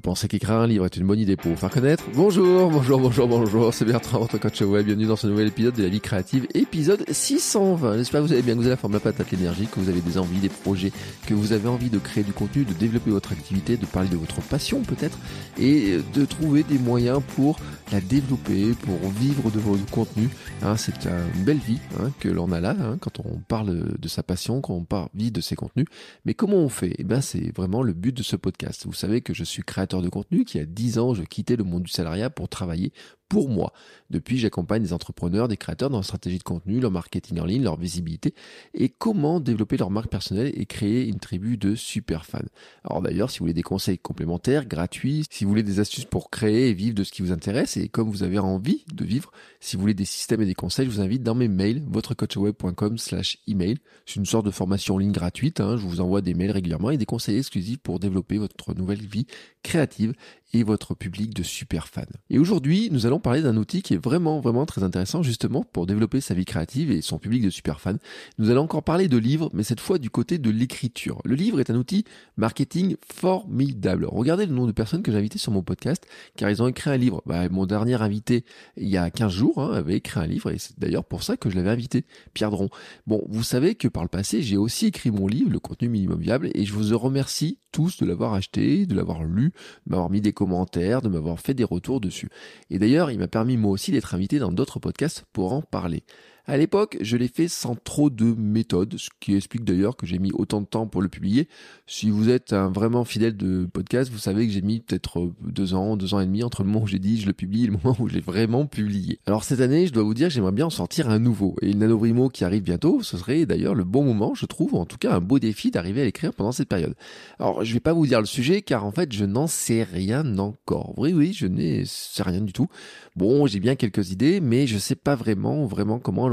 Vous pensez qu'écrire un livre est une bonne idée pour vous faire connaître Bonjour, bonjour, bonjour, bonjour, c'est Bertrand, votre coach web. Bienvenue dans ce nouvel épisode de la vie créative, épisode 620. J'espère que vous allez bien, que vous avez la forme, la patate, l'énergie, que vous avez des envies, des projets, que vous avez envie de créer du contenu, de développer votre activité, de parler de votre passion peut-être, et de trouver des moyens pour la développer, pour vivre de votre contenu. Hein, c'est une belle vie hein, que l'on a là hein, quand on parle de sa passion, quand on parle vie de ses contenus. Mais comment on fait? Eh bien, c'est vraiment le but de ce podcast. Vous savez que je suis créateur de contenu qui a 10 ans, je quittais le monde du salariat pour travailler pour moi. Depuis, j'accompagne des entrepreneurs, des créateurs dans leur stratégie de contenu, leur marketing en ligne, leur visibilité et comment développer leur marque personnelle et créer une tribu de super fans. Alors d'ailleurs, si vous voulez des conseils complémentaires, gratuits, si vous voulez des astuces pour créer et vivre de ce qui vous intéresse et comme vous avez envie de vivre, si vous voulez des systèmes et des conseils, je vous invite dans mes mails, votrecoachweb.com slash email. C'est une sorte de formation en ligne gratuite. Hein. Je vous envoie des mails régulièrement et des conseils exclusifs pour développer votre nouvelle vie créative et votre public de super fans. Et aujourd'hui, nous allons parler d'un outil qui est vraiment, vraiment très intéressant justement pour développer sa vie créative et son public de super fans. Nous allons encore parler de livres, mais cette fois du côté de l'écriture. Le livre est un outil marketing formidable. Regardez le nombre de personnes que j'ai invitées sur mon podcast, car ils ont écrit un livre. Bah, mon dernier invité, il y a 15 jours, hein, avait écrit un livre, et c'est d'ailleurs pour ça que je l'avais invité, Pierre Dron. Bon, vous savez que par le passé, j'ai aussi écrit mon livre, Le contenu minimum viable, et je vous remercie tous de l'avoir acheté, de l'avoir lu, de m'avoir mis des commentaires, de m'avoir fait des retours dessus. Et d'ailleurs, il m'a permis moi aussi d'être invité dans d'autres podcasts pour en parler. À l'époque, je l'ai fait sans trop de méthode, ce qui explique d'ailleurs que j'ai mis autant de temps pour le publier. Si vous êtes un vraiment fidèle de podcast, vous savez que j'ai mis peut-être euh, deux ans, deux ans et demi entre le moment où j'ai dit je le publie et le moment où je l'ai vraiment publié. Alors cette année, je dois vous dire que j'aimerais bien en sortir un nouveau. Et le NanoVrimo qui arrive bientôt, ce serait d'ailleurs le bon moment, je trouve, en tout cas un beau défi d'arriver à l'écrire pendant cette période. Alors je vais pas vous dire le sujet car en fait je n'en sais rien encore. Oui, oui, je n'ai sais rien du tout. Bon, j'ai bien quelques idées, mais je sais pas vraiment, vraiment comment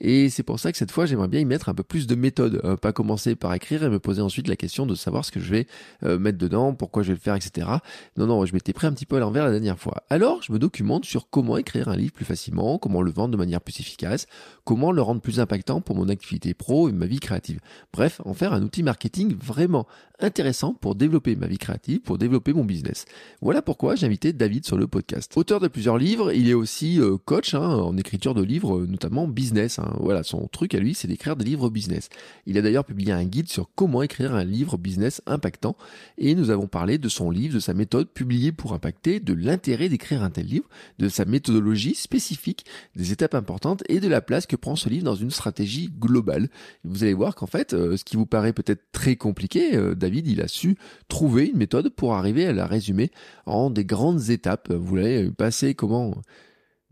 Et c'est pour ça que cette fois, j'aimerais bien y mettre un peu plus de méthode. Euh, pas commencer par écrire et me poser ensuite la question de savoir ce que je vais euh, mettre dedans, pourquoi je vais le faire, etc. Non, non, je m'étais pris un petit peu à l'envers la dernière fois. Alors, je me documente sur comment écrire un livre plus facilement, comment le vendre de manière plus efficace, comment le rendre plus impactant pour mon activité pro et ma vie créative. Bref, en faire un outil marketing vraiment intéressant pour développer ma vie créative, pour développer mon business. Voilà pourquoi j'ai invité David sur le podcast. Auteur de plusieurs livres. Il est aussi euh, coach hein, en écriture de livres, euh, business. Hein. Voilà, son truc à lui, c'est d'écrire des livres business. Il a d'ailleurs publié un guide sur comment écrire un livre business impactant. Et nous avons parlé de son livre, de sa méthode publiée pour impacter, de l'intérêt d'écrire un tel livre, de sa méthodologie spécifique, des étapes importantes et de la place que prend ce livre dans une stratégie globale. Vous allez voir qu'en fait, euh, ce qui vous paraît peut-être très compliqué, David, il a su trouver une méthode pour arriver à la résumer en des grandes étapes. Vous l'avez passé comment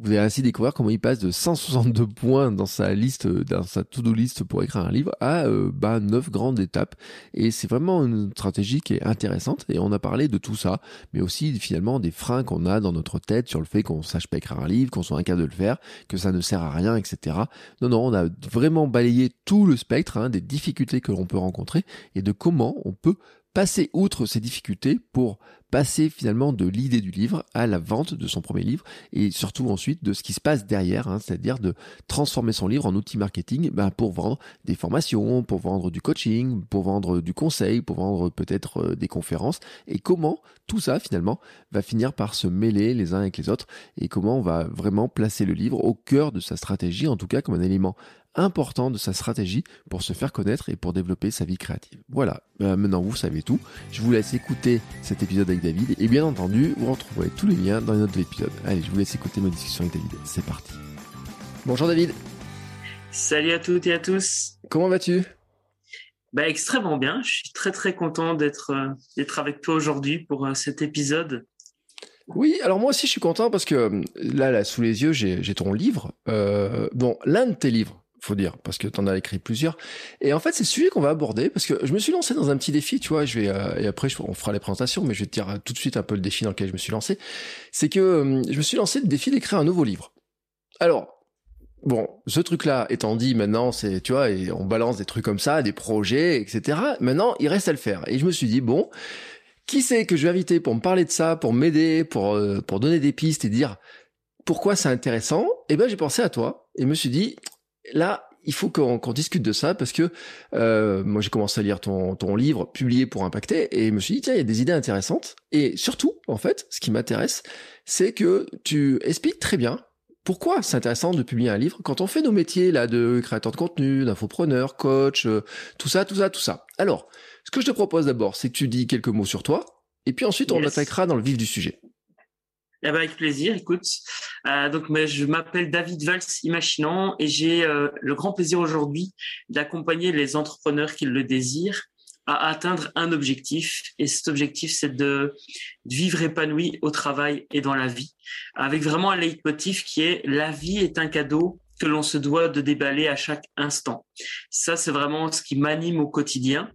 vous allez ainsi découvrir comment il passe de 162 points dans sa liste, dans sa to-do list pour écrire un livre à euh, bah, 9 grandes étapes. Et c'est vraiment une stratégie qui est intéressante. Et on a parlé de tout ça, mais aussi finalement des freins qu'on a dans notre tête sur le fait qu'on sache pas écrire un livre, qu'on soit incapable de le faire, que ça ne sert à rien, etc. Non, non, on a vraiment balayé tout le spectre hein, des difficultés que l'on peut rencontrer et de comment on peut passer outre ces difficultés pour passer finalement de l'idée du livre à la vente de son premier livre et surtout ensuite de ce qui se passe derrière, hein, c'est-à-dire de transformer son livre en outil marketing ben, pour vendre des formations, pour vendre du coaching, pour vendre du conseil, pour vendre peut-être euh, des conférences. Et comment tout ça finalement va finir par se mêler les uns avec les autres et comment on va vraiment placer le livre au cœur de sa stratégie, en tout cas comme un élément important de sa stratégie pour se faire connaître et pour développer sa vie créative. Voilà, euh, maintenant vous savez tout. Je vous laisse écouter cet épisode avec David et bien entendu, vous retrouverez tous les liens dans les notes de l'épisode. Allez, je vous laisse écouter ma discussion avec David. C'est parti. Bonjour David. Salut à toutes et à tous. Comment vas-tu? Bah, extrêmement bien. Je suis très très content d'être euh, avec toi aujourd'hui pour euh, cet épisode. Oui, alors moi aussi je suis content parce que là, là sous les yeux, j'ai ton livre. bon, l'un de tes livres faut dire, parce que t'en as écrit plusieurs. Et en fait, c'est celui qu'on va aborder, parce que je me suis lancé dans un petit défi, tu vois, je vais, euh, et après, on fera les présentations, mais je vais te dire tout de suite un peu le défi dans lequel je me suis lancé. C'est que euh, je me suis lancé le défi d'écrire un nouveau livre. Alors, bon, ce truc-là étant dit, maintenant, c'est, tu vois, et on balance des trucs comme ça, des projets, etc. Maintenant, il reste à le faire. Et je me suis dit, bon, qui c'est que je vais inviter pour me parler de ça, pour m'aider, pour, euh, pour donner des pistes et dire pourquoi c'est intéressant? Eh ben, j'ai pensé à toi et me suis dit, là, il faut qu'on discute de ça parce que euh, moi j'ai commencé à lire ton, ton livre publié pour impacter et je me suis dit tiens il y a des idées intéressantes et surtout en fait ce qui m'intéresse c'est que tu expliques très bien pourquoi c'est intéressant de publier un livre quand on fait nos métiers là de créateur de contenu, d'infopreneur, coach, euh, tout ça, tout ça, tout ça. Alors, ce que je te propose d'abord, c'est que tu dis quelques mots sur toi, et puis ensuite on attaquera dans le vif du sujet. Eh ben, avec plaisir, écoute. Euh, donc, mais je m'appelle David Valls Imaginant et j'ai euh, le grand plaisir aujourd'hui d'accompagner les entrepreneurs qui le désirent à atteindre un objectif. Et cet objectif, c'est de vivre épanoui au travail et dans la vie, avec vraiment un leitmotiv qui est la vie est un cadeau que l'on se doit de déballer à chaque instant. Ça, c'est vraiment ce qui m'anime au quotidien.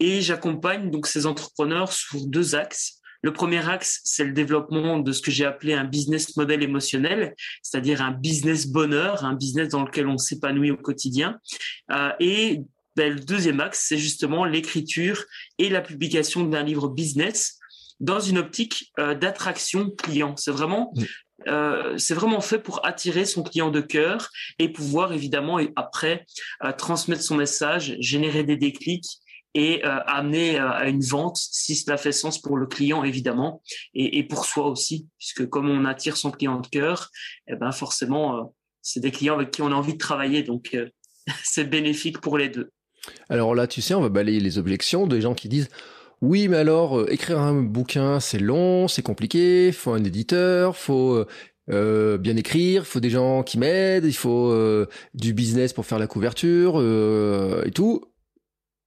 Et j'accompagne donc ces entrepreneurs sur deux axes. Le premier axe, c'est le développement de ce que j'ai appelé un business model émotionnel, c'est-à-dire un business bonheur, un business dans lequel on s'épanouit au quotidien. Euh, et ben, le deuxième axe, c'est justement l'écriture et la publication d'un livre business dans une optique euh, d'attraction client. C'est vraiment euh, c'est vraiment fait pour attirer son client de cœur et pouvoir évidemment après transmettre son message, générer des déclics et euh, amener euh, à une vente si cela fait sens pour le client évidemment et, et, pour soi aussi puisque comme on attire son client de cœur eh ben forcément euh, c'est des clients avec qui on a envie de travailler donc c'est bénéfique pour les deux alors là tu sais on va balayer les objections des gens qui disent oui, mais alors écrire un bouquin, c'est long, c'est compliqué, faut un éditeur, faut euh, bien écrire, il faut des gens qui m'aident, il faut du business pour faire la couverture euh, et tout.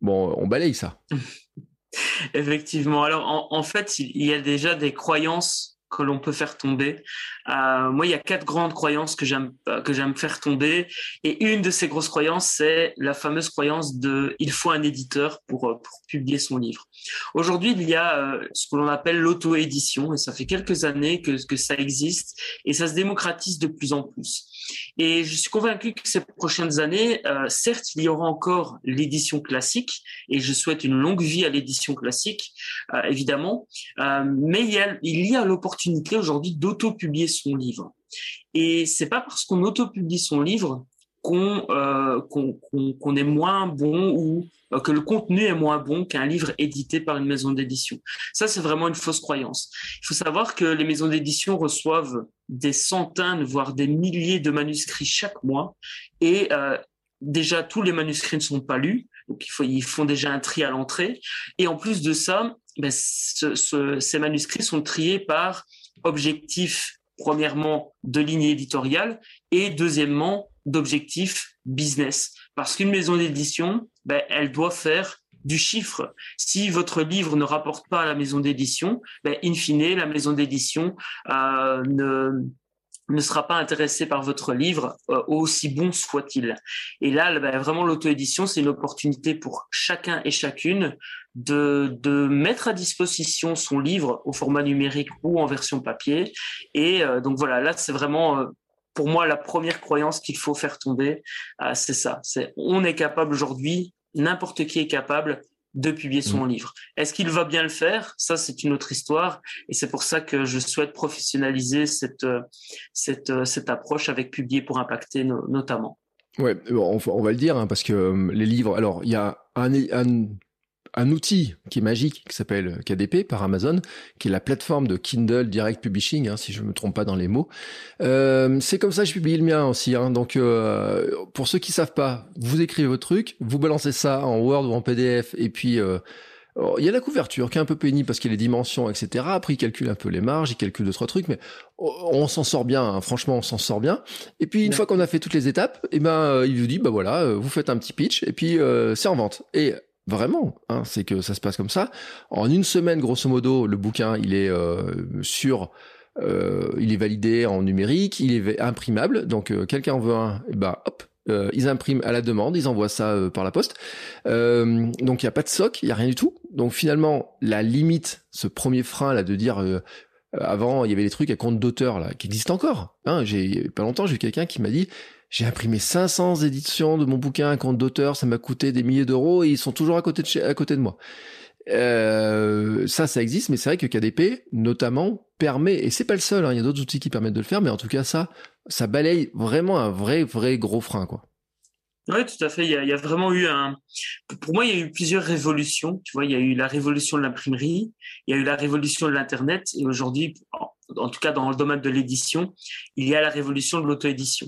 Bon, on balaye ça. Effectivement. Alors, en, fait, il y a déjà des croyances que l'on peut faire tomber. Euh, moi, il y a quatre grandes croyances que j'aime que j'aime faire tomber, et une de ces grosses croyances, c'est la fameuse croyance de il faut un éditeur pour, euh, publier son livre. Aujourd'hui, il y a euh, ce que l'on appelle l'auto-édition, et ça fait quelques années que, que ça existe, et ça se démocratise de plus en plus. Et je suis convaincu que ces prochaines années, euh, certes, il y aura encore l'édition classique, et je souhaite une longue vie à l'édition classique, euh, évidemment, euh, mais il y a, l'opportunité aujourd'hui d'auto-publier son livre. Et c'est pas parce qu'on auto-publie son livre qu'on euh, qu'on est moins bon ou euh, que le contenu est moins bon qu'un livre édité par une maison d'édition. Ça, c'est vraiment une fausse croyance. Il faut savoir que les maisons d'édition reçoivent des centaines, voire des milliers de manuscrits chaque mois, et euh, déjà tous les manuscrits ne sont pas lus, donc ils font déjà un tri à l'entrée, et en plus de ça, ben, ce, ce, ces manuscrits sont triés par objectif premièrement de ligne éditoriale et deuxièmement d'objectifs business. Parce qu'une maison d'édition, ben, elle doit faire du chiffre. Si votre livre ne rapporte pas à la maison d'édition, ben, in fine, la maison d'édition euh, ne, ne sera pas intéressée par votre livre, euh, aussi bon soit-il. Et là, ben, vraiment, l'auto-édition, c'est une opportunité pour chacun et chacune de, de mettre à disposition son livre au format numérique ou en version papier. Et euh, donc voilà, là, c'est vraiment pour moi, la première croyance qu'il faut faire tomber, euh, c'est ça. C'est on est capable aujourd'hui, n'importe qui est capable de publier son mmh. livre. Est-ce qu'il va bien le faire? Ça, c'est une autre histoire. Et c'est pour ça que je souhaite professionnaliser cette, euh, cette, euh, cette approche avec Publier pour impacter notamment. Ouais, on, on va le dire, hein, parce que les livres, alors il y a un, un, un outil qui est magique, qui s'appelle KDP par Amazon, qui est la plateforme de Kindle Direct Publishing, hein, si je me trompe pas dans les mots. Euh, c'est comme ça que je publie le mien aussi. Hein. Donc, euh, pour ceux qui savent pas, vous écrivez votre truc, vous balancez ça en Word ou en PDF, et puis euh, il y a la couverture qui est un peu pénible parce qu'il y a les dimensions, etc. Après, il calcule un peu les marges, il calcule deux trois trucs, mais on s'en sort bien. Hein. Franchement, on s'en sort bien. Et puis une fois qu'on a fait toutes les étapes, et eh ben il vous dit bah voilà, vous faites un petit pitch et puis c'est en vente. Et Vraiment, hein, c'est que ça se passe comme ça. En une semaine, grosso modo, le bouquin, il est euh, sur, euh, il est validé en numérique, il est imprimable. Donc, euh, quelqu'un en veut un, et bah, hop, Euh, ils impriment à la demande, ils envoient ça euh, par la poste. Euh, donc il n'y a pas de soc, il n'y a rien du tout. Donc finalement, la limite, ce premier frein là de dire euh, avant il y avait des trucs à compte d'auteur là qui existent encore. Hein, j'ai pas longtemps j'ai eu quelqu'un qui m'a dit j'ai imprimé 500 éditions de mon bouquin à compte d'auteur, ça m'a coûté des milliers d'euros et ils sont toujours à côté de chez, à côté de moi. Euh, ça, ça existe, mais c'est vrai que KDP, notamment, permet, et c'est pas le seul, hein, il y a d'autres outils qui permettent de le faire, mais en tout cas, ça, ça balaye vraiment un vrai, vrai gros frein, quoi. Oui, tout à fait. Il y, a, il y, a, vraiment eu un. Pour moi, il y a eu plusieurs révolutions. Tu vois, il y a eu la révolution de l'imprimerie, il y a eu la révolution de l'Internet, et aujourd'hui, en tout cas dans le domaine de l'édition, il y a la révolution de l'auto-édition.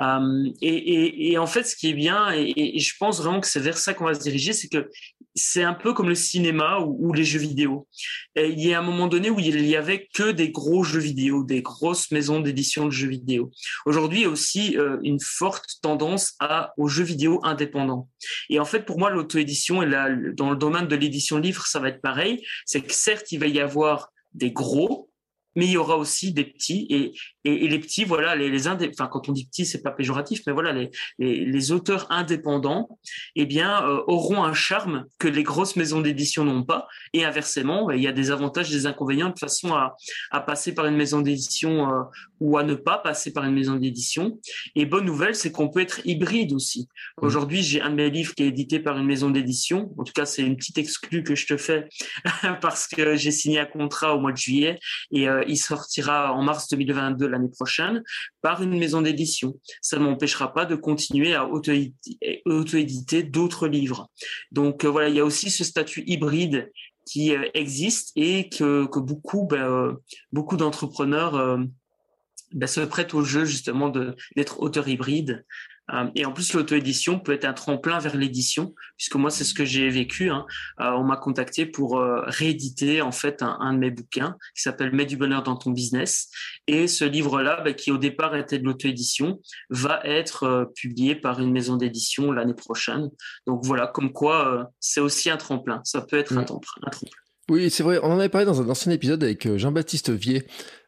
Euh, et, en fait, ce qui est bien, et, je pense vraiment que c'est vers ça qu'on va se diriger, c'est que c'est un peu comme le cinéma ou, les jeux vidéo. Il y a un moment donné où il y avait que des gros jeux vidéo, des grosses maisons d'édition de jeux vidéo. Aujourd'hui, il y a aussi euh, une forte tendance à, aux jeux vidéo indépendants. Et en fait, pour moi, l'auto-édition, et là, dans le domaine de l'édition livre, ça va être pareil. C'est que certes, il va y avoir des gros, mais il y aura aussi des petits et, et, et les petits, voilà, les, les indé... enfin quand on dit petits, c'est pas péjoratif, mais voilà, les, les, les auteurs indépendants, eh bien, euh, auront un charme que les grosses maisons d'édition n'ont pas. Et inversement, il y a des avantages, des inconvénients de façon à, à passer par une maison d'édition euh, ou à ne pas passer par une maison d'édition. Et bonne nouvelle, c'est qu'on peut être hybride aussi. Mmh. Aujourd'hui, j'ai un de mes livres qui est édité par une maison d'édition. En tout cas, c'est une petite exclue que je te fais parce que j'ai signé un contrat au mois de juillet et euh, il sortira en mars 2022 l'année prochaine par une maison d'édition. Ça ne m'empêchera pas de continuer à auto-éditer d'autres livres. Donc euh, voilà, il y a aussi ce statut hybride qui euh, existe et que, ben, euh, beaucoup d'entrepreneurs ben, se prêtent au jeu justement d'être auteur hybride et en plus, l'auto-édition peut être un tremplin vers l'édition, puisque moi, c'est ce que j'ai vécu. Hein. Euh, on m'a contacté pour euh, rééditer en fait un, un, de mes bouquins qui s'appelle Mets du bonheur dans ton business. Et ce livre-là, bah, qui au départ était de l'auto-édition, va être publié par une maison d'édition l'année prochaine. Donc voilà, comme quoi c'est aussi un tremplin. Ça peut être mmh. un, tremplin, un tremplin. Oui, c'est vrai. On en avait parlé dans un ancien épisode avec Jean-Baptiste Vier,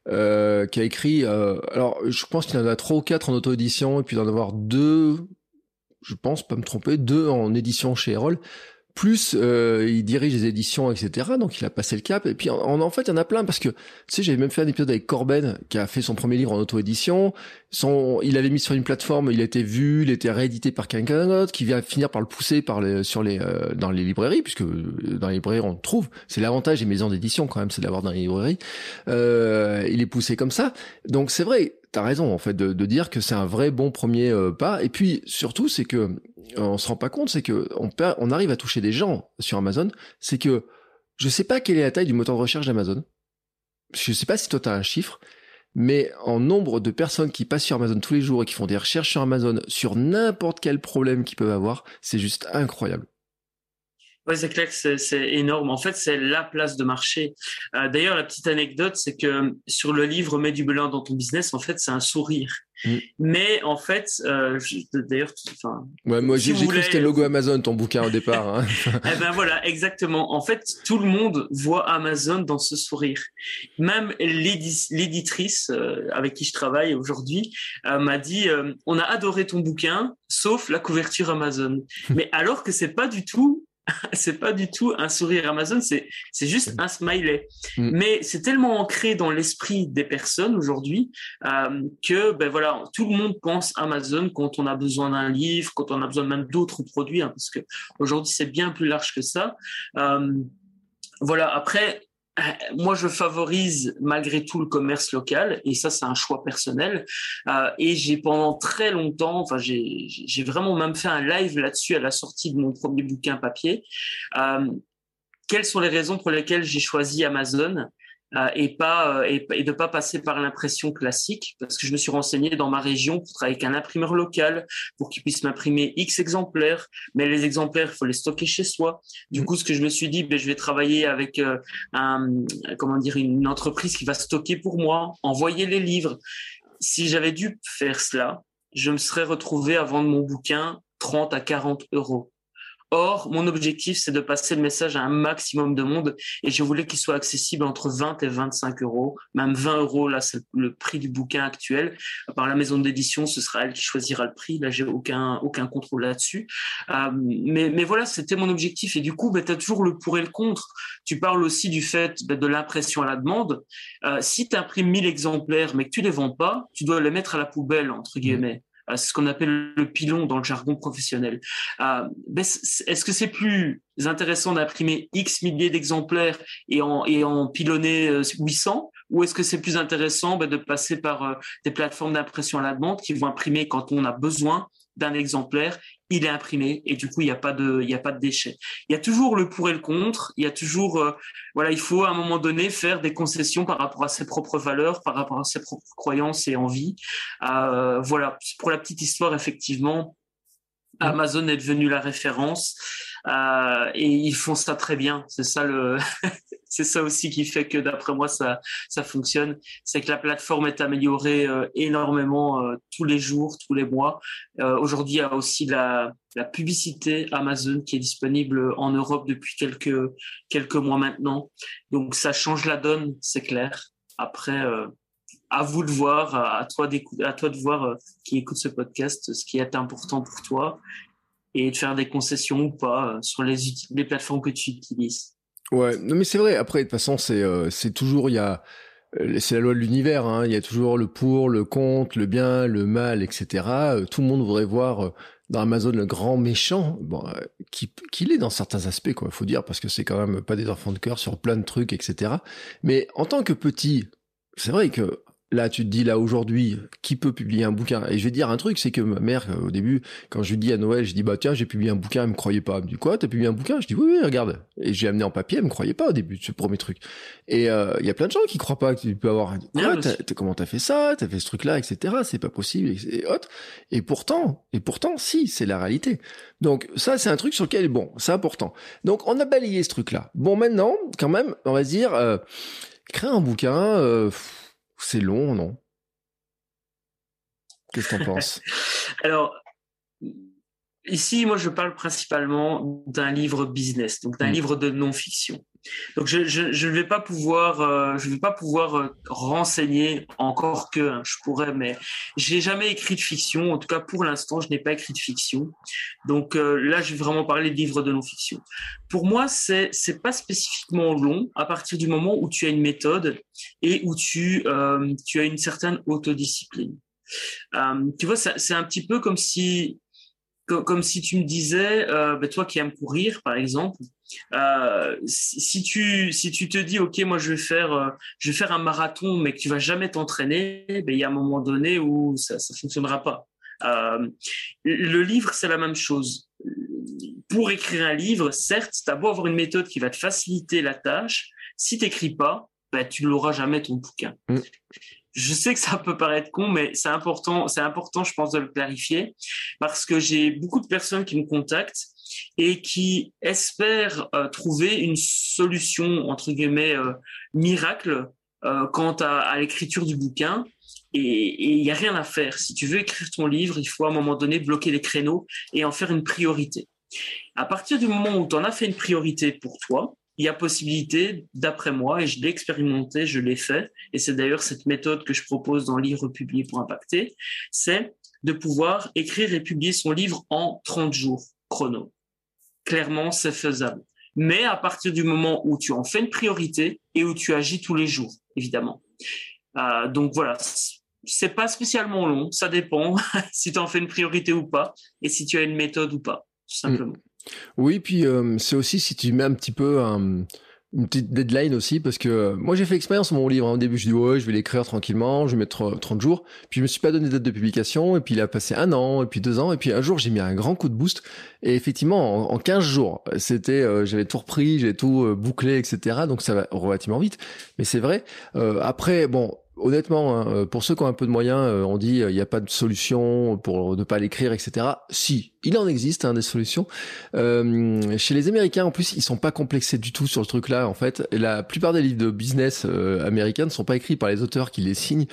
euh, qui a écrit. Euh, alors, je pense qu'il y en a trois ou quatre en auto-édition, et puis d'en avoir deux, je pense pas me tromper, deux en édition chez Erol plus euh, il dirige les éditions, etc. Donc il a passé le cap. Et puis en, en fait, il y en a plein parce que tu sais, j'avais même fait un épisode avec Corben qui a fait son premier livre en auto-édition. Son, il avait mis sur une plateforme, il a été vu, il a été réédité par quelqu'un d'autre, qui vient finir par le pousser par les, sur les euh, dans les librairies, puisque euh, dans les librairies on le trouve. C'est l'avantage des maisons d'édition quand même, c'est d'avoir dans les librairies. Euh, il est poussé comme ça. Donc c'est vrai, t'as raison en fait de, de dire que c'est un vrai bon premier euh, pas. Et puis surtout, c'est que on se rend pas compte, c'est que on, on arrive à toucher des gens sur Amazon. C'est que je sais pas quelle est la taille du moteur de recherche d'Amazon. Je sais pas si toi t'as un chiffre, mais en nombre de personnes qui passent sur Amazon tous les jours et qui font des recherches sur Amazon sur n'importe quel problème qu'ils peuvent avoir, c'est juste incroyable. Oui, c'est clair que c'est énorme. En fait, c'est la place de marché. Euh, D'ailleurs, la petite anecdote, c'est que sur le livre Mets du belin dans ton business, en fait, c'est un sourire. Mm. Mais en fait, euh, d'ailleurs, enfin. Ouais, moi, si j'ai cru que c'était le logo Amazon, ton bouquin au départ. Hein. eh ben voilà, exactement. En fait, tout le monde voit Amazon dans ce sourire. Même l'éditrice euh, avec qui je travaille aujourd'hui euh, m'a dit euh, on a adoré ton bouquin, sauf la couverture Amazon. Mais alors que c'est pas du tout c'est pas du tout un sourire Amazon, c'est juste un smiley. Mm. Mais c'est tellement ancré dans l'esprit des personnes aujourd'hui euh, que ben voilà, tout le monde pense Amazon quand on a besoin d'un livre, quand on a besoin même d'autres produits, hein, parce que aujourd'hui c'est bien plus large que ça. Euh, voilà. Après, moi, je favorise malgré tout le commerce local et ça, c'est un choix personnel. Euh, et j'ai pendant très longtemps, enfin, j'ai vraiment même fait un live là-dessus à la sortie de mon premier bouquin papier. Euh, quelles sont les raisons pour lesquelles j'ai choisi Amazon? Euh, et pas euh, et, et, de pas passer par l'impression classique parce que je me suis renseigné dans ma région pour travailler avec un imprimeur local pour qu'il puisse m'imprimer X exemplaires mais les exemplaires il faut les stocker chez soi. Du mmh. coup ce que je me suis dit ben je vais travailler avec euh, un comment dire une entreprise qui va stocker pour moi envoyer les livres. Si j'avais dû faire cela je me serais retrouvé à vendre mon bouquin 30 à 40 euros Or, mon objectif, c'est de passer le message à un maximum de monde et je voulais qu'il soit accessible entre 20 et 25 euros, même 20 euros. Là, c'est le prix du bouquin actuel. Par la maison d'édition, ce sera elle qui choisira le prix. Là, j'ai aucun, aucun contrôle là-dessus. Euh, mais, mais voilà, c'était mon objectif. Et du coup, ben, tu as toujours le pour et le contre. Tu parles aussi du fait ben, de l'impression à la demande. Euh, si tu imprimes 1000 exemplaires, mais que tu les vends pas, tu dois les mettre à la poubelle, entre guillemets. Euh, ce qu'on appelle le pilon dans le jargon professionnel. Euh, ben, est-ce que c'est plus intéressant d'imprimer X milliers d'exemplaires et en, pilonner 800 euh, ou est-ce que c'est plus intéressant ben, de passer par des plateformes d'impression à la demande qui vont imprimer quand on a besoin d'un exemplaire, il est imprimé et du coup il n'y a pas de il y a pas de déchets. Il y a toujours le pour et le contre. Il y a toujours euh, voilà il faut à un moment donné faire des concessions par rapport à ses propres valeurs, par rapport à ses propres croyances et envies. Euh, voilà pour la petite histoire effectivement. Mmh. Amazon est devenu la référence. Euh, et ils font ça très bien. C'est ça le, c'est ça aussi qui fait que d'après moi ça ça fonctionne. C'est que la plateforme est améliorée euh, énormément euh, tous les jours, tous les mois. Aujourd'hui, il y a aussi la la publicité Amazon qui est disponible en Europe depuis quelques quelques mois maintenant. Donc ça change la donne, c'est clair. Après à vous de voir, à toi, à toi de voir qui écoute ce podcast, ce qui est important pour toi et de faire des concessions ou pas euh, sur les, les plateformes que tu utilises. Ouais, non mais c'est vrai. Après, de toute façon, c'est euh, c'est toujours il y a euh, c'est la loi de l'univers. Hein. Il y a toujours le pour, le contre, le bien, le mal, etc. Tout le monde voudrait voir dans Amazon le grand méchant, bon, qui qu'il est dans certains aspects, quoi. Faut dire parce que c'est quand même pas des enfants de cœur sur plein de trucs, etc. Mais en tant que petit, c'est vrai que Là, tu te dis, là, aujourd'hui, qui peut publier un bouquin? Et je vais dire un truc, c'est que ma mère, au début, quand je lui dis à Noël, je dis, bah tiens, j'ai publié un bouquin, elle me croyait pas. Elle me dit, quoi, t'as publié un bouquin? Je dis, oui, oui, regarde. Et j'ai amené en papier, elle me croyait pas au début de ce premier truc. Et euh, il y a plein de gens qui croient pas que tu peux avoir... Quoi, comment t'as fait ça? T'as fait ce truc-là, etc. C'est pas possible, et autres. Et pourtant, et pourtant, si, c'est la réalité. Donc ça, c'est un truc sur lequel, bon, c'est important. Donc on a balayé ce truc-là. Bon, maintenant, quand même, on va se dire, euh, créer un bouquin... Euh, c'est long, non? Qu'est-ce que tu en penses? Alors, ici, moi, je parle principalement d'un livre business, donc d'un mmh. livre de non-fiction. Donc je ne vais pas pouvoir euh, vais pas pouvoir euh, renseigner encore que je pourrais mais j'ai jamais écrit de fiction. En tout cas pour l'instant je n'ai pas écrit de fiction. Donc euh, là je vais vraiment parler de livres de non-fiction. Pour moi c'est c'est pas spécifiquement long à partir du moment où tu as une méthode et où tu tu as une certaine autodiscipline. Tu vois c'est un petit peu comme si comme, si tu me disais, euh, ben, toi qui aimes courir, par exemple, euh, si tu si tu te dis ok moi je vais faire euh, je vais faire un marathon mais que tu vas jamais t'entraîner ben il y a un moment donné où ça ça fonctionnera pas. Le livre c'est la même chose. Pour écrire un livre certes tu as beau avoir une méthode qui va te faciliter la tâche si t'écris pas ben tu l'auras jamais ton bouquin. Mm je sais que ça peut paraître con, mais c'est important, c'est important, je pense, de le clarifier, parce que j'ai beaucoup de personnes qui me contactent et qui espèrent euh, trouver une solution entre guillemets euh, miracle euh, quant à, à l'écriture du bouquin. Et il n'y a rien à faire. Si tu veux écrire ton livre, il faut à un moment donné bloquer les créneaux et en faire une priorité. À partir du moment où tu en as fait une priorité pour toi, il y a possibilité, d'après moi, et je l'ai expérimenté, je l'ai fait, et c'est d'ailleurs cette méthode que je propose dans Livre publié pour impacter, c'est de pouvoir écrire et publier son livre en 30 jours chrono. Clairement, c'est faisable. Mais à partir du moment où tu en fais une priorité et où tu agis tous les jours, évidemment. Euh, donc voilà, c'est pas spécialement long, ça dépend si tu en fais une priorité ou pas, et si tu as une méthode ou pas, tout simplement. Oui, puis euh, c'est aussi si tu mets un petit peu un, une petite deadline aussi, parce que euh, moi j'ai fait expérience mon livre. Hein. Au début, je dis ouais, je vais l'écrire tranquillement, je vais mettre 30 jours. Puis je me suis pas donné de date de publication, et puis il a passé un an, et puis deux ans, et puis un jour j'ai mis un grand coup de boost. Et effectivement, en, en 15 jours, c'était, euh, j'avais tout repris, j'ai tout bouclé, etc. Donc ça va relativement vite. Mais c'est vrai. après, bon, honnêtement, hein, pour ceux qui ont un peu de moyens, on dit il n'y a pas de solution pour ne pas l'écrire, etc. Si, il en existe hein, des solutions. Euh, chez les Américains, en plus, ils sont pas complexés du tout sur le truc-là. En fait, la plupart des livres de business euh, américains ne sont pas écrits par les auteurs qui les signent.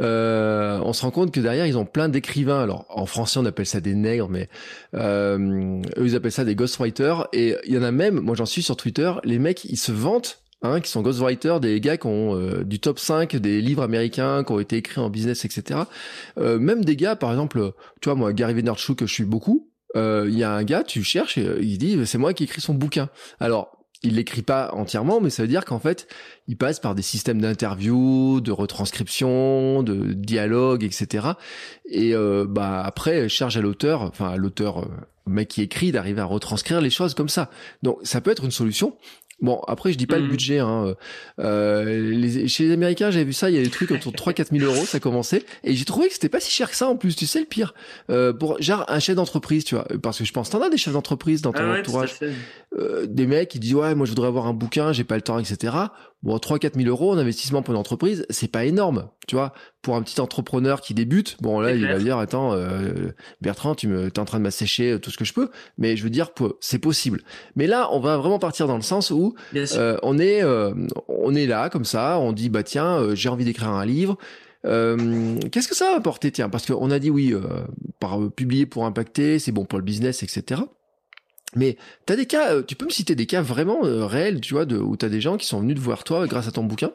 Euh, on se rend compte que derrière, ils ont plein d'écrivains. Alors, en français, on appelle ça des nègres, mais eux, ils appellent ça des ghostwriters. Et il y en a même, moi, j'en suis sur Twitter, les mecs, ils se vantent Hein, qui sont ghostwriters, des gars qui ont du top 5 des livres américains qui ont été écrits en business, etc. Euh, même des gars, par exemple, tu vois, moi, Gary Vaynerchuk, que je suis beaucoup, euh, il y a un gars, tu cherches, euh, il dit c'est moi qui écris son bouquin. Alors il l'écrit pas entièrement, mais ça veut dire qu'en fait, il passe par des systèmes d'interview, de retranscription, de dialogue, etc. Et euh, bah après, charge à l'auteur, enfin à l'auteur, euh, mec qui écrit, d'arriver à retranscrire les choses comme ça. Donc ça peut être une solution. Bon, après, je dis pas le mm. budget. Hein. Euh, les, chez les Américains, j'avais vu ça, il y a des trucs autour de 3-4 000 euros, ça commençait. Et j'ai trouvé que c'était pas si cher que ça en plus, tu sais, le pire. Euh, pour genre un chef d'entreprise, tu vois. Parce que je pense, t'en as des chefs d'entreprise dans ton ah entourage. Euh, des mecs qui disent, ouais, moi je voudrais avoir un bouquin, j'ai pas le temps, etc. Bon, 3-4 000 euros en investissement pour une entreprise, c'est pas énorme, tu vois. Pour un petit entrepreneur qui débute, bon là, il va dire, attends, euh, Bertrand, tu me, t'es en train de m'assécher euh, tout ce que je peux, mais je veux dire, c'est possible. Mais là, on va vraiment partir dans le sens où euh, on est, euh, on est là comme ça, on dit, bah tiens, j'ai envie d'écrire un livre. Qu'est-ce que ça va apporter, tiens Parce qu'on a dit oui, par publier pour impacter, c'est bon pour le business, etc. Mais t'as des cas, euh, tu peux me citer des cas vraiment euh, réels, tu vois, de, où t'as des gens qui sont venus te voir toi grâce à ton bouquin?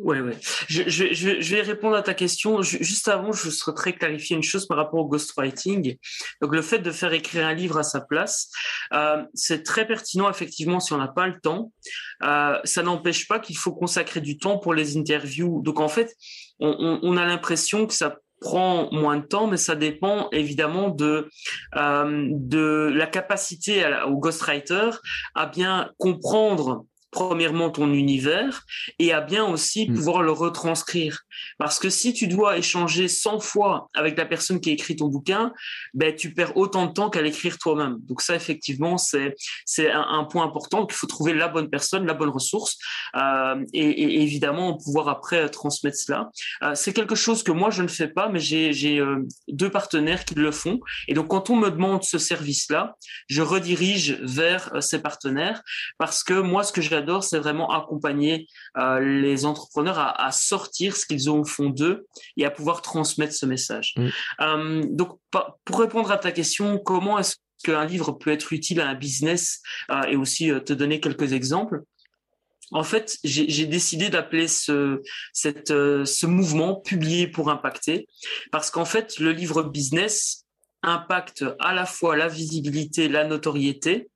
Ouais, ouais. Je, vais répondre à ta question. juste avant, je souhaiterais clarifier une chose par rapport au ghostwriting. Donc, le fait de faire écrire un livre à sa place, euh, c'est très pertinent, effectivement, si on n'a pas le temps. Ça n'empêche pas qu'il faut consacrer du temps pour les interviews. Donc, en fait, on, on a l'impression que ça prend moins de temps, mais ça dépend évidemment de euh, la capacité au ghostwriter à bien comprendre premièrement ton univers et à bien aussi mm. pouvoir le retranscrire. Parce que si tu dois échanger 100 fois avec la personne qui a écrit ton bouquin, ben, tu perds autant de temps qu'à l'écrire toi-même. Donc ça, effectivement, c'est, c'est un, point important qu'il faut trouver la bonne personne, la bonne ressource euh, et, et, évidemment pouvoir après transmettre cela. Euh, c'est quelque chose que moi, je ne fais pas, mais j'ai, j'ai euh, deux partenaires qui le font. Et donc, quand on me demande ce service-là, je redirige vers euh, ces partenaires parce que moi, ce que j'ai c'est vraiment accompagner euh, les entrepreneurs à, sortir ce qu'ils ont au fond d'eux et à pouvoir transmettre ce message. Mm. Euh, donc, pour répondre à ta question, comment est-ce qu'un livre peut être utile à un business euh, et aussi te donner quelques exemples? En fait, j'ai décidé d'appeler ce, cette, ce mouvement publié pour impacter, parce qu'en fait, le livre business impacte à la fois la visibilité, la notoriété,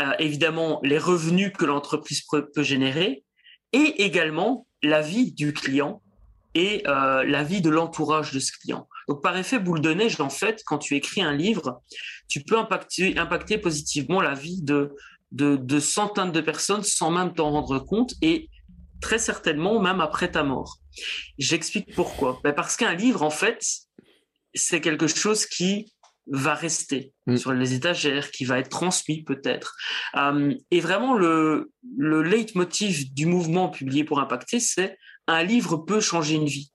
euh, évidemment les revenus que l'entreprise peut, générer et également la vie du client et euh, la vie de l'entourage de ce client. Donc par effet boule de neige, en fait, quand tu écris un livre, tu peux impacter, impacter positivement la vie de, de, de centaines de personnes sans même t'en rendre compte et très certainement même après ta mort. J'explique pourquoi. Ben parce qu'un livre, en fait, c'est quelque chose qui va rester mm. sur les étagères, qui va être transmis peut-être. Euh, et vraiment, le, le leitmotiv du mouvement publié pour impacter, c'est un livre peut changer une vie.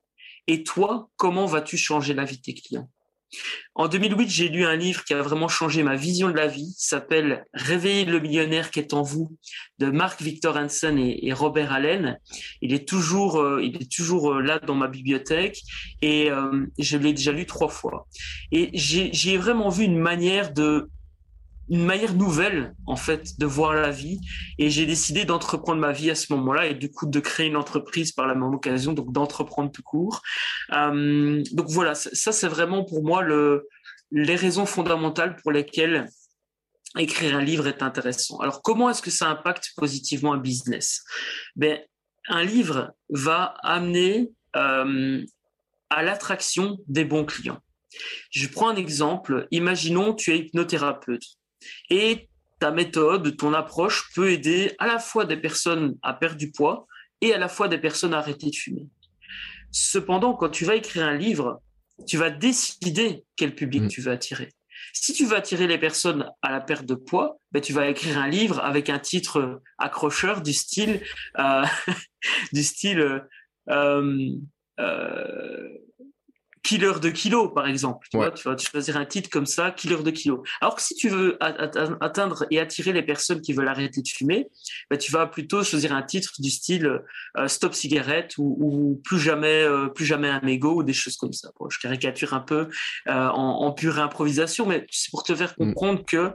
Et toi, comment vas-tu changer la vie de tes clients? En 2008, j'ai lu un livre qui a vraiment changé ma vision de la vie. S'appelle Réveiller le millionnaire qui est en vous de Mark Victor Hansen et, Robert Allen. Il est toujours, euh, il est toujours euh, là dans ma bibliothèque et euh, je l'ai déjà lu trois fois. Et j'ai vraiment vu une manière de une manière nouvelle en fait de voir la vie. Et j'ai décidé d'entreprendre ma vie à ce moment-là et du coup de créer une entreprise par la même occasion donc d'entreprendre tout court. Euh, donc voilà ça c'est vraiment pour moi le les raisons fondamentales pour lesquelles écrire un livre est intéressant. Alors comment est-ce que ça impacte positivement un business? Ben un livre va amener euh, à l'attraction des bons clients. Je prends un exemple. Imaginons tu es hypnothérapeute. Et ta méthode, ton approche peut aider à la fois des personnes à perdre du poids et à la fois des personnes à arrêter de fumer. Cependant, quand tu vas écrire un livre, tu vas décider quel public mm. tu veux attirer. Si tu veux attirer les personnes à la perte de poids, ben, tu vas écrire un livre avec un titre accrocheur du style, euh, du style euh, euh, killer de kilos, par exemple. Tu, vois, tu vas choisir un titre comme ça, killer de kilos. Alors que si tu veux atteindre et attirer les personnes qui veulent arrêter de fumer, bah, tu vas plutôt choisir un titre du style euh, stop cigarette ou, plus jamais, euh, plus jamais un mégot ou des choses comme ça. je caricature un peu euh, en, pure improvisation, mais c'est pour te faire mm. comprendre que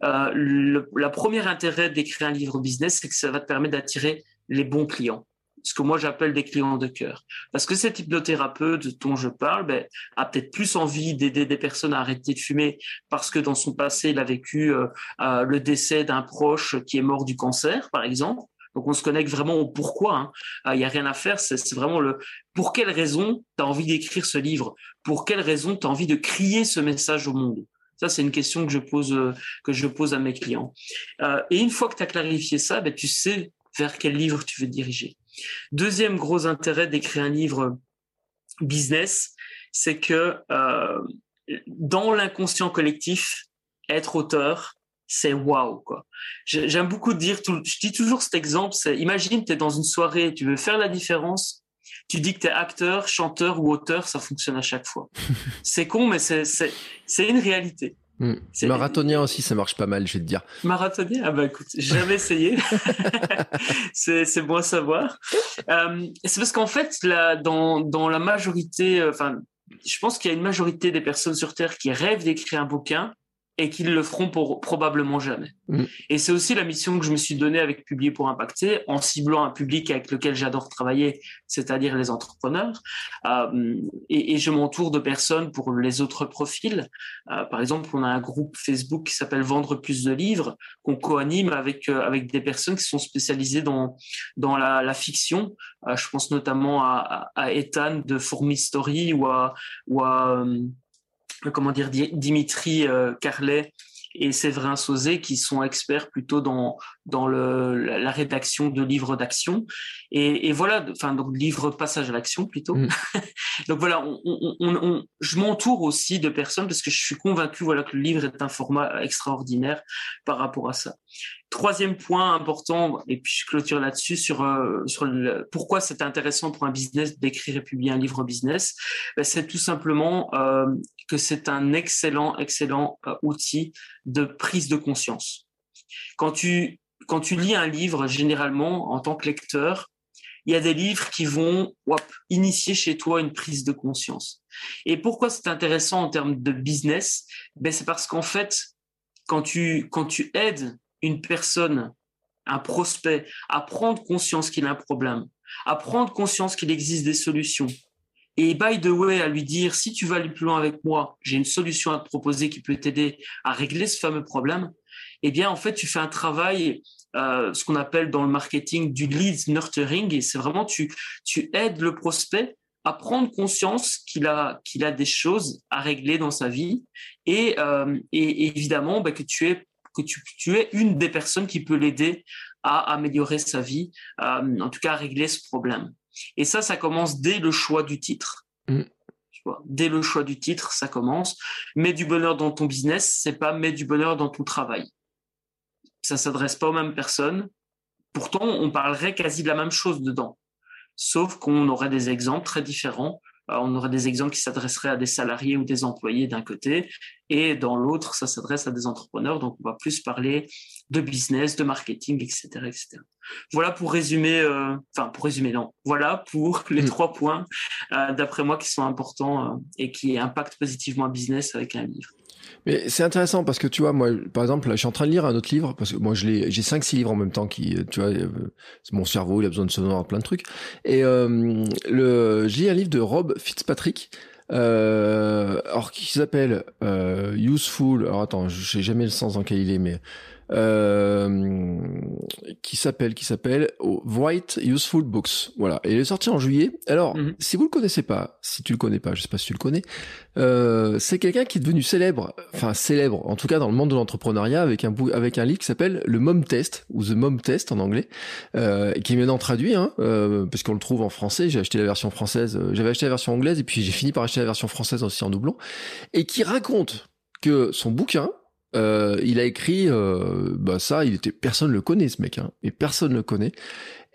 le la première intérêt d'écrire un livre business, c'est que ça va te permettre d'attirer les bons clients ce que moi j'appelle des clients de cœur. Parce que cet hypnothérapeute dont je parle ben, a peut-être plus envie d'aider des personnes à arrêter de fumer parce que dans son passé, il a vécu euh, euh, le décès d'un proche qui est mort du cancer, par exemple. Donc on se connecte vraiment au pourquoi. Hein. Euh, il n'y a rien à faire, c'est vraiment le pour quelle raison tu as envie d'écrire ce livre, pour quelle raison tu as envie de crier ce message au monde? Ça, c'est une question que je pose, que je pose à mes clients. et une fois que tu as clarifié ça, ben, tu sais vers quel livre tu veux diriger. Deuxième gros intérêt d'écrire un livre business, c'est que euh, dans l'inconscient collectif, être auteur, c'est waouh quoi. J'aime beaucoup dire, je dis toujours cet exemple, c'est imagine tu es dans une soirée, tu veux faire la différence, tu dis que tu es acteur, chanteur ou auteur, ça fonctionne à chaque fois. c'est con, mais c'est une réalité. Hmm. Marathonien aussi, ça marche pas mal, je vais te dire. Marathonien? Ah bah écoute, j'ai jamais essayé. c'est bon à savoir. Euh, c'est parce qu'en fait, là, dans, dans la majorité, euh, enfin, je pense qu'il y a une majorité des personnes sur Terre qui rêvent d'écrire un bouquin, et qu'ils le feront pour probablement jamais. Mm. Et c'est aussi la mission que je me suis donnée avec Publier pour impacter, en ciblant un public avec lequel j'adore travailler, c'est-à-dire les entrepreneurs. Euh, et, et, je m'entoure de personnes pour les autres profils. Euh, par exemple, on a un groupe Facebook qui s'appelle Vendre plus de livres, qu'on co-anime avec euh, avec des personnes qui sont spécialisées dans dans la, la fiction. Je pense notamment à, à, à Ethan de Fourmi Story ou à ou à comment dire, Dimitri euh, Carlet et Séverin Sauzé qui sont experts plutôt dans dans le, la rédaction de livres d'action. Et, et, voilà enfin donc livres passage à l'action plutôt. Mm. donc voilà on, on, on, je m'entoure aussi de personnes parce que je suis convaincu voilà que le livre est un format extraordinaire par rapport à ça troisième point important et puis je clôture là-dessus sur euh, pourquoi c'est intéressant pour un business d'écrire et publier un livre business ben, c'est tout simplement euh, que c'est un excellent excellent euh, outil de prise de conscience. Quand tu, quand tu lis un livre, généralement, en tant que lecteur, il y a des livres qui vont initier chez toi une prise de conscience. Et pourquoi c'est intéressant en termes de business? Ben C'est parce qu'en fait, quand tu, quand tu aides une personne, un prospect, à prendre conscience qu'il a un problème, à prendre conscience qu'il existe des solutions, et by the way, à lui dire, si tu vas aller plus loin avec moi, j'ai une solution à te proposer qui peut t'aider à régler ce fameux problème, eh bien, en fait, tu fais un travail, euh, ce qu'on appelle dans le marketing du lead nurturing, et c'est vraiment, tu, tu aides le prospect à prendre conscience qu'il a, qu'il a des choses à régler dans sa vie, et, euh, et évidemment, bah, que tu es que tu, tu es une des personnes qui peut l'aider à améliorer sa vie, euh, en tout cas à régler ce problème. Et ça, ça commence dès le choix du titre. Mm. Dès le choix du titre, ça commence. Mets du bonheur dans ton business, c'est pas mets du bonheur dans ton travail. Ça s'adresse pas aux mêmes personnes. Pourtant, on parlerait quasi de la même chose dedans. Sauf qu'on aurait des exemples très différents. Euh, on aurait des exemples qui s'adresseraient à des salariés ou des employés d'un côté, et dans l'autre, ça s'adresse à des entrepreneurs. Donc, on va plus parler de business, de marketing, etc., etc. Voilà pour résumer, euh, enfin pour résumer, non. Voilà pour les mm. trois points, euh, d'après moi, qui sont importants euh, et qui impactent positivement un business avec un livre. Mais c'est intéressant parce que tu vois, moi, par exemple, là, je suis en train de lire un autre livre parce que moi, je l'ai, j'ai cinq, six livres en même temps qui, tu vois, mon cerveau, il a besoin de se voir plein de trucs. Et euh, le, j'ai un livre de Rob Fitzpatrick. Euh, alors qui s'appelle euh, Useful. Alors attends, je sais jamais le sens dans lequel il est, mais euh, qui s'appelle qui s'appelle White Useful Books. Voilà, et il est sorti en juillet. Alors, mhm. si vous le connaissez pas, si tu le connais pas, je sais pas si tu le connais, euh, c'est quelqu'un qui est devenu célèbre, enfin célèbre, en tout cas dans le monde de l'entrepreneuriat, avec un avec un livre qui s'appelle le Mom Test ou The Mom Test en anglais, euh, qui est maintenant traduit, hein, euh, parce qu'on le trouve en français. J'ai acheté la version française, euh, j'avais acheté la version anglaise et puis j'ai fini par acheter la version française aussi en doublon, et qui raconte que son bouquin, euh, il a écrit, euh, bah ça, il était, personne le connaît ce mec, hein, et personne le connaît.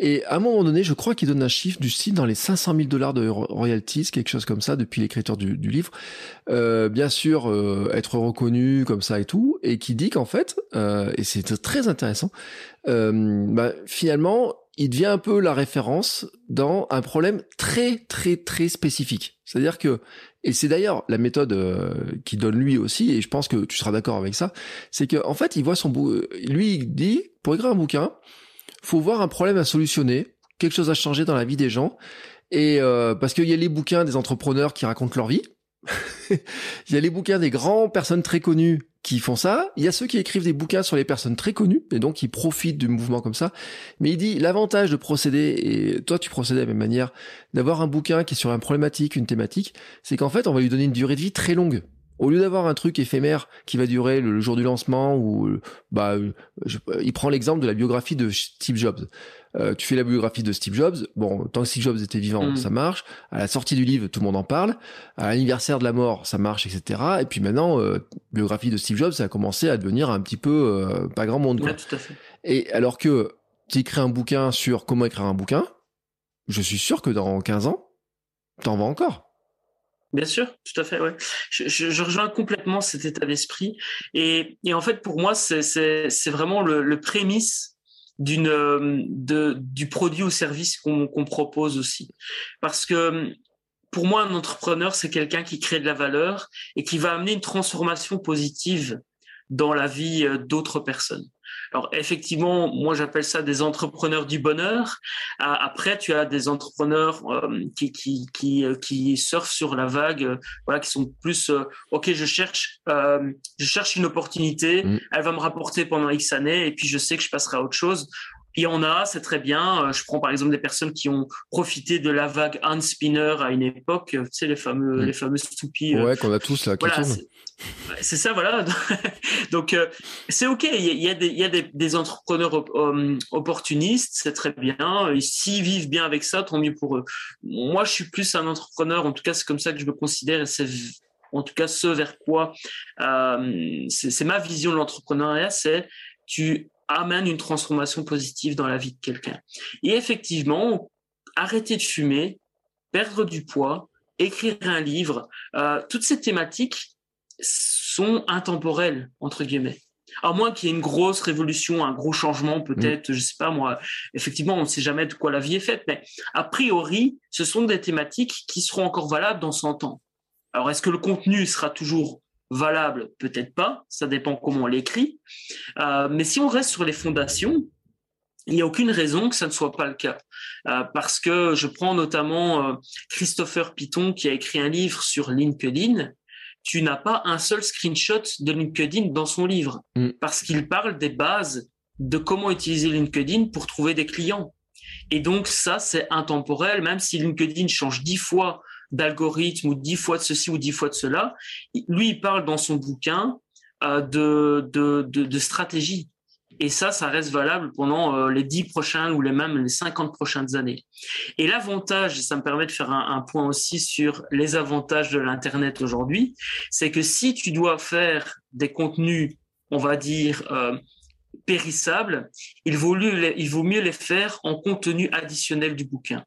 Et à un moment donné, je crois qu'il donne un chiffre du style dans les 500 000 dollars de royalties, quelque chose comme ça, depuis l'écriture du, du, livre. Euh, bien sûr, euh, être reconnu comme ça et tout, et qui dit qu'en fait, euh, et c'est très intéressant, bah, finalement, il devient un peu la référence dans un problème très très très spécifique. C'est-à-dire que, et c'est d'ailleurs la méthode euh, qui donne lui aussi, et je pense que tu seras d'accord avec ça, c'est que en fait il voit son bou lui il dit pour écrire un bouquin, faut voir un problème à solutionner, quelque chose à changer dans la vie des gens, et euh, parce qu'il y a les bouquins des entrepreneurs qui racontent leur vie, il y a les bouquins des grands personnes très connues qui font ça. Il y a ceux qui écrivent des bouquins sur les personnes très connues et donc qui profitent du mouvement comme ça. Mais il dit l'avantage de procéder et toi tu procèdes de la même manière d'avoir un bouquin qui est sur une problématique, une thématique, c'est qu'en fait on va lui donner une durée de vie très longue. Au lieu d'avoir un truc éphémère qui va durer le, jour du lancement ou bah il prend l'exemple de la biographie de Steve Jobs. Euh, tu fais la biographie de Steve Jobs. Bon, tant que Steve Jobs était vivant, mm. ça marche. À la sortie du livre, tout le monde en parle. À l'anniversaire de la mort, ça marche, etc. Et puis maintenant, euh, biographie de Steve Jobs, ça a commencé à devenir un petit peu euh, pas grand monde. Quoi. tout à fait. Et alors que tu écris un bouquin sur comment écrire un bouquin, je suis sûr que dans 15 ans, t'en vas encore. Bien sûr, tout à fait. Ouais. Je, je, je rejoins complètement cet état d'esprit. Et, et, en fait, pour moi, c'est vraiment le, le prémisse d'une du produit ou service qu'on qu'on propose aussi parce que pour moi un entrepreneur c'est quelqu'un qui crée de la valeur et qui va amener une transformation positive dans la vie euh, d'autres personnes alors effectivement, moi j'appelle ça des entrepreneurs du bonheur. Après, tu as des entrepreneurs euh, qui qui qui euh, qui surfent sur la vague, euh, voilà, qui sont plus ok, je cherche je cherche une opportunité, mmh. elle va me rapporter pendant X années et puis je sais que je passerai à autre chose. Il y en a, c'est très bien. Je prends par exemple des personnes qui ont profité de la vague hand spinner à une époque, tu sais les fameux mmh. les fameux toupies. Ouais, qu'on a tous là. Voilà, c'est ça, voilà. Donc, euh, c'est OK. Il y a, des, il y a des, des entrepreneurs euh, opportunistes, c'est très bien. S'ils vivent bien avec ça, tant mieux pour eux. Moi, je suis plus un entrepreneur. En tout cas, c'est comme ça que je me considère. Et c'est en tout cas ce vers quoi euh, c'est ma vision de l'entrepreneuriat, c'est tu amènes une transformation positive dans la vie de quelqu'un. Et effectivement, arrêter de fumer, perdre du poids, écrire un livre, euh, toutes ces thématiques, sont intemporels entre guillemets. À moins qu'il y ait une grosse révolution, un gros changement, peut-être, je sais pas moi. Effectivement, on ne sait jamais de quoi la vie est faite, mais a priori, ce sont des thématiques qui seront encore valables dans 100 ans. Alors, est-ce que le contenu sera toujours valable Peut-être pas. Ça dépend comment on l'écrit. Euh, mais si on reste sur les fondations, il n'y a aucune raison que ça ne soit pas le cas. Euh, parce que je prends notamment euh, Christopher Piton qui a écrit un livre sur LinkedIn tu n'as pas un seul screenshot de LinkedIn dans son livre mm. parce qu'il parle des bases de comment utiliser LinkedIn pour trouver des clients. Et donc ça, c'est intemporel, même si LinkedIn change dix fois d'algorithme ou dix fois de ceci ou dix fois de cela. Lui, il parle dans son bouquin euh, de, de, de, de stratégie. Et ça, ça reste valable pendant euh, les dix prochaines ou les même les 50 prochaines années. Et l'avantage, ça me permet de faire un, point aussi sur les avantages de l'Internet aujourd'hui, c'est que si tu dois faire des contenus, on va dire, euh, périssables, il vaut mieux les faire en contenu additionnel du bouquin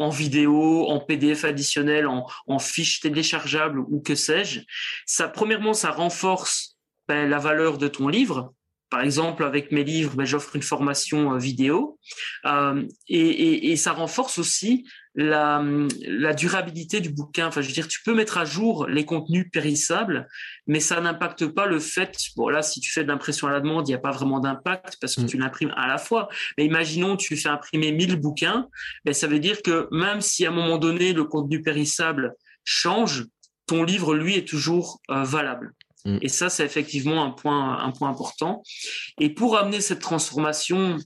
en vidéo, en PDF additionnel, en, fiche téléchargeable ou que sais-je. Ça, premièrement, ça renforce ben, la valeur de ton livre par exemple, avec mes livres, ben, j'offre une formation euh, vidéo euh, et, ça renforce aussi la, la, durabilité du bouquin. Enfin, je veux dire, tu peux mettre à jour les contenus périssables, mais ça n'impacte pas le fait. Bon, là, si tu fais de l'impression à la demande, il n'y a pas vraiment d'impact parce que mm. tu l'imprimes à la fois. Mais imaginons, tu fais imprimer 1000 bouquins, ben, ça veut dire que même si à un moment donné le contenu périssable change, ton livre, lui, est toujours euh, valable. Mm. Et ça, c'est effectivement un point, un point important. Et pour amener cette transformation,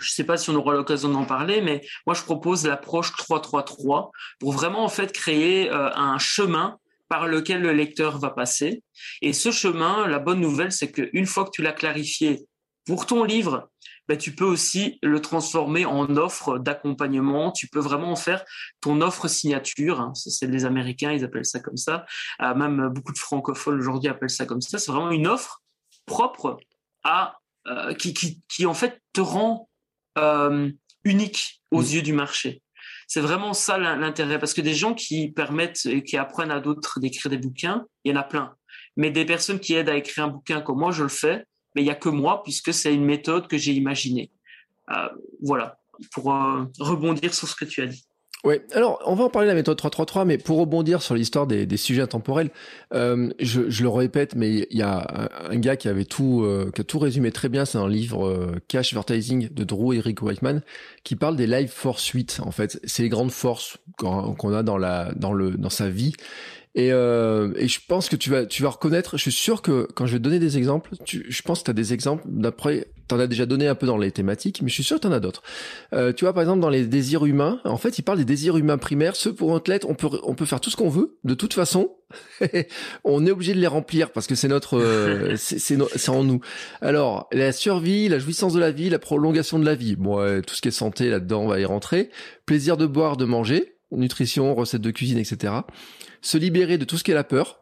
je ne sais pas si on aura l'occasion d'en parler, mais moi, je propose l'approche 333 pour vraiment, en fait, créer euh, un chemin par lequel le lecteur va passer. Et ce chemin, la bonne nouvelle, c'est qu'une fois que tu l'as clarifié pour ton livre, ben, tu peux aussi le transformer en offre d'accompagnement. Tu peux vraiment en faire ton offre signature. Hein. C'est les Américains, ils appellent ça comme ça. Euh, même beaucoup de francophones aujourd'hui appellent ça comme ça. C'est vraiment une offre propre à euh, qui, qui, qui, en fait te rend euh, unique aux mmh. yeux du marché. C'est vraiment ça l'intérêt, parce que des gens qui permettent et qui apprennent à d'autres d'écrire des bouquins, il y en a plein. Mais des personnes qui aident à écrire un bouquin comme moi, je le fais, mais il y a que moi puisque c'est une méthode que j'ai imaginée. Euh, voilà, pour euh, rebondir sur ce que tu as dit. Oui, alors on va en parler de la méthode 333, mais pour rebondir sur l'histoire des, des, sujets intemporels, euh, je, je, le répète, mais il y a un, gars qui avait tout, euh, qui a tout résumé très bien, c'est un livre euh, Cash Advertising de Drew Eric Whiteman, qui parle des live force 8. En fait, c'est les grandes forces qu'on a dans la, dans le, dans sa vie et, euh, et je pense que tu vas, tu vas reconnaître. Je suis sûr que quand je vais te donner des exemples, tu, je pense que tu as des exemples. D'après, tu en as déjà donné un peu dans les thématiques, mais je suis sûr que tu en as d'autres. Euh, tu vois, par exemple, dans les désirs humains, en fait, il parle des désirs humains primaires. Ceux pour un athlète, on peut, on peut faire tout ce qu'on veut. De toute façon, on est obligé de les remplir parce que c'est notre, euh, c'est en nous. Alors, la survie, la jouissance de la vie, la prolongation de la vie. Bon, tout ce qui est santé là-dedans, on va y rentrer. Plaisir de boire, de manger, nutrition, recettes de cuisine, etc se libérer de tout ce qui est la peur.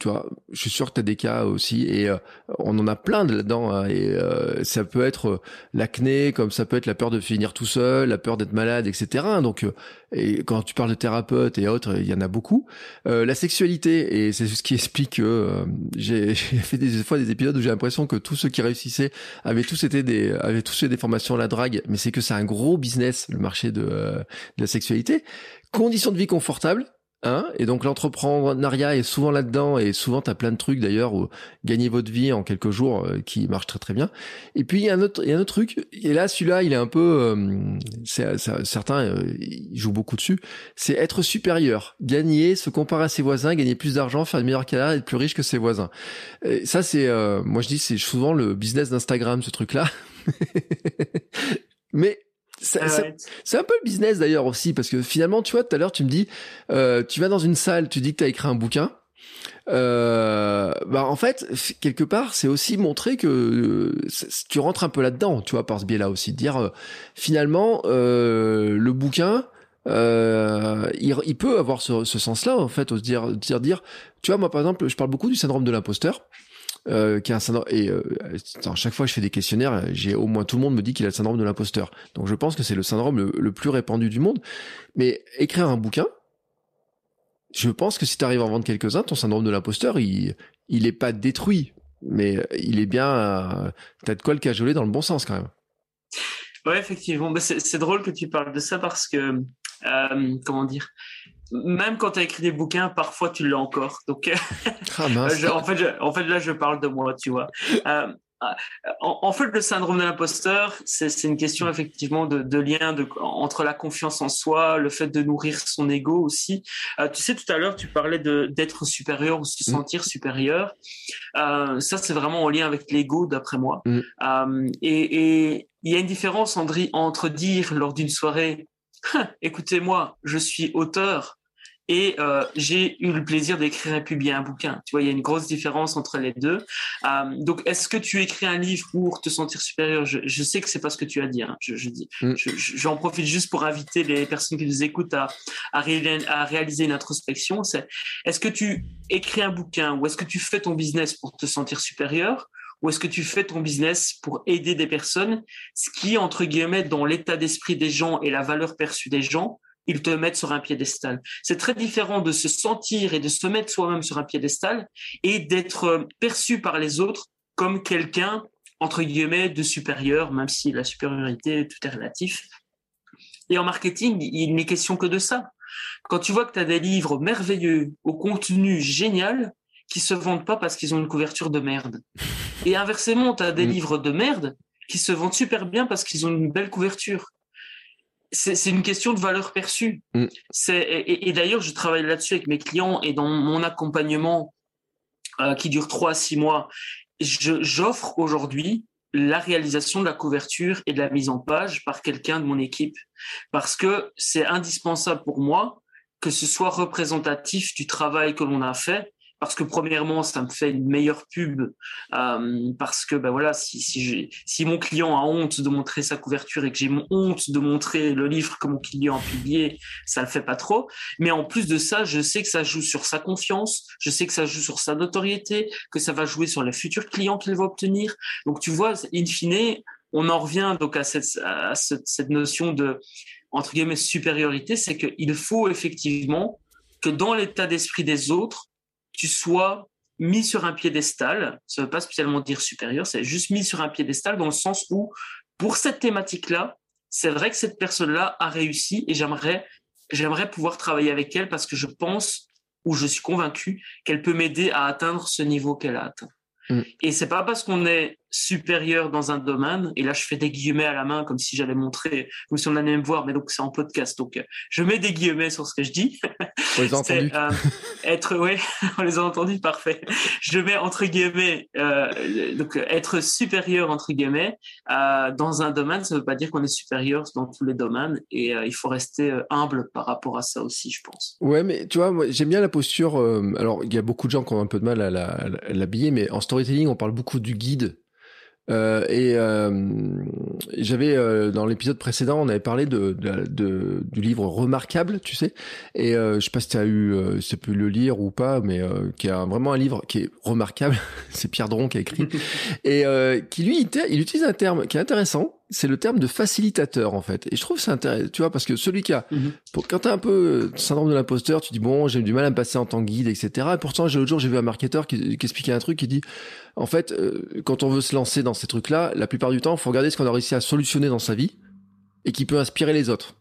Tu vois, je suis sûr que tu as des cas aussi et euh, on en a plein là-dedans hein, et euh, ça peut être euh, l'acné comme ça peut être la peur de finir tout seul, la peur d'être malade, etc. Donc et quand tu parles de thérapeute et autres, il y en a beaucoup. la sexualité et c'est ce qui explique que j'ai fait des fois des épisodes où j'ai l'impression que tous ceux qui réussissaient avaient tous été des avaient tous fait des formations à la drague, mais c'est que c'est un gros business le marché de, de la sexualité. Conditions de vie confortables Hein? Et donc l'entrepreneuriat est souvent là-dedans et souvent tu as plein de trucs d'ailleurs où gagner votre vie en quelques jours euh, qui marche très très bien. Et puis il y a un autre il y a un autre truc et là celui-là il est un peu euh, certains euh, ils jouent beaucoup dessus, c'est être supérieur, gagner, se comparer à ses voisins, gagner plus d'argent, faire une meilleure carrière, être plus riche que ses voisins. Ça c'est moi je dis c'est souvent le business d'Instagram ce truc là. Mais ah c'est un peu le business d'ailleurs aussi, parce que finalement, tu vois, tout à l'heure, tu me dis, euh, tu vas dans une salle, tu dis que tu as écrit un bouquin. Euh, bah en fait, quelque part, c'est aussi montrer que euh, tu rentres un peu là-dedans, tu vois, par ce biais-là aussi, de dire euh, finalement euh, le bouquin, euh, il, il, peut avoir ce, ce sens-là en fait, se dire, dire, dire, tu vois, moi par exemple, je parle beaucoup du syndrome de l'imposteur euh, qui a un syndrome et euh, chaque fois que je fais des questionnaires, j'ai au moins tout le monde me dit qu'il a le syndrome de l'imposteur. Donc je pense que c'est le syndrome le, plus répandu du monde. Mais écrire un bouquin, je pense que si tu arrives à en vendre quelques-uns, ton syndrome de l'imposteur, il il pas détruit, mais il est bien euh, t'as de quoi le cajoler dans le bon sens quand même. Ouais, effectivement. C'est drôle que tu parles de ça parce que euh, comment dire même quand tu as écrit des bouquins, parfois tu l'as encore. Donc, ah, en, fait, en fait, là, je parle de moi, tu vois. Euh, en, fait, le syndrome de l'imposteur, c'est une question effectivement de, lien de, entre la confiance en soi, le fait de nourrir son ego aussi. Euh, tu sais, tout à l'heure, tu parlais d'être supérieur ou se mm. sentir supérieur. Euh, ça, c'est vraiment en lien avec l'ego, d'après moi. Mm. Euh, et il y a une différence entre dire lors d'une soirée, écoutez-moi, je suis auteur, et euh, j'ai eu le plaisir d'écrire et publier un bouquin. Tu vois, il y a une grosse différence entre les deux. Euh, donc, est-ce que tu écris un livre pour te sentir supérieur? Je, je, sais que c'est pas ce que tu as dit. Hein. Je, je, dis, mm. j'en profite juste pour inviter les personnes qui nous écoutent à, à réaliser une introspection. C'est est-ce que tu écris un bouquin ou est-ce que tu fais ton business pour te sentir supérieur? Ou est-ce que tu fais ton business pour aider des personnes, ce qui, entre guillemets, dans l'état d'esprit des gens et la valeur perçue des gens, ils te mettent sur un piédestal. C'est très différent de se sentir et de se mettre soi-même sur un piédestal et d'être euh, perçu par les autres comme quelqu'un, entre guillemets, de supérieur, même si la supériorité, tout est relatif. Et en marketing, il n'est question que de ça. Quand tu vois que tu as des livres merveilleux, au contenu génial, qui se vendent pas parce qu'ils ont une couverture de merde. Et inversement, tu as des mm. livres de merde qui se vendent super bien parce qu'ils ont une belle couverture c'est une question de valeur perçue. Mm. Et, et d'ailleurs, je travaille là-dessus avec mes clients et dans mon accompagnement euh, qui dure trois à six mois, j'offre aujourd'hui la réalisation de la couverture et de la mise en page par quelqu'un de mon équipe parce que c'est indispensable pour moi que ce soit représentatif du travail que l'on a fait parce que premièrement, ça me fait une meilleure pub, euh, parce que ben voilà, si, si, mon client a honte de montrer sa couverture et que j'ai honte de montrer le livre que mon client a publié, ça le fait pas trop. Mais en plus de ça, je sais que ça joue sur sa confiance, je sais que ça joue sur sa notoriété, que ça va jouer sur les futurs clients qu'il va obtenir. Donc tu vois, in fine, on en revient donc à cette, à cette notion de entre guillemets supériorité, c'est qu'il faut effectivement que dans l'état d'esprit des autres, tu sois mis sur un piédestal. Ça ne veut pas spécialement dire supérieur, c'est juste mis sur un piédestal dans le sens où, pour cette thématique-là, c'est vrai que cette personne-là a réussi et j'aimerais, j'aimerais pouvoir travailler avec elle parce que je pense ou je suis convaincu qu'elle peut m'aider à atteindre ce niveau qu'elle a atteint. Mm. Et c'est pas parce qu'on est supérieur dans un domaine, et là je fais des guillemets à la main comme si j'allais montrer, comme si on allait me voir, mais donc c'est en podcast, donc je mets des guillemets sur ce que je dis. On les a entendus. Euh, être, ouais, on les a entendus, parfait. Je mets entre guillemets, euh, donc être supérieur entre guillemets euh, dans un domaine, ça veut pas dire qu'on est supérieur dans tous les domaines, et il faut rester humble par rapport à ça aussi, je pense. Ouais, mais tu vois, j'aime bien la posture. alors il y a beaucoup de gens qui ont un peu de mal à l'habiller, mais en storytelling, on parle beaucoup du guide euh, et euh, j'avais euh, dans l'épisode précédent, on avait parlé de, de, de, du livre remarquable, tu sais. Et euh, je sais pas si tu as eu, euh, si pu le lire ou pas, mais qui est vraiment un livre qui est remarquable. C'est Pierre Dron qui a écrit et qui lui, il utilise un terme qui est intéressant c'est le terme de facilitateur en fait. Et je trouve c'est intéressant, tu vois, parce que celui qui a, mm -hmm. quand t'as un peu euh, syndrome de l'imposteur, tu dis bon, j'ai du mal à me passer en tant que guide, etc. Et pourtant, l'autre jour, j'ai vu un marketeur qui, qui, expliquait un truc qui dit, en fait, euh, quand on veut se lancer dans ces trucs-là, la plupart du temps, il faut regarder ce qu'on a réussi à solutionner dans sa vie et qui peut inspirer les autres.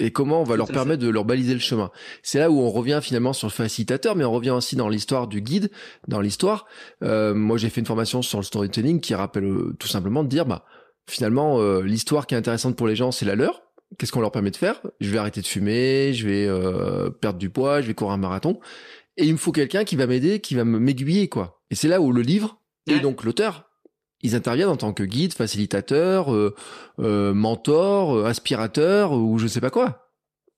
Et comment on va leur permettre de leur baliser le chemin. C'est là où on revient finalement sur le facilitateur, mais on revient aussi dans l'histoire du guide, dans l'histoire. Euh, moi, j'ai fait une formation sur le storytelling qui rappelle euh, tout simplement de dire, bah, finalement, euh, l'histoire qui est intéressante pour les gens, c'est la leur. Qu'est-ce qu'on leur permet de faire? Je vais arrêter de fumer, je vais euh, perdre du poids, je vais courir un marathon. Et il me faut quelqu'un qui va m'aider, qui va m'aiguiller, quoi. Et c'est là où le livre et donc l'auteur, ils interviennent en tant que guide, facilitateur, euh, mentor, aspirateur ou je sais pas quoi.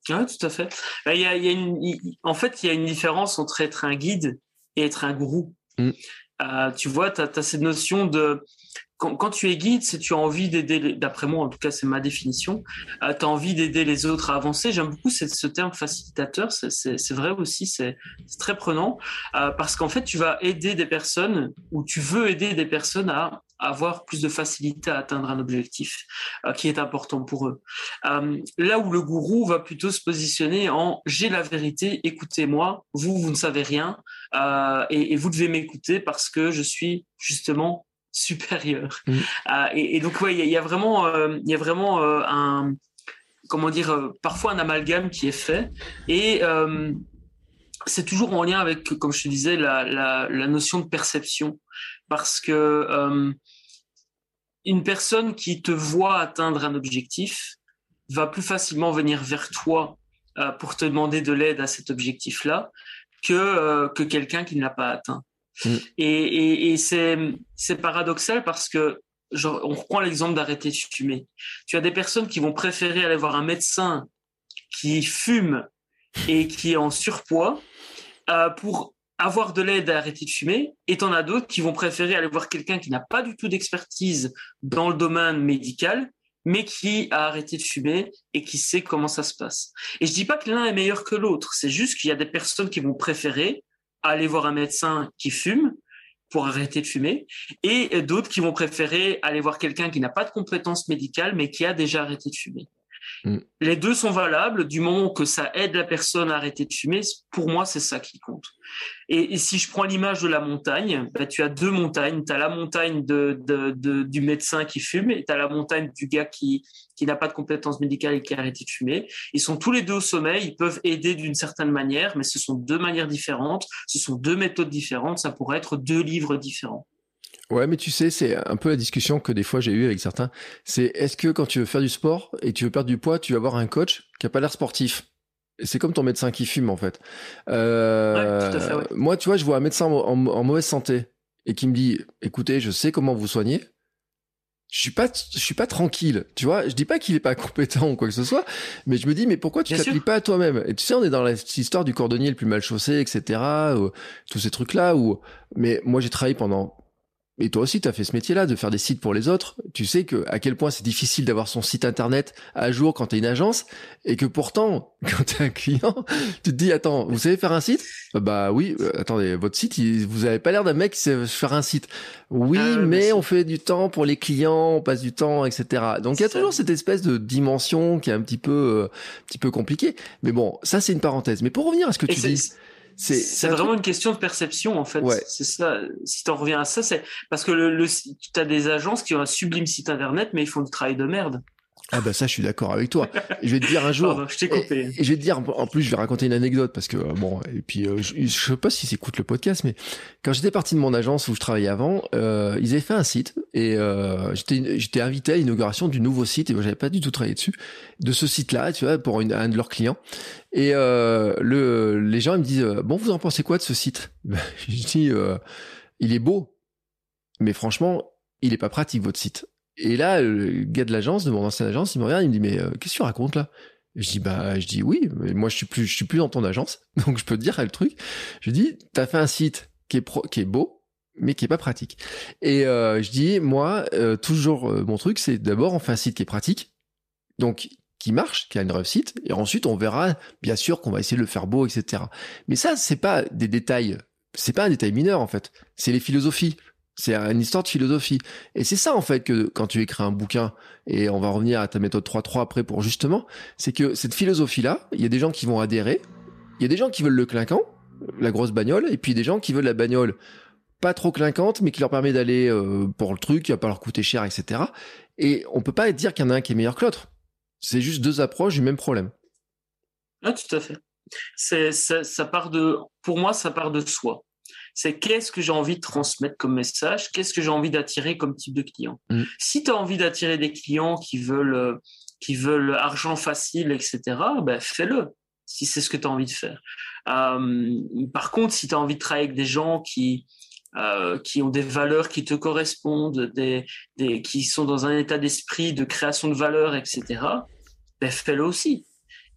Oui, tout à fait. Bah, il y a, y a une, en fait, il y a une différence entre être un guide et être un gourou. Mm. tu vois, tu as, cette notion de quand, tu es guide, si tu as envie d'aider, d'après moi, en tout cas, c'est ma définition, euh, tu as envie d'aider les autres à avancer. J'aime beaucoup ce, ce terme facilitateur, c'est vrai aussi, c'est très prenant, euh, parce qu'en fait, tu vas aider des personnes, ou tu veux aider des personnes à avoir plus de facilité à atteindre un objectif euh, qui est important pour eux. Euh, là où le gourou va plutôt se positionner en j'ai la vérité, écoutez-moi, vous, vous ne savez rien, euh, et, et vous devez m'écouter parce que je suis justement supérieur. Mm. Euh, et, et, donc, ouais, il y, y, a vraiment, euh, il y a vraiment euh, un, comment dire, parfois un amalgame qui est fait. Et c'est toujours en lien avec, comme je te disais, la, la, la notion de perception. Parce que une personne qui te voit atteindre un objectif va plus facilement venir vers toi pour te demander de l'aide à cet objectif-là que, que quelqu'un qui ne l'a pas atteint. Mm. Et, c'est paradoxal parce que on reprend l'exemple d'arrêter de fumer. Tu as des personnes qui vont préférer aller voir un médecin qui fume et qui est en surpoids euh, pour avoir de l'aide à arrêter de fumer, et t'en as d'autres qui vont préférer aller voir quelqu'un qui n'a pas du tout d'expertise dans le domaine médical, mais qui a arrêté de fumer et qui sait comment ça se passe. Et je dis pas que l'un est meilleur que l'autre, c'est juste qu'il y a des personnes qui vont préférer aller voir un médecin qui fume pour arrêter de fumer, et d'autres qui vont préférer aller voir quelqu'un qui n'a pas de compétences médicales, mais qui a déjà arrêté de fumer. Mm. Les deux sont valables du moment que ça aide la personne à arrêter de fumer. Pour moi, c'est ça qui compte. Et, si je prends l'image de la montagne, bah, tu as deux montagnes. Tu as la montagne du médecin qui fume et tu as la montagne du gars qui, qui n'a pas de compétences médicales et qui a arrêté de fumer. Ils sont tous les deux au sommet. Ils peuvent aider d'une certaine manière, mais ce sont deux manières différentes. Ce sont deux méthodes différentes. Ça pourrait être deux livres différents. Ouais, mais tu sais, c'est un peu la discussion que des fois j'ai eue avec certains. C'est est-ce que quand tu veux faire du sport et tu veux perdre du poids, tu vas avoir un coach qui a pas l'air sportif? C'est comme ton médecin qui fume en fait. Euh, ouais, fait ouais. Moi, tu vois, je vois un médecin en, en, en, mauvaise santé et qui me dit, écoutez, je sais comment vous soignez, je suis pas, je suis pas tranquille, tu vois. Je dis pas qu'il est pas compétent ou quoi que ce soit, mais je me dis, mais pourquoi tu t'appliques pas à toi-même? Et tu sais, on est dans l'histoire du cordonnier le plus mal chaussé, etc. Ou, tous ces trucs-là. Où, mais moi, j'ai travaillé pendant et toi aussi, tu as fait ce métier-là, de faire des sites pour les autres. Tu sais que à quel point c'est difficile d'avoir son site internet à jour quand tu es une agence, et que pourtant, quand tu es un client, tu te dis attends, vous savez faire un site? Bah oui. Euh, attendez, votre site, vous avez pas l'air d'un mec qui sait faire un site. Oui, ah mais on fait du temps pour les clients, on passe du temps, etc. Donc il y a toujours cette espèce de dimension qui est un petit peu, euh, un petit peu compliquée. Mais bon, ça c'est une parenthèse. Mais pour revenir à ce que tu dis. C'est vraiment une question de perception en fait. C'est ça. Si tu en reviens à ça, c'est parce que le, le tu as des agences qui ont un sublime site internet, mais ils font du travail de merde. Ah bah ça, je suis d'accord avec toi. je vais te dire un jour. je t'ai coupé. Et, je vais te dire, en plus, je vais raconter une anecdote parce que euh, bon, et puis euh, je, je sais pas si s'écoute le podcast, mais quand j'étais parti de mon agence où je travaillais avant, euh, ils avaient fait un site et euh, j'étais j'étais invité à l'inauguration du nouveau site et moi j'avais pas du tout travaillé dessus, de ce site-là, tu vois, pour une, un de leurs clients. Et euh, le les gens ils me disent bon, vous en pensez quoi de ce site? Je dis il est beau, mais franchement, il est pas pratique votre site. Et là, le gars de l'agence, de mon ancienne agence, il me regarde, il me dit, mais euh, qu'est-ce que tu racontes là? Je dis bah je dis oui mais moi je suis plus je suis plus dans ton agence. Donc je peux te dire le truc. Je dis t'as fait un site qui est pro, qui est beau mais qui est pas pratique. Et euh, je dis moi euh, toujours mon truc c'est d'abord on fait un site qui est pratique donc qui marche qui a une réussite et ensuite on verra bien sûr qu'on va essayer de le faire beau etc mais ça c'est pas des détails c'est pas un détail mineur en fait. C'est les philosophies c'est une histoire de philosophie. Et c'est ça, en fait, que quand tu écris un bouquin, et on va revenir à ta méthode 3.3 après pour justement, c'est que cette philosophie-là, il y a des gens qui vont adhérer, il y a des gens qui veulent le clinquant, la grosse bagnole, et puis des gens qui veulent la bagnole pas trop clinquante, mais qui leur permet d'aller euh, pour le truc, qui va pas leur coûter cher, etc. Et on peut pas dire qu'il y en a un qui est meilleur que l'autre. C'est juste deux approches du même problème. Ah, tout à fait. Ça part de, pour moi, ça part de soi c'est qu'est-ce que j'ai envie de transmettre comme message, qu'est-ce que j'ai envie d'attirer comme type de client. Mm. Si tu as envie d'attirer des clients qui veulent, euh, qui veulent argent facile, etc., ben fais-le, si c'est ce que tu as envie de faire. Euh, par contre, si tu as envie de travailler avec des gens qui, euh, qui ont des valeurs qui te correspondent, des, des, qui sont dans un état d'esprit de création de valeur, etc., ben fais-le aussi.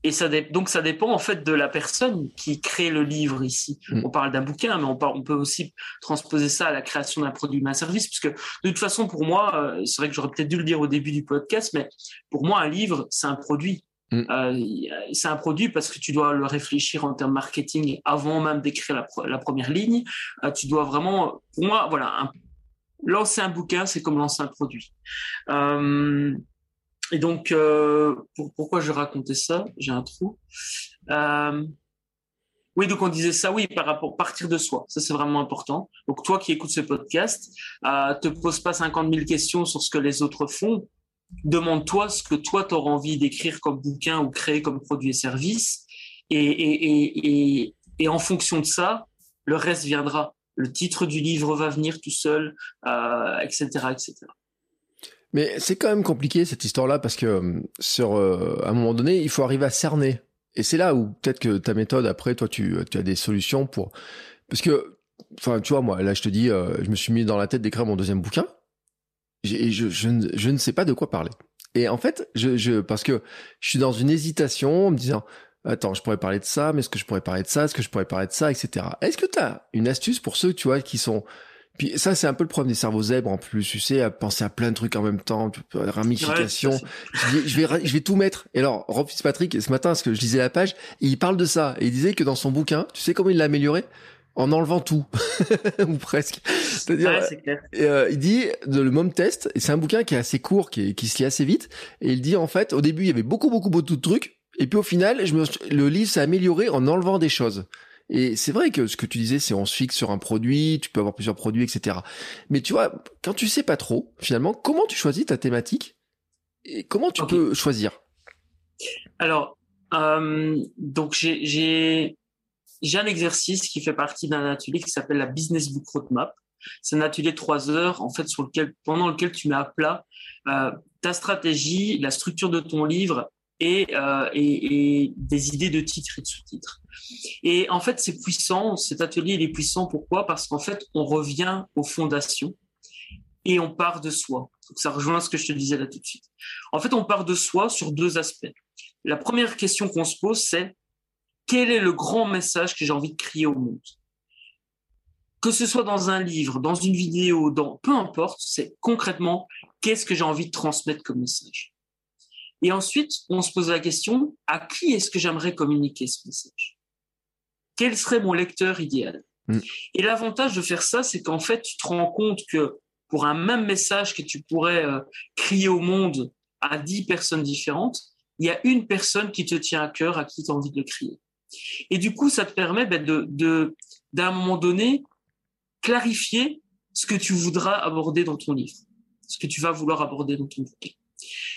Et ça donc ça dépend en fait de la personne qui crée le livre ici. Mm. On parle d'un bouquin, mais on, on, peut aussi transposer ça à la création d'un produit ou d'un service, puisque de toute façon pour moi, euh, c'est vrai que j'aurais peut-être dû le dire au début du podcast, mais pour moi un livre c'est un produit. Mm. Euh, c'est un produit parce que tu dois le réfléchir en termes marketing avant même d'écrire la, la, première ligne. Euh, tu dois vraiment, pour moi, voilà, un, lancer un bouquin, c'est comme lancer un produit. Euh, et donc, euh, pourquoi je racontais ça? J'ai un trou. Euh, oui, donc on disait ça, oui, par rapport partir de soi. Ça, c'est vraiment important. Donc, toi qui écoutes ce podcast, euh, te pose pas 50 000 questions sur ce que les autres font. Demande-toi ce que toi, tu auras envie d'écrire comme bouquin ou créer comme produit et service. Et, et, et, et, et en fonction de ça, le reste viendra. Le titre du livre va venir tout seul, euh, etc., etc. Mais c'est quand même compliqué cette histoire-là parce que euh, sur euh, à un moment donné, il faut arriver à cerner. Et c'est là où peut-être que ta méthode après, toi, tu, tu as des solutions pour parce que enfin tu vois moi là je te dis, euh, je me suis mis dans la tête d'écrire mon deuxième bouquin et je, je, je, ne sais pas de quoi parler. Et en fait, je, je parce que je suis dans une hésitation en me disant attends, je pourrais parler de ça, mais est-ce que je pourrais parler de ça, est-ce que je pourrais parler de ça, etc. Est-ce que tu as une astuce pour ceux, tu vois, qui sont puis ça, c'est un peu le problème des cerveaux zèbres en plus, tu sais, à penser à plein de trucs en même temps, ramification. je, vais, je, vais, je vais tout mettre. Et alors, Rob Fitzpatrick, ce matin, parce que je lisais la page, il parle de ça. Et il disait que dans son bouquin, tu sais comment il l'a amélioré? En enlevant tout ou presque. C'est-à-dire, euh, il dit de le mom test. Et c'est un bouquin qui est assez court, qui, qui se lit assez vite. Et il dit en fait, au début, il y avait beaucoup, beaucoup, beaucoup de trucs. Et puis au final, je me, le livre s'est amélioré en enlevant des choses. Et c'est vrai que ce que tu disais, c'est on se fixe sur un produit, tu peux avoir plusieurs produits, etc. Mais tu vois, quand tu sais pas trop, finalement, comment tu choisis ta thématique et comment tu peux choisir? Alors, euh, donc j'ai j'ai un exercice qui fait partie d'un atelier qui s'appelle la Business Book Roadmap. C'est un atelier de trois heures, en fait, sur lequel, pendant lequel tu mets à plat euh, ta stratégie, la structure de ton livre euh, et, des idées de titres et de sous-titres. Et en fait, c'est puissant, cet atelier est puissant. Pourquoi? Parce qu'en fait, on revient aux fondations. et on part de soi. Donc ça rejoint ce que je te disais là tout de suite. En fait, on part de soi sur deux aspects. La première question qu'on se pose, c'est quel est le grand message que j'ai envie de crier au monde? Que ce soit dans un livre, dans une vidéo, dans peu importe, c'est concrètement qu'est-ce que j'ai envie de transmettre comme message? Et ensuite, on se pose la question à qui est-ce que j'aimerais communiquer ce message? Quel serait mon lecteur idéal? Mm. Et l'avantage de faire ça, c'est qu'en fait, tu te rends compte que pour un même message que tu pourrais euh, crier au monde à dix personnes différentes, il y a une personne qui te tient à cœur, à qui tu as envie de le crier. Et du coup, ça te permet ben, de, d'un moment donné, clarifier ce que tu voudras aborder dans ton livre, ce que tu vas vouloir aborder dans ton bouquin.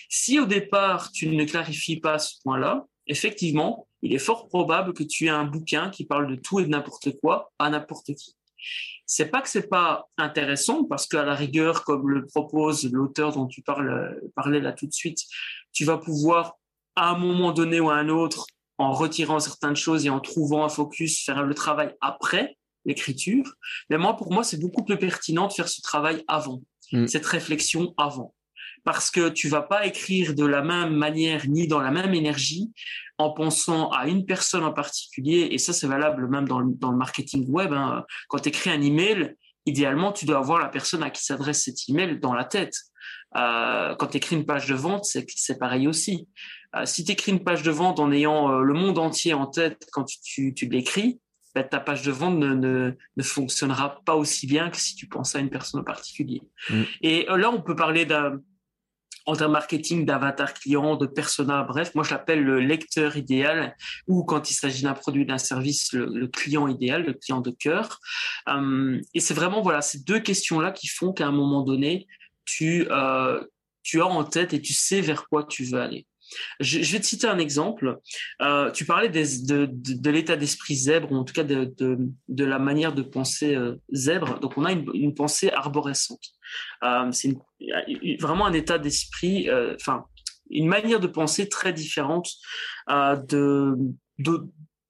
Si au départ, tu ne clarifies pas ce point-là, effectivement, il est fort probable que tu aies un bouquin qui parle de tout et de n'importe quoi à n'importe qui. C'est pas que c'est pas intéressant parce qu'à la rigueur, comme le propose l'auteur dont tu parles, parlais là tout de suite, tu vas pouvoir à un moment donné ou à un autre en retirant certaines choses et en trouvant un focus, faire le travail après l'écriture. Mais moi, pour moi, c'est beaucoup plus pertinent de faire ce travail avant, mm. cette réflexion avant. Parce que tu vas pas écrire de la même manière ni dans la même énergie en pensant à une personne en particulier. Et ça, c'est valable même dans le, dans le marketing web. Hein. Quand tu écris un email, idéalement, tu dois avoir la personne à qui s'adresse cet email dans la tête. Euh, quand tu écris une page de vente, c'est pareil aussi. Euh, si tu écris une page de vente en ayant euh, le monde entier en tête quand tu, tu, l'écris, ben, ta page de vente ne, ne, ne, fonctionnera pas aussi bien que si tu penses à une personne en particulier. Mm. Et là, on peut parler d'un en termes marketing d'avatar client, de persona, bref, moi je l'appelle le lecteur idéal ou quand il s'agit d'un produit, d'un service, le, client idéal, le client de cœur. et c'est vraiment voilà ces deux questions là qui font qu'à un moment donné, tu euh, tu as en tête et tu sais vers quoi tu veux aller. Je, vais te citer un exemple. Euh, tu parlais de, l'état d'esprit zèbre, ou en tout cas de, la manière de penser euh, zèbre. Donc, on a une, pensée arborescente. Euh, c'est vraiment un état d'esprit, enfin, une manière de penser très différente de,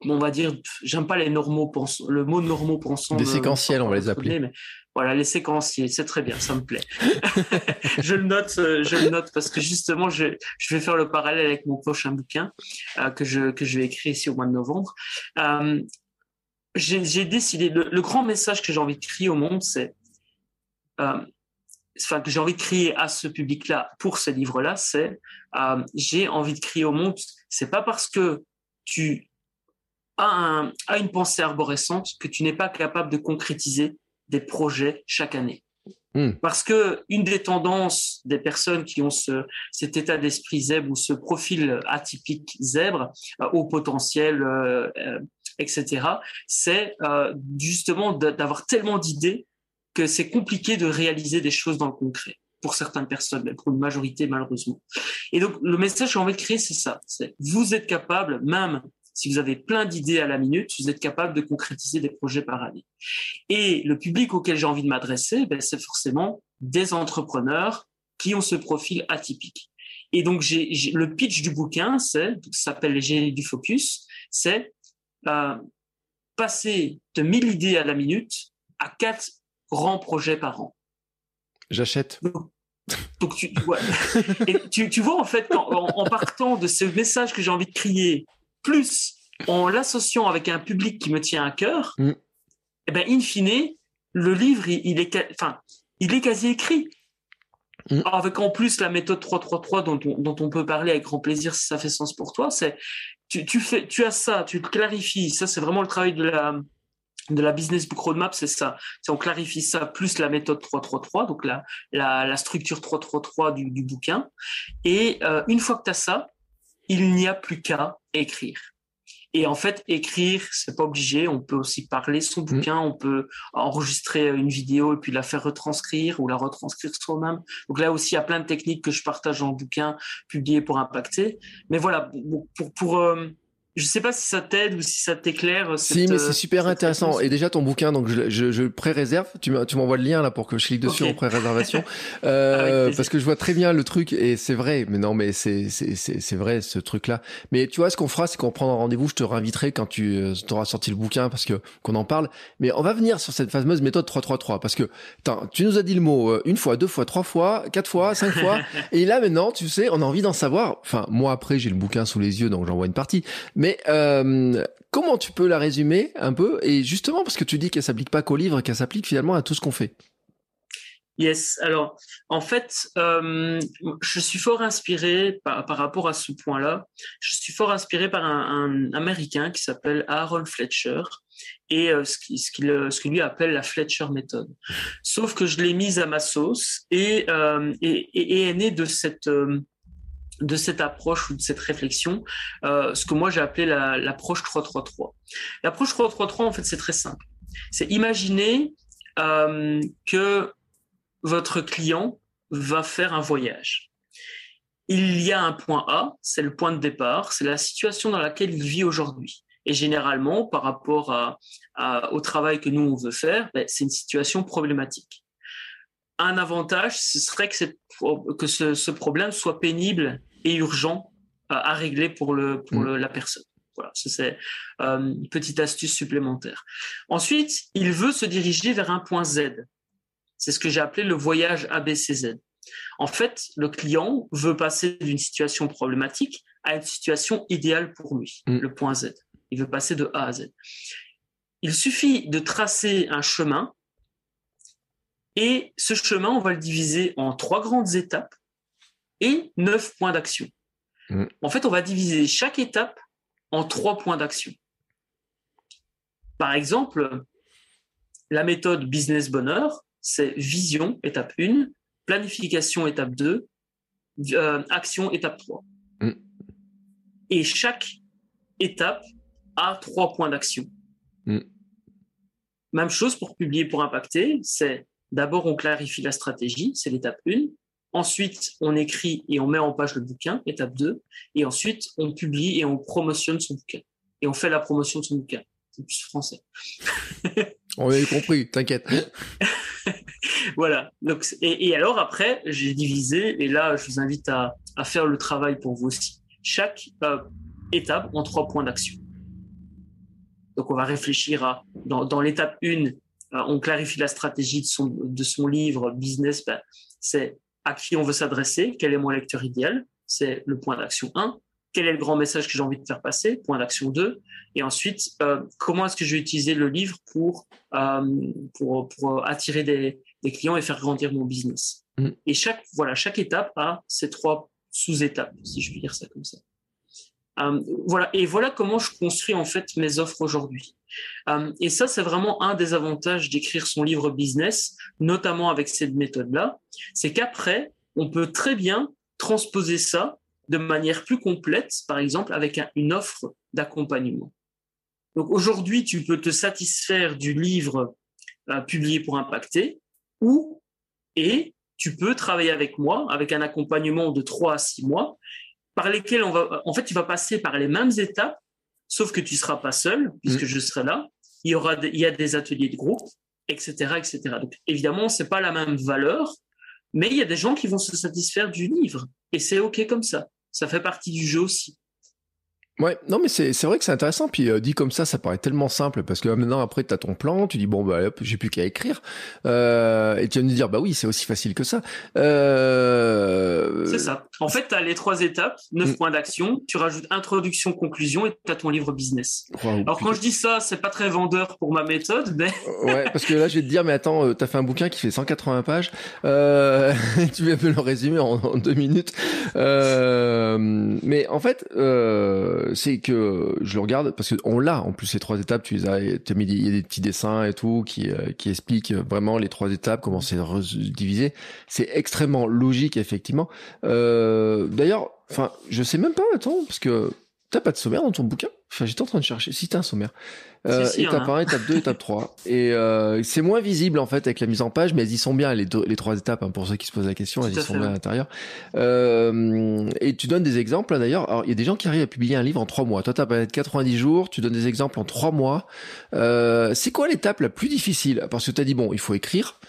on va dire, j'aime pas les normaux pensants, le mot normaux pensants. Des séquentiels, on va les appeler. Mais voilà, les séquenciers, c'est très bien, ça me plaît. je le note, euh, je le note parce que justement, je, vais faire le parallèle avec mon prochain bouquin euh, que je vais écrire ici au mois de novembre. Euh, j'ai décidé, le, grand message que j'ai envie de crier au monde, c'est, enfin que j'ai envie de crier à ce public-là pour ce livre-là, c'est, j'ai envie de crier au monde. C'est pas parce que tu a, une pensée arborescente que tu n'es pas capable de concrétiser des projets chaque année. Hmm. Parce que une des tendances des personnes qui ont ce, cet état d'esprit zèbre ou ce profil atypique zèbre, euh, au potentiel, euh, euh, etc., c'est justement d'avoir tellement d'idées que c'est compliqué de réaliser des choses dans le concret pour certaines personnes, mais pour une majorité malheureusement. Et donc le message que j'ai envie de créer, c'est ça. Vous êtes capable, même si vous avez plein d'idées à la minute, vous êtes capable de concrétiser des projets par année. Et le public auquel j'ai envie de m'adresser, ben, c'est forcément des entrepreneurs qui ont ce profil atypique. Et donc, j'ai, le pitch du bouquin, c'est, ça s'appelle les génies du focus, c'est euh, passer de 1000 idées à la minute à quatre grands projets par an. J'achète. Donc, tu, Et tu, tu, vois, en fait, en, en, partant de ce message que j'ai envie de crier, plus en l'associant avec un public qui me tient à cœur, mm. eh ben, in fine, le livre, il, est, enfin, il est quasi écrit. Mm. Avec en plus la méthode 333 dont on, dont on peut parler avec grand plaisir si ça fait sens pour toi, c'est tu, tu, fais, tu as ça, tu le clarifies. Ça, c'est vraiment le travail de la, de la business book roadmap, c'est ça. On clarifie ça plus la méthode 333, donc la, la, la structure 333 du, du bouquin. Et euh, une fois que tu as ça, il n'y a plus qu'à écrire. Et en fait, écrire, c'est pas obligé. On peut aussi parler son mmh. bouquin, on peut enregistrer une vidéo et puis la faire retranscrire ou la retranscrire soi-même. Donc là aussi, il y a plein de techniques que je partage dans le bouquin publié pour impacter. Mais voilà, pour, pour, euh, je sais pas si ça t'aide ou si ça t'éclaire. Si, mais c'est super intéressant. Et déjà ton bouquin, donc je, je, je pré-réserve. Tu m'envoies le lien là pour que je clique dessus en pré-réservation, euh, parce que je vois très bien le truc et c'est vrai. Mais non, mais c'est c'est c'est vrai ce truc-là. Mais tu vois, ce qu'on fera, c'est qu'on prendra rendez-vous. Je te réinviterai quand tu euh, auras sorti le bouquin parce que qu'on en parle. Mais on va venir sur cette fameuse méthode 333 parce que tu nous as dit le mot euh, une fois, deux fois, trois fois, quatre fois, cinq fois. et là maintenant, tu sais, on a envie d'en savoir. Enfin, moi après, j'ai le bouquin sous les yeux, donc j'en vois une partie. Mais euh, comment tu peux la résumer un peu? Et justement, parce que tu dis qu'elle s'applique pas qu'au livre, qu'elle s'applique finalement à tout ce qu'on fait. Yes. Alors, en fait, euh, je suis fort inspiré par, rapport à ce point-là. Je suis fort inspiré par un, Américain qui s'appelle Aaron Fletcher et euh, ce qu'il ce qui lui appelle la Fletcher méthode. Sauf que je l'ai mise à ma sauce et, et, et, est né de cette cette approche ou de cette réflexion, euh, ce que moi j'ai appelé l'approche 333. L'approche 333, en fait, c'est très simple. C'est imaginer euh, que votre client va faire un voyage. Il y a un point A, c'est le point de départ, c'est la situation dans laquelle il vit aujourd'hui. Et généralement, par rapport au travail que nous, on veut faire, ben, c'est une situation problématique. Un avantage, ce serait que, ce problème soit pénible et urgent à, régler pour, le, pour mm. la personne. Voilà, c'est euh, une petite astuce supplémentaire. Ensuite, il veut se diriger vers un point Z. C'est ce que j'ai appelé le voyage ABCZ. En fait, le client veut passer d'une situation problématique à une situation idéale pour lui, mm. le point Z. Il veut passer de A à Z. Il suffit de tracer un chemin et ce chemin, on va le diviser en trois grandes étapes et neuf points d'action. Mm. En fait, on va diviser chaque étape en trois points d'action. Par exemple, la méthode business bonheur, c'est vision, étape 1, planification, étape 2, euh, action, étape 3. Mm. Et chaque étape a trois points d'action. Mm. Même chose pour publier pour impacter, c'est d'abord on clarifie la stratégie, c'est l'étape 1. Ensuite, on écrit et on met en page le bouquin, étape 2. Et ensuite, on publie et on promotionne son bouquin. Et on fait la promotion de son bouquin. C'est plus français. on a compris, t'inquiète. voilà. Donc, et, alors après, j'ai divisé, et là, je vous invite à, faire le travail pour vous aussi. Chaque euh, étape en trois points d'action. Donc, on va réfléchir à, dans, l'étape 1, euh, on clarifie la stratégie de son, de son livre business. Ben, c'est à qui on veut s'adresser, quel est mon lecteur idéal, c'est le point d'action 1, quel est le grand message que j'ai envie de faire passer, point d'action 2, et ensuite, euh, comment est-ce que je vais utiliser le livre pour, euh, pour, pour, attirer des, des, clients et faire grandir mon business. Mm. Et chaque, voilà, chaque étape a ces trois sous-étapes, si je puis dire ça comme ça. Euh, voilà, et voilà comment je construis en fait mes offres aujourd'hui. Euh, et ça, c'est vraiment un des avantages d'écrire son livre business, notamment avec cette méthode-là, c'est qu'après, on peut très bien transposer ça de manière plus complète, par exemple avec une offre d'accompagnement. Donc aujourd'hui, tu peux te satisfaire du livre euh, publié pour impacter, ou et tu peux travailler avec moi avec un accompagnement de 3 à 6 mois par lesquels on va, en fait, tu vas passer par les mêmes étapes, sauf que tu seras pas seul, puisque mm. je serai là. Il y aura, il y a des ateliers de groupe, etc., etc. Donc, évidemment, c'est pas la même valeur, mais il y a des gens qui vont se satisfaire du livre. Et c'est OK comme ça. Ça fait partie du jeu aussi. Ouais, non mais c'est c'est vrai que c'est intéressant puis euh, dit comme ça ça paraît tellement simple parce que maintenant après tu as ton plan, tu dis bon bah hop, j'ai plus qu'à écrire euh, et tu vas me dire bah oui, c'est aussi facile que ça. Euh... C'est ça. En fait, tu as les trois étapes, neuf mm. points d'action, tu rajoutes introduction, conclusion et tu as ton livre business. Alors quand je dis ça, c'est pas très vendeur pour ma méthode, mais Ouais, parce que là je vais te dire mais attends, euh, tu as fait un bouquin qui fait 180 pages. Euh, tu viens me le résumer en, en deux minutes. mais en fait euh c'est que je le regarde parce qu'on l'a en plus ces trois étapes. Tu les as, as mis il y a des petits dessins et tout qui euh, qui expliquent vraiment les trois étapes, comment c'est divisé. C'est extrêmement logique effectivement. Euh, D'ailleurs, enfin, je sais même pas. Attends, parce que T'as pas de sommaire dans ton bouquin? Enfin, j'étais en train de chercher. Si t'as un sommaire. Euh, étape 1, étape 2, étape 3. Et euh, c'est moins visible en fait avec la mise en page, mais elles y sont bien les, les trois étapes. Hein, pour ceux qui se posent la question, elles y sont bien à l'intérieur. Euh, et tu donnes des exemples d'ailleurs. Alors il y a des gens qui arrivent à publier un livre en 3 mois. Toi t'as pas 90 jours. Tu donnes des exemples en 3 mois. Euh, c'est quoi l'étape la plus difficile? Parce que tu as dit bon, il faut écrire.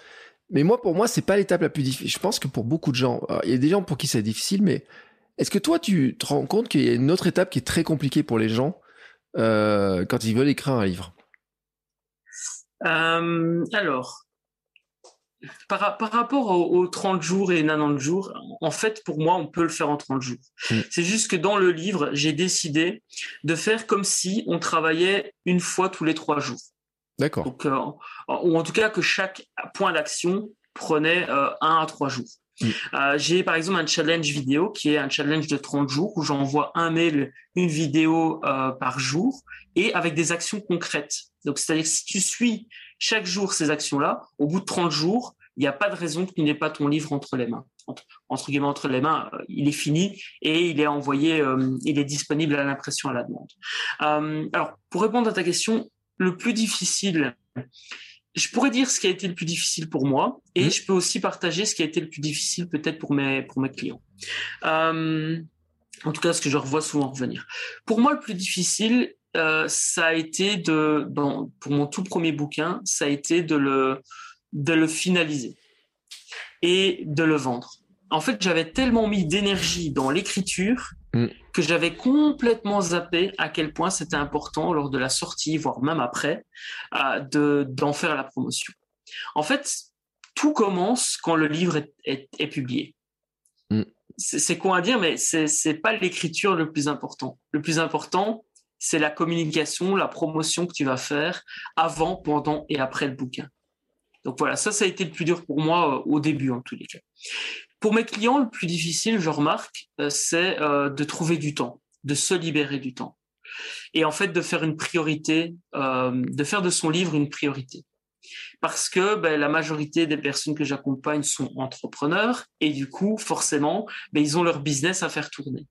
Mais moi, pour moi, c'est pas l'étape la plus difficile. Je pense que pour beaucoup de gens, il y a des gens pour qui c'est difficile, mais est-ce que toi, tu te rends compte qu'il y a une autre étape qui est très compliquée pour les gens euh, quand ils veulent écrire un livre? Euh, Alors, par, rapport aux, 30 jours et 90 jours, en fait, pour moi, on peut le faire en 30 jours. Mm. C'est juste que dans le livre, j'ai décidé de faire comme si on travaillait une fois tous les trois jours. D'accord. Euh, ou en tout cas que chaque point d'action prenait un à trois jours. Mm. Euh, j'ai par exemple un challenge vidéo qui est un challenge de 30 jours où j'envoie un mail, une vidéo euh, par jour et avec des actions concrètes. Donc, c'est-à-dire que si tu suis chaque jour ces actions-là, au bout de 30 jours, il n'y a pas de raison que tu n'aies pas ton livre entre les mains. Entre, guillemets, entre les mains, euh, il est fini et il est envoyé, il est disponible à l'impression à la demande. alors, pour répondre à ta question, le plus difficile, je pourrais dire ce qui a été le plus difficile pour moi et mmh. je peux aussi partager ce qui a été le plus difficile peut-être pour mes, pour mes clients. Euh, en tout cas, ce que je revois souvent revenir. Pour moi, le plus difficile, euh, ça a été de, pour mon tout premier bouquin, ça a été de le, de le finaliser et de le vendre. En fait, j'avais tellement mis d'énergie dans l'écriture Mm. Que j'avais complètement zappé à quel point c'était important lors de la sortie, voire même après, euh, de d'en faire la promotion. En fait, tout commence quand le livre est, est, publié. Mm. C'est quoi à dire, mais c'est pas l'écriture le plus important. Le plus important, c'est la communication, la promotion que tu vas faire avant, pendant et après le bouquin. Donc voilà, ça, ça a été le plus dur pour moi euh, au début en tous les cas. Pour mes clients, le plus difficile, je remarque, euh, c'est euh, de trouver du temps, de se libérer du temps. Et en fait, de faire une priorité, de faire de son livre une priorité. Parce que ben, la majorité des personnes que j'accompagne sont entrepreneurs et du coup, forcément, ben, ils ont leur business à faire tourner.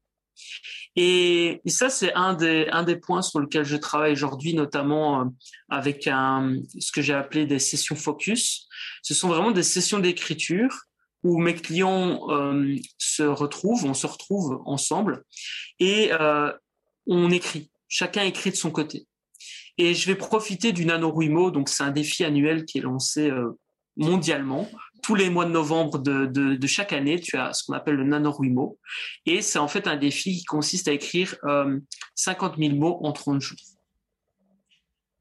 Et, ça, c'est un des, points sur lesquels je travaille aujourd'hui, notamment avec un, ce que j'ai appelé des sessions focus. Ce sont vraiment des sessions d'écriture où mes clients euh, se retrouvent, on se retrouve ensemble et euh, on écrit. Chacun écrit de son côté. Et je vais profiter du NaNoWriMo, donc c'est un défi annuel qui est lancé euh, mondialement. Tous les mois de novembre de, de, de, chaque année, tu as ce qu'on appelle le NaNoWriMo. Et c'est en fait un défi qui consiste à écrire 50 000 mots en 30 jours.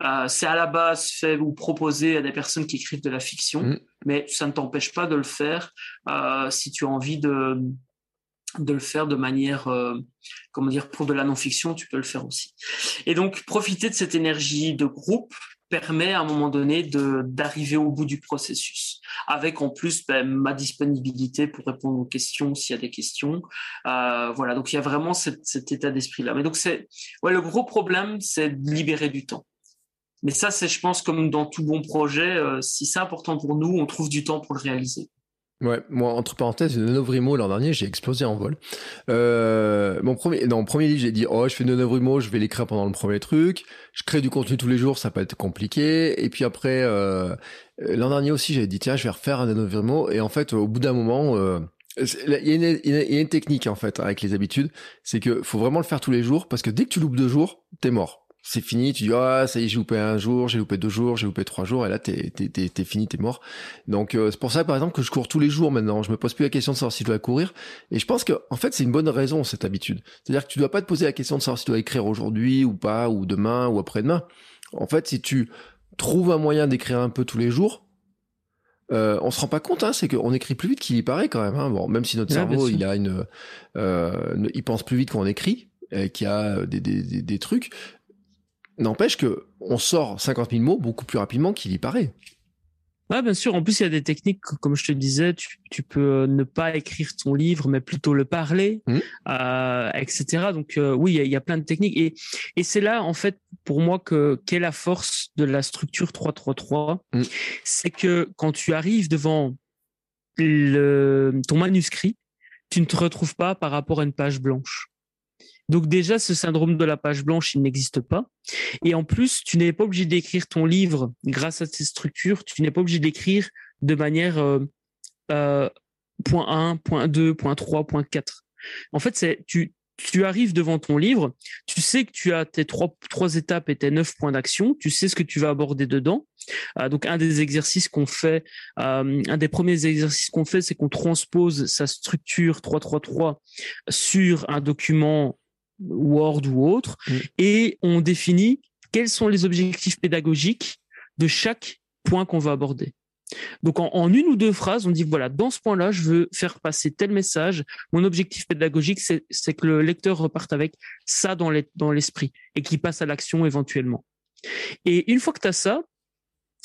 Euh, c'est à la base fait ou proposé à des personnes qui écrivent de la fiction, mm. mais ça ne t'empêche pas de le faire euh, si tu as envie de, de le faire de manière, euh, comment dire, pour de la non-fiction, tu peux le faire aussi. Et donc, profiter de cette énergie de groupe permet à un moment donné d'arriver au bout du processus. Avec en plus ben, ma disponibilité pour répondre aux questions s'il y a des questions. Voilà donc il y a vraiment cet, état d'esprit là mais donc c'est ouais le gros problème c'est de libérer du temps. Mais ça, c'est, je pense, comme dans tout bon projet, euh, si c'est important pour nous, on trouve du temps pour le réaliser. Ouais, moi, entre parenthèses, Nonovrimo l'an dernier, j'ai explosé en vol. Euh, mon premier, dans mon premier livre, j'ai dit, oh, je fais Nonovrimo, je vais l'écrire pendant le premier truc. Je crée du contenu tous les jours, ça peut être compliqué. Et puis après, euh, l'an dernier aussi, j'avais dit, tiens, je vais refaire un Nonovrimo. Et en fait, au bout d'un moment, euh, il y, il y, a une, technique en fait avec les habitudes, c'est que faut vraiment le faire tous les jours parce que dès que tu loupes deux jours, t'es mort c'est fini, tu dis ah ça y est j'ai loupé un jour, j'ai loupé deux jours, j'ai loupé trois jours et là t'es t'es t'es, t'es fini, t'es mort. Donc euh, c'est pour ça par exemple que je cours tous les jours maintenant. Je me pose plus la question de savoir si je dois courir et je pense que en fait c'est une bonne raison cette habitude. C'est-à-dire que tu dois pas te poser la question de savoir si tu dois écrire aujourd'hui ou pas ou demain ou après-demain. En fait si tu trouves un moyen d'écrire un peu tous les jours, euh, on se rend pas compte, hein, c'est qu'on écrit plus vite qu'il y paraît quand même. Hein. Bon, même si notre cerveau, il a une, euh, il pense plus vite qu'on écrit, et qu'il y a des, des, des, des trucs. N'empêche que on sort 50 000 mots beaucoup plus rapidement qu'il y paraît. Ouais, bien sûr. En plus, il y a des techniques, comme je te disais, tu, tu peux euh, ne pas écrire ton livre, mais plutôt le parler, mmh. euh, etc. Donc euh, oui, il y, a, il y, a, plein de techniques. Et, et c'est là, en fait, pour moi, que qu'est la force de la structure 333. Mmh. C'est que quand tu arrives devant le, ton manuscrit, tu ne te retrouves pas par rapport à une page blanche. Donc déjà, ce syndrome de la page blanche, il n'existe pas. Et en plus, tu n'es pas obligé d'écrire ton livre grâce à ces structures. Tu n'es pas obligé d'écrire de manière euh, euh, point 1, point 2, point 3, point 4. En fait, c'est tu, tu arrives devant ton livre, tu sais que tu as tes trois, trois étapes et tes neuf points d'action, tu sais ce que tu vas aborder dedans. Euh, donc un des exercices qu'on fait, euh, un des premiers exercices qu'on fait, c'est qu'on transpose sa structure 333 sur un document Word ou autre, mmh. et on définit quels sont les objectifs pédagogiques de chaque point qu'on va aborder. Donc en, une ou deux phrases, on dit voilà, dans ce point-là, je veux faire passer tel message. Mon objectif pédagogique, c'est que le lecteur reparte avec ça dans l'esprit et qu'il passe à l'action éventuellement. Et une fois que tu as ça,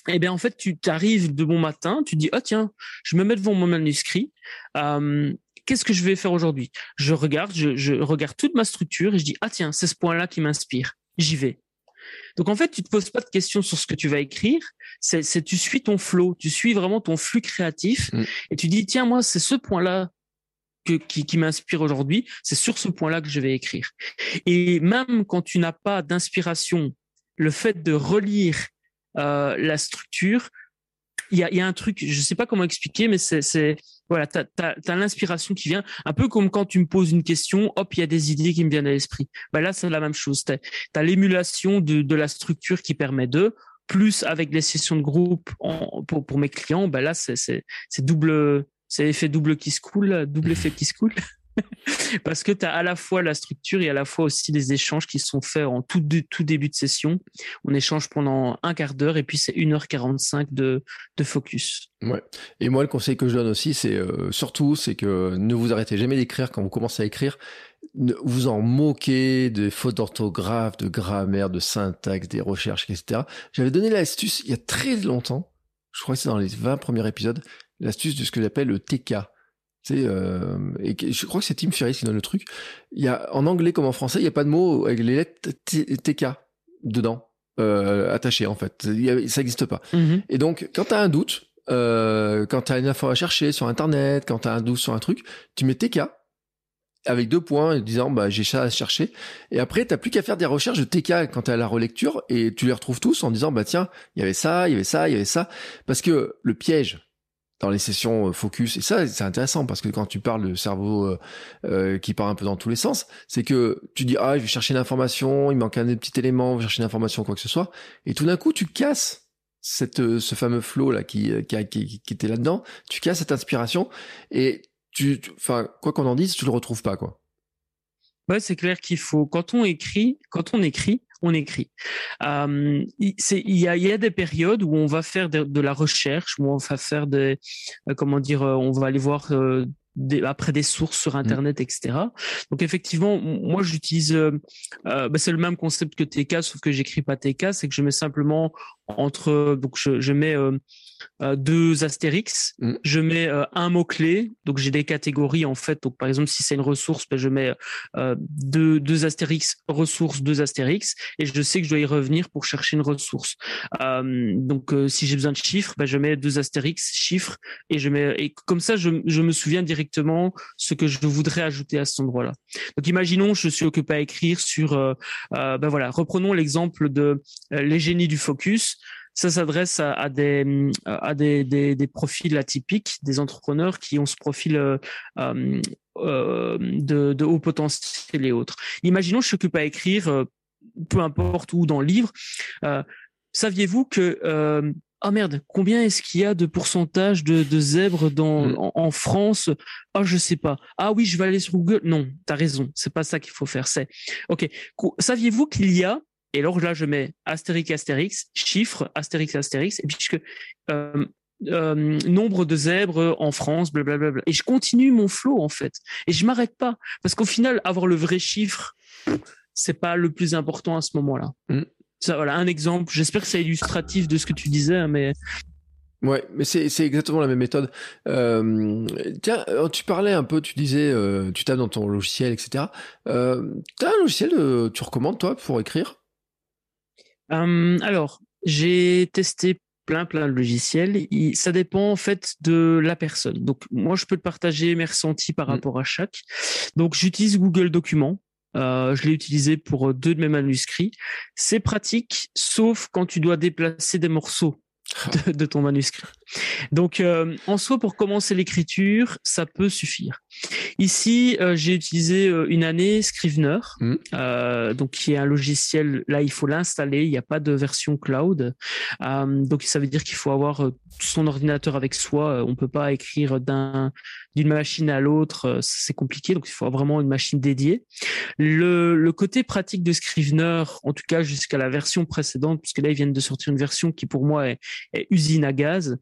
eh bien en fait, tu arrives de bon matin, tu dis ah tiens, je me mets devant mon manuscrit. Euh, qu'est-ce que je vais faire aujourd'hui? Je regarde, je, je regarde toute ma structure et je dis ah tiens, c'est ce point-là qui m'inspire. J'y vais. Donc en fait, tu te poses pas de questions sur ce que tu vas écrire, c'est tu suis ton flow, tu suis vraiment ton flux créatif mm. et tu dis tiens moi c'est ce point-là qui, m'inspire aujourd'hui, c'est sur ce point-là que je vais écrire. Et même quand tu n'as pas d'inspiration, le fait de relire euh, la structure, il y a, y a, un truc, je sais pas comment expliquer, mais c'est voilà, tu as, l'inspiration qui vient, un peu comme quand tu me poses une question, hop, il y a des idées qui me viennent à l'esprit. Ben là, c'est la même chose. Tu as, l'émulation de, de la structure qui permet de, plus avec les sessions de groupe pour, pour mes clients, ben là, c'est double, c'est effet double qui se coule, double effet qui se coule. Parce que tu as à la fois la structure et à la fois aussi des échanges qui sont faits en tout, tout début de session. On échange pendant un quart d'heure et puis c'est 1h45 de, de focus. Ouais. Et moi, le conseil que je donne aussi, c'est euh, surtout, c'est que ne vous arrêtez jamais d'écrire quand vous commencez à écrire. Ne vous en moquez des fautes d'orthographe, de grammaire, de syntaxe, des recherches, etc. J'avais donné l'astuce il y a très longtemps. Je crois que c'est dans les 20 premiers épisodes. L'astuce de ce que j'appelle le TK euh, et je crois que c'est Tim Ferriss qui donne le truc. Il y a en anglais comme en français, il n'y a pas de mot avec les lettres TK dedans, euh, attachées en fait. ça n'existe pas. Mm-hmm. Et donc, quand tu as un doute, euh, quand tu as une info à chercher sur Internet, quand tu as un doute sur un truc, tu mets TK avec deux points disant bah j'ai ça à chercher et après t'as plus qu'à faire des recherches de TK quand t'es à la relecture et tu les retrouves tous en disant bah tiens il y avait ça il y avait ça il y avait ça parce que le piège dans les sessions euh, focus. Et ça, c'est intéressant parce que quand tu parles de cerveau euh, euh, qui part un peu dans tous les sens, c'est que tu dis ah je vais chercher une information, il manque un petit élément, je vais chercher une information quoi que ce soit, et tout d'un coup tu casses cette ce fameux flow là qui qui, qui, qui était là-dedans, tu casses cette inspiration et tu, enfin quoi qu'on en dise, tu le retrouves pas quoi. Ouais, c'est clair qu'il faut quand on écrit, quand on écrit, on écrit. Euh, il y a, y a des périodes où on va faire de, la recherche, où on va faire des, euh, comment dire, euh, on va aller voir euh, après des sources sur mmh. internet, etc. Donc effectivement, moi j'utilise, euh, bah, c'est le même concept que TK, sauf que j'écris pas TK, c'est que je mets simplement entre, donc je, je mets euh, deux astérix, mm. je mets euh, un mot clé, donc j'ai des catégories en fait. Donc par exemple, si c'est une ressource, ben, je mets euh, deux, deux astérix ressources, deux astérix, et je sais que je dois y revenir pour chercher une ressource. donc si j'ai besoin de chiffres, ben, je mets deux astérix chiffres, et je mets et comme ça, je, je me souviens directement ce que je voudrais ajouter à cet endroit-là. Donc imaginons, je suis occupé à écrire sur, ben voilà, reprenons l'exemple de les génies du focus ça s'adresse à, des, à des, des, profils atypiques, des entrepreneurs qui ont ce profil euh, euh, euh, de, de, haut potentiel et autres. Imaginons, je suis occupé à écrire, peu importe où dans le livre. Saviez-vous que ah merde, combien est-ce qu'il y a de pourcentage de, de zèbres dans, mm. en, France? Ah, je sais pas. Ah oui, je vais aller sur Google. Non, tu as raison. C'est pas ça qu'il faut faire. C'est ok. Saviez-vous qu'il y a et alors là, je mets Astérix, Astérix, chiffre, Astérix, Astérix, et puisque euh, euh, nombre de zèbres en France, blablabla. Et je continue mon flow en fait. Et je m'arrête pas. Parce qu'au final, avoir le vrai chiffre, c'est pas le plus important à ce moment-là. Mm. Ça, voilà, un exemple. J'espère que c'est illustratif de ce que tu disais, hein, mais Ouais, mais c'est c'est exactement la même méthode. Euh, tiens, euh, tu parlais un peu, tu disais, euh, tu tapes dans ton logiciel, etc. Euh, T'as un logiciel, euh, tu recommandes toi pour écrire? Euh, alors, j'ai testé plein plein de logiciels. ça dépend en fait de la personne. Donc moi, je peux te partager mes ressentis par mm. rapport à chaque. Donc j'utilise Google Documents. je l'ai utilisé pour deux de mes manuscrits. C'est pratique, sauf quand tu dois déplacer des morceaux de, ton manuscrit. Donc, euh, en soi, pour commencer l'écriture, ça peut suffire. Ici, euh, j'ai utilisé euh, une année Scrivener, mmh. donc qui est un logiciel. Là, il faut l'installer. Il n'y a pas de version cloud, donc ça veut dire qu'il faut avoir son ordinateur avec soi. On peut pas écrire d'un d'une machine à l'autre, c'est compliqué. Donc, il faut vraiment une machine dédiée. Le, côté pratique de Scrivener, en tout cas jusqu'à la version précédente, puisque là, ils viennent de sortir une version qui pour moi est, usine à gaz.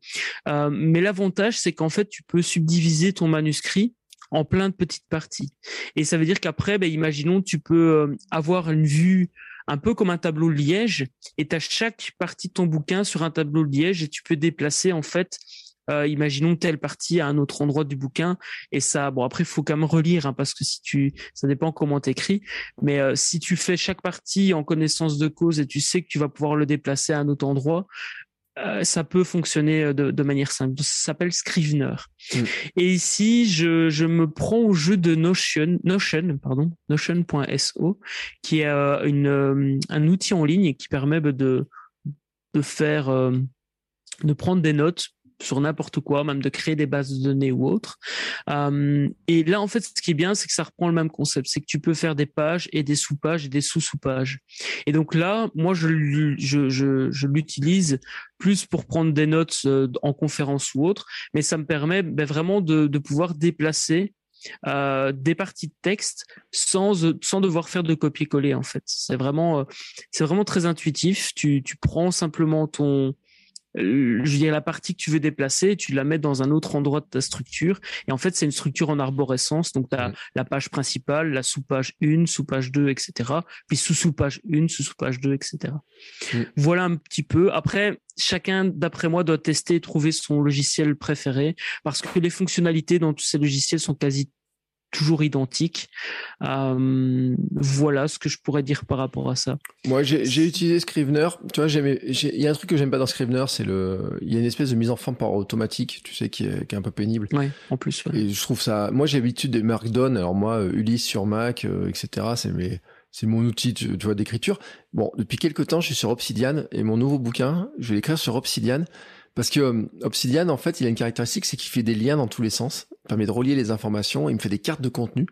Euh, mais l'avantage, c'est qu'en fait, tu peux subdiviser ton manuscrit en plein de petites parties. Et ça veut dire qu'après, ben, imaginons, tu peux euh, avoir une vue un peu comme un tableau de liège, et tu as chaque partie de ton bouquin sur un tableau de liège, et tu peux déplacer en fait euh, imaginons telle partie à un autre endroit du bouquin et ça bon après faut quand même relire hein, parce que si tu ça dépend comment t'écris mais si tu fais chaque partie en connaissance de cause et tu sais que tu vas pouvoir le déplacer à un autre endroit euh, ça peut fonctionner euh, de, manière simple. Ça s'appelle Scrivener. Mm. Et ici, je, je, me prends au jeu de Notion, Notion, pardon, Notion.so, qui est euh, une, un outil en ligne qui permet de, de faire, de prendre des notes sur n'importe quoi, même de créer des bases de données ou autres. Euh, et là, en fait, ce qui est bien, c'est que ça reprend le même concept, c'est que tu peux faire des pages et des sous-pages et des sous-sous-pages. Et donc là, moi, je, l'utilise plus pour prendre des notes euh, en conférence ou autre, mais ça me permet ben, vraiment de, pouvoir déplacer euh, des parties de texte sans sans devoir faire de copier-coller en fait. C'est vraiment vraiment très intuitif. Tu tu prends simplement ton je veux dire, la partie que tu veux déplacer, tu la mets dans un autre endroit de ta structure. Et en fait, c'est une structure en arborescence. Donc, tu as la page principale, la sous-page 1, sous-page 2, etc. Puis sous-sous-page 1, sous-sous-page 2, etc. Voilà un petit peu. Après, chacun, d'après moi, doit tester et trouver son logiciel préféré parce que les fonctionnalités dans tous ces logiciels sont quasi toujours identique. Euh, voilà ce que je pourrais dire par rapport à ça. Moi, j'ai utilisé Scrivener. Tu vois, il y a un truc que j'aime pas dans Scrivener, c'est le, il y a une espèce de mise en forme par automatique, tu sais, qui est, qui est un peu pénible. Ouais, en plus. Et je trouve ça. Moi, j'ai l'habitude des Markdown. Alors moi, Ulysse sur Mac, euh, etc. C'est mes c'est mon outil, tu, vois, d'écriture. Bon, depuis quelques temps, je suis sur Obsidian et mon nouveau bouquin, je vais l'écrire sur Obsidian parce que euh, Obsidian, en fait, il a une caractéristique, c'est qu'il fait des liens dans tous les sens, permet de relier les informations, il me fait des cartes de contenu.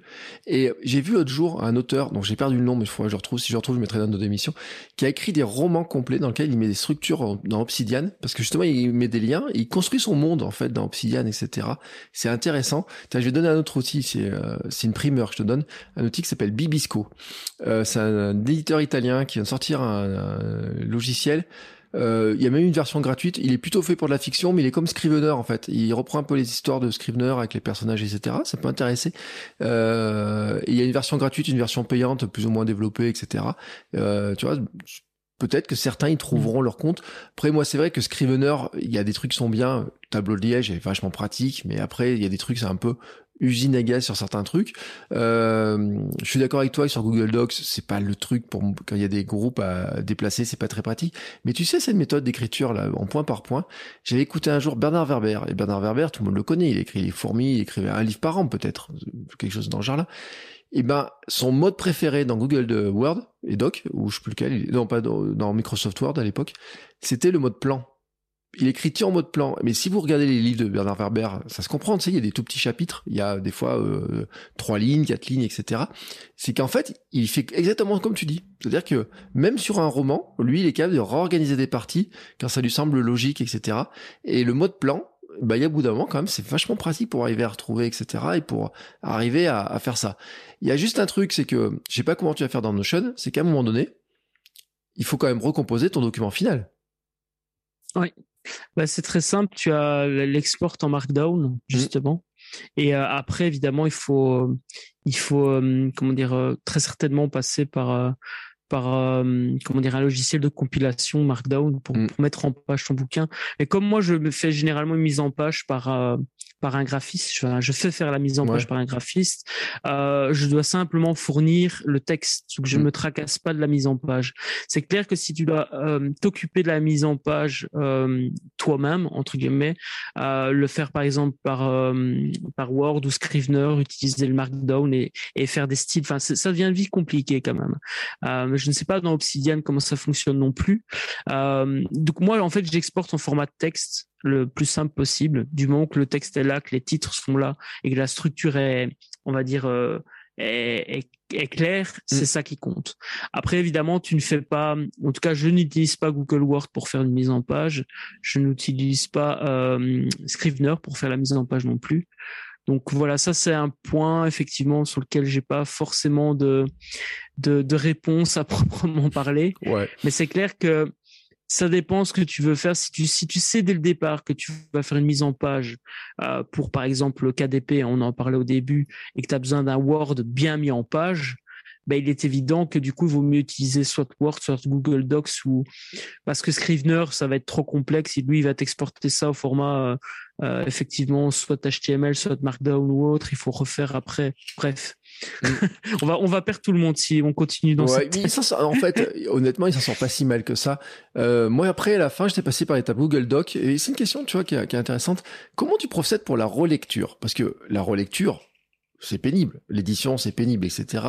Et j'ai vu l'autre jour un auteur, donc j'ai perdu le nom, mais que je retrouve, si je retrouve, je mettrai dans notre émission, qui a écrit des romans complets dans lesquels il met des structures dans Obsidian, parce que justement, il met des liens, il construit son monde, en fait, dans Obsidian, etc. C'est intéressant. je vais donner un autre outil, c'est euh, une primeur que je te donne, un outil qui s'appelle Bibisco. Euh, c'est un, éditeur italien qui vient de sortir un logiciel il y a même une version gratuite. Il est plutôt fait pour de la fiction, mais il est comme Scrivener en fait. Il reprend un peu les histoires de Scrivener avec les personnages, etc. Ça peut intéresser. Euh, il y a une version gratuite, une version payante, plus ou moins développée, etc. Euh, tu vois, peut-être que certains y trouveront leur compte. Après, moi, c'est vrai que Scrivener, il y a des trucs qui sont bien. Tableau de liège est vachement pratique, mais après, il y a des trucs, c'est un peu usine à gaz sur certains trucs. Euh, je suis d'accord avec toi sur Google Docs, c'est pas le truc pour quand il y a des groupes à déplacer, c'est pas très pratique. Mais tu sais cette méthode d'écriture là, en point par point. J'avais écouté un jour Bernard Werber et Bernard Werber, tout le monde le connaît, il écrit les fourmis, il écrivait un livre par an peut-être, quelque chose dans ce genre-là. Et ben son mode préféré dans Google de Word et Doc, ou je sais plus lequel, non pas dans Microsoft Word à l'époque, c'était le mode plan il écrit en mode plan. Mais si vous regardez les livres de Bernard Werber, ça se comprend, tu sais, il y a des tout petits chapitres, il y a des fois euh, trois lignes, quatre lignes, etc. C'est qu'en fait, il fait exactement comme tu dis. C'est-à-dire que même sur un roman, lui, il est capable de réorganiser des parties quand ça lui semble logique, etc. Et le mode plan, bah, il y a bout d'un moment, quand même, c'est vachement pratique pour arriver à retrouver, etc. et pour arriver à, à faire ça. Il y a juste un truc, c'est que, je sais pas comment tu vas faire dans Notion, c'est qu'à un moment donné, il faut quand même recomposer ton document final. Oui. Bah, c'est très simple. Tu as l'export en Markdown, mmh. justement. Et euh, après, évidemment, il faut, il faut, euh, comment dire, euh, très certainement passer par par euh, comment dire un logiciel de compilation Markdown pour, mm. pour, mettre en page ton bouquin. Mais comme moi, je me fais généralement une mise en page par euh, par un graphiste, je, je, fais faire la mise en page par un graphiste. Euh, je dois simplement fournir le texte, donc je ne mm. me tracasse pas de la mise en page. C'est clair que si tu dois t'occuper de la mise en page toi-même entre guillemets, le faire par exemple par par Word ou Scrivener, utiliser le Markdown et, et faire des styles. Enfin, ça devient vite compliqué quand même je ne sais pas dans Obsidian comment ça fonctionne non plus. Euh, donc moi, en fait, j'exporte en format texte le plus simple possible, du moment que le texte est là, que les titres sont là et que la structure est, on va dire, euh, est, claire, c'est mm. ça qui compte. Après, évidemment, tu ne fais pas, en tout cas, je n'utilise pas Google Word pour faire une mise en page, je n'utilise pas euh, Scrivener pour faire la mise en page non plus. Donc voilà, ça c'est un point effectivement sur lequel j'ai pas forcément de, de, de réponse à proprement parler. Ouais. Mais c'est clair que ça dépend ce que tu veux faire. Si tu, si tu sais dès le départ que tu vas faire une mise en page euh, pour, par exemple, le KDP, on en parlait au début, et que tu as besoin d'un Word bien mis en page, ben, il est évident que du coup, il vaut mieux utiliser soit Word, soit Google Docs, ou parce que Scrivener, ça va être trop complexe. Et lui, il va t'exporter ça au format euh, euh, effectivement soit HTML, soit Markdown ou autre. Il faut refaire après. Bref. Mm. on va on va perdre tout le monde si on continue dans ouais, cette... ça, en fait honnêtement il s'en sort pas si mal que ça euh, moi après à la fin j'étais passé par l'étape Google Doc et c'est une question tu vois qui est, qui est intéressante comment tu procèdes pour la relecture? Parce que la relecture c'est pénible. L'édition, c'est pénible, etc.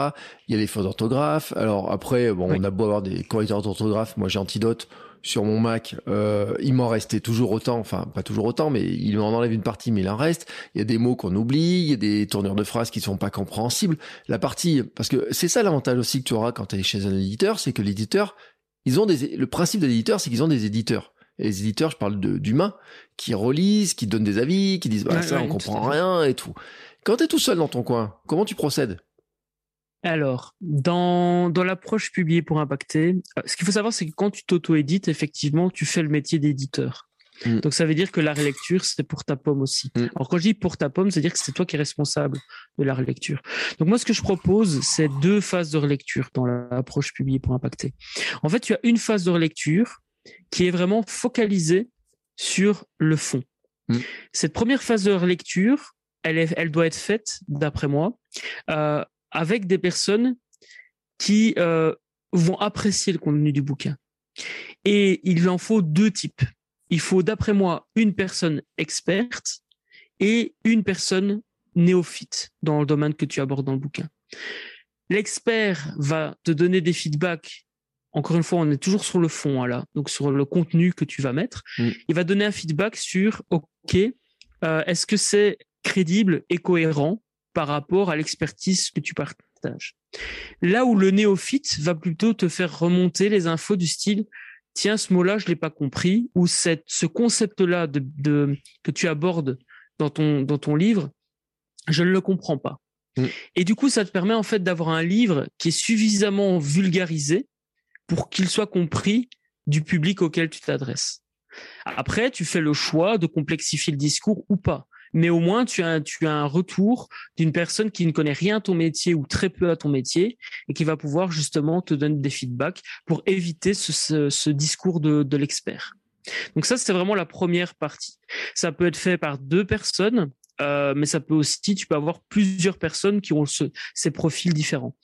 Il y a les fautes d'orthographe. Alors après, bon, on a beau avoir des correcteurs d'orthographe. Moi, j'ai Antidote sur mon Mac. Euh, il m'en restait toujours autant. Enfin, pas toujours autant, mais il m'en enlève une partie, mais il en reste. Il y a des mots qu'on oublie. Il y a des tournures de phrases qui sont pas compréhensibles. La partie, parce que c'est ça l'avantage aussi que tu auras quand tu es chez un éditeur, c'est que l'éditeur, ils ont des, le principe de l'éditeur, c'est qu'ils ont des éditeurs. Et les éditeurs, je parle d'humains, qui relisent, qui donnent des avis, qui disent, bah, ça, on comprend rien et tout. Quand tu es tout seul dans ton coin, comment tu procèdes? Alors, dans, dans l'approche publiée pour impacter, euh, ce qu'il faut savoir, c'est que quand tu t'auto-édites, effectivement, tu fais le métier d'éditeur. Mm. Donc, ça veut dire que la relecture, c'est pour ta pomme aussi. Mm. Alors, quand je dis pour ta pomme, c'est-à-dire que c'est toi qui es responsable de la relecture. Donc, moi, ce que je propose, c'est deux phases de relecture dans l'approche publiée pour impacter. En fait, tu as une phase de relecture qui est vraiment focalisée sur le fond. Mm. Cette première phase de relecture, elle, doit être faite, d'après moi, euh, avec des personnes qui euh, vont apprécier le contenu du bouquin. Et il en faut deux types. Il faut, d'après moi, une personne experte et une personne néophyte dans le domaine que tu abordes dans le bouquin. L'expert va te donner des feedbacks. Encore une fois, on est toujours sur le fond, là, donc sur le contenu que tu vas mettre. Mm. Il va donner un feedback sur, OK, euh, est-ce que c'est crédible et cohérent par rapport à l'expertise que tu partages. Là où le néophyte va plutôt te faire remonter les infos du style tiens ce mot-là je l'ai pas compris ou cette ce concept-là de, que tu abordes dans ton dans ton livre je ne le comprends pas. Mm. Et du coup ça te permet en fait d'avoir un livre qui est suffisamment vulgarisé pour qu'il soit compris du public auquel tu t'adresses. Après, tu fais le choix de complexifier le discours ou pas mais au moins tu as, un retour d'une personne qui ne connaît rien à ton métier ou très peu à ton métier et qui va pouvoir justement te donner des feedbacks pour éviter ce, discours de, l'expert. Donc ça, c'est vraiment la première partie. Ça peut être fait par deux personnes, euh, mais ça peut aussi, tu peux avoir plusieurs personnes qui ont ce, ces profils différents.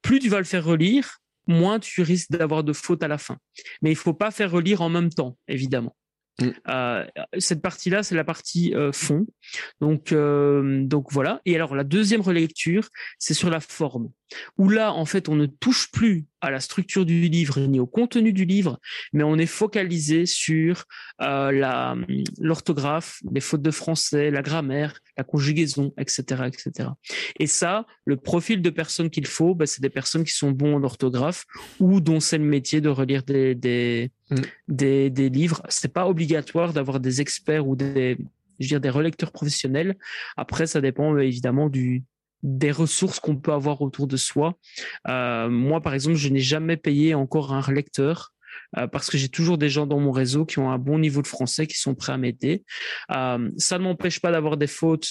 Plus tu vas le faire relire, moins tu risques d'avoir de fautes à la fin. Mais il faut pas faire relire en même temps, évidemment. Mm. Euh, cette partie-là, c'est la partie euh, fond. Donc, euh, donc voilà. Et alors la deuxième relecture, c'est sur la forme, où là, en fait, on ne touche plus à la structure du livre ni au contenu du livre, mais on est focalisé sur euh, l'orthographe, les fautes de français, la grammaire, la conjugaison, etc., etc. Et ça, le profil de personnes qu'il faut, bah, c'est des personnes qui sont bons en orthographe ou dont c'est le métier de relire des des mm. des, des livres. C'est pas obligatoire d'avoir des experts ou des je veux dire des relecteurs professionnels. Après, ça dépend évidemment du des ressources qu'on peut avoir autour de soi. Euh, moi, par exemple, je n'ai jamais payé encore un lecteur euh, parce que j'ai toujours des gens dans mon réseau qui ont un bon niveau de français, qui sont prêts à m'aider. Euh, ça ne m'empêche pas d'avoir des fautes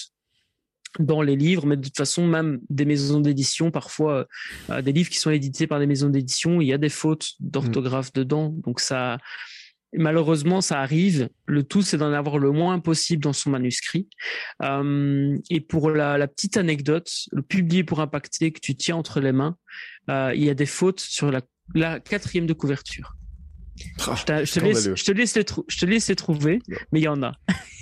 dans les livres, mais de toute façon, même des maisons d'édition, parfois, des livres qui sont édités par des maisons d'édition, il y a des fautes d'orthographe dedans. Donc ça, malheureusement, ça arrive. Le tout, c'est d'en avoir le moins possible dans son manuscrit. Euh, et pour la, petite anecdote, le publié pour impacter que tu tiens entre les mains, euh, il y a des fautes sur la, la quatrième de couverture. Ah, je, te laisse, je, te laisse, les je te laisse les trouver, mais il y en a.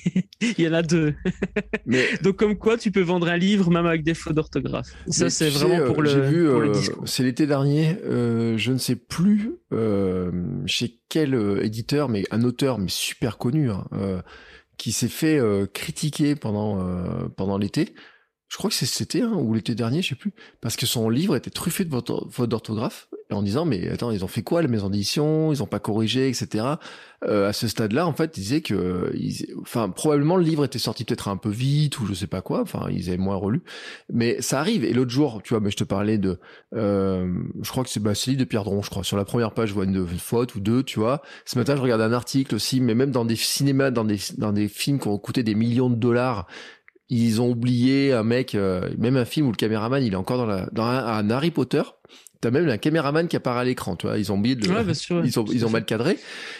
il y en a deux. Mais... Donc comme quoi tu peux vendre un livre même avec des fautes d'orthographe. Ça c'est vraiment pour le, vu, pour le euh, C'est l'été dernier, euh, je ne sais plus euh, chez quel éditeur, mais un auteur mais super connu, hein, qui s'est fait critiquer pendant pendant l'été. Je crois que c'était hein, ou l'été dernier, je sais plus, parce que son livre était truffé de fautes d'orthographe en disant mais attends ils ont fait quoi la maison d'édition? Ils ont pas corrigé etc euh, à ce stade-là en fait ils disaient que ils, enfin probablement le livre était sorti peut-être un peu vite ou je sais pas quoi enfin ils avaient moins relu. Mais ça arrive et l'autre jour tu vois mais je te parlais de euh, je crois que c'est bah, livre de Pierre Dron je crois sur la première page je vois une, faute ou deux tu vois. Ce matin je regarde un article aussi mais même dans des cinémas dans des dans des films qui ont coûté des millions de dollars ils ont oublié un mec, euh, même un film où le caméraman il est encore dans la dans un Harry Potter, T'as même un caméraman qui apparaît à l'écran, tu vois. Ils ont oublié de, ils ont, ils ont mal cadré.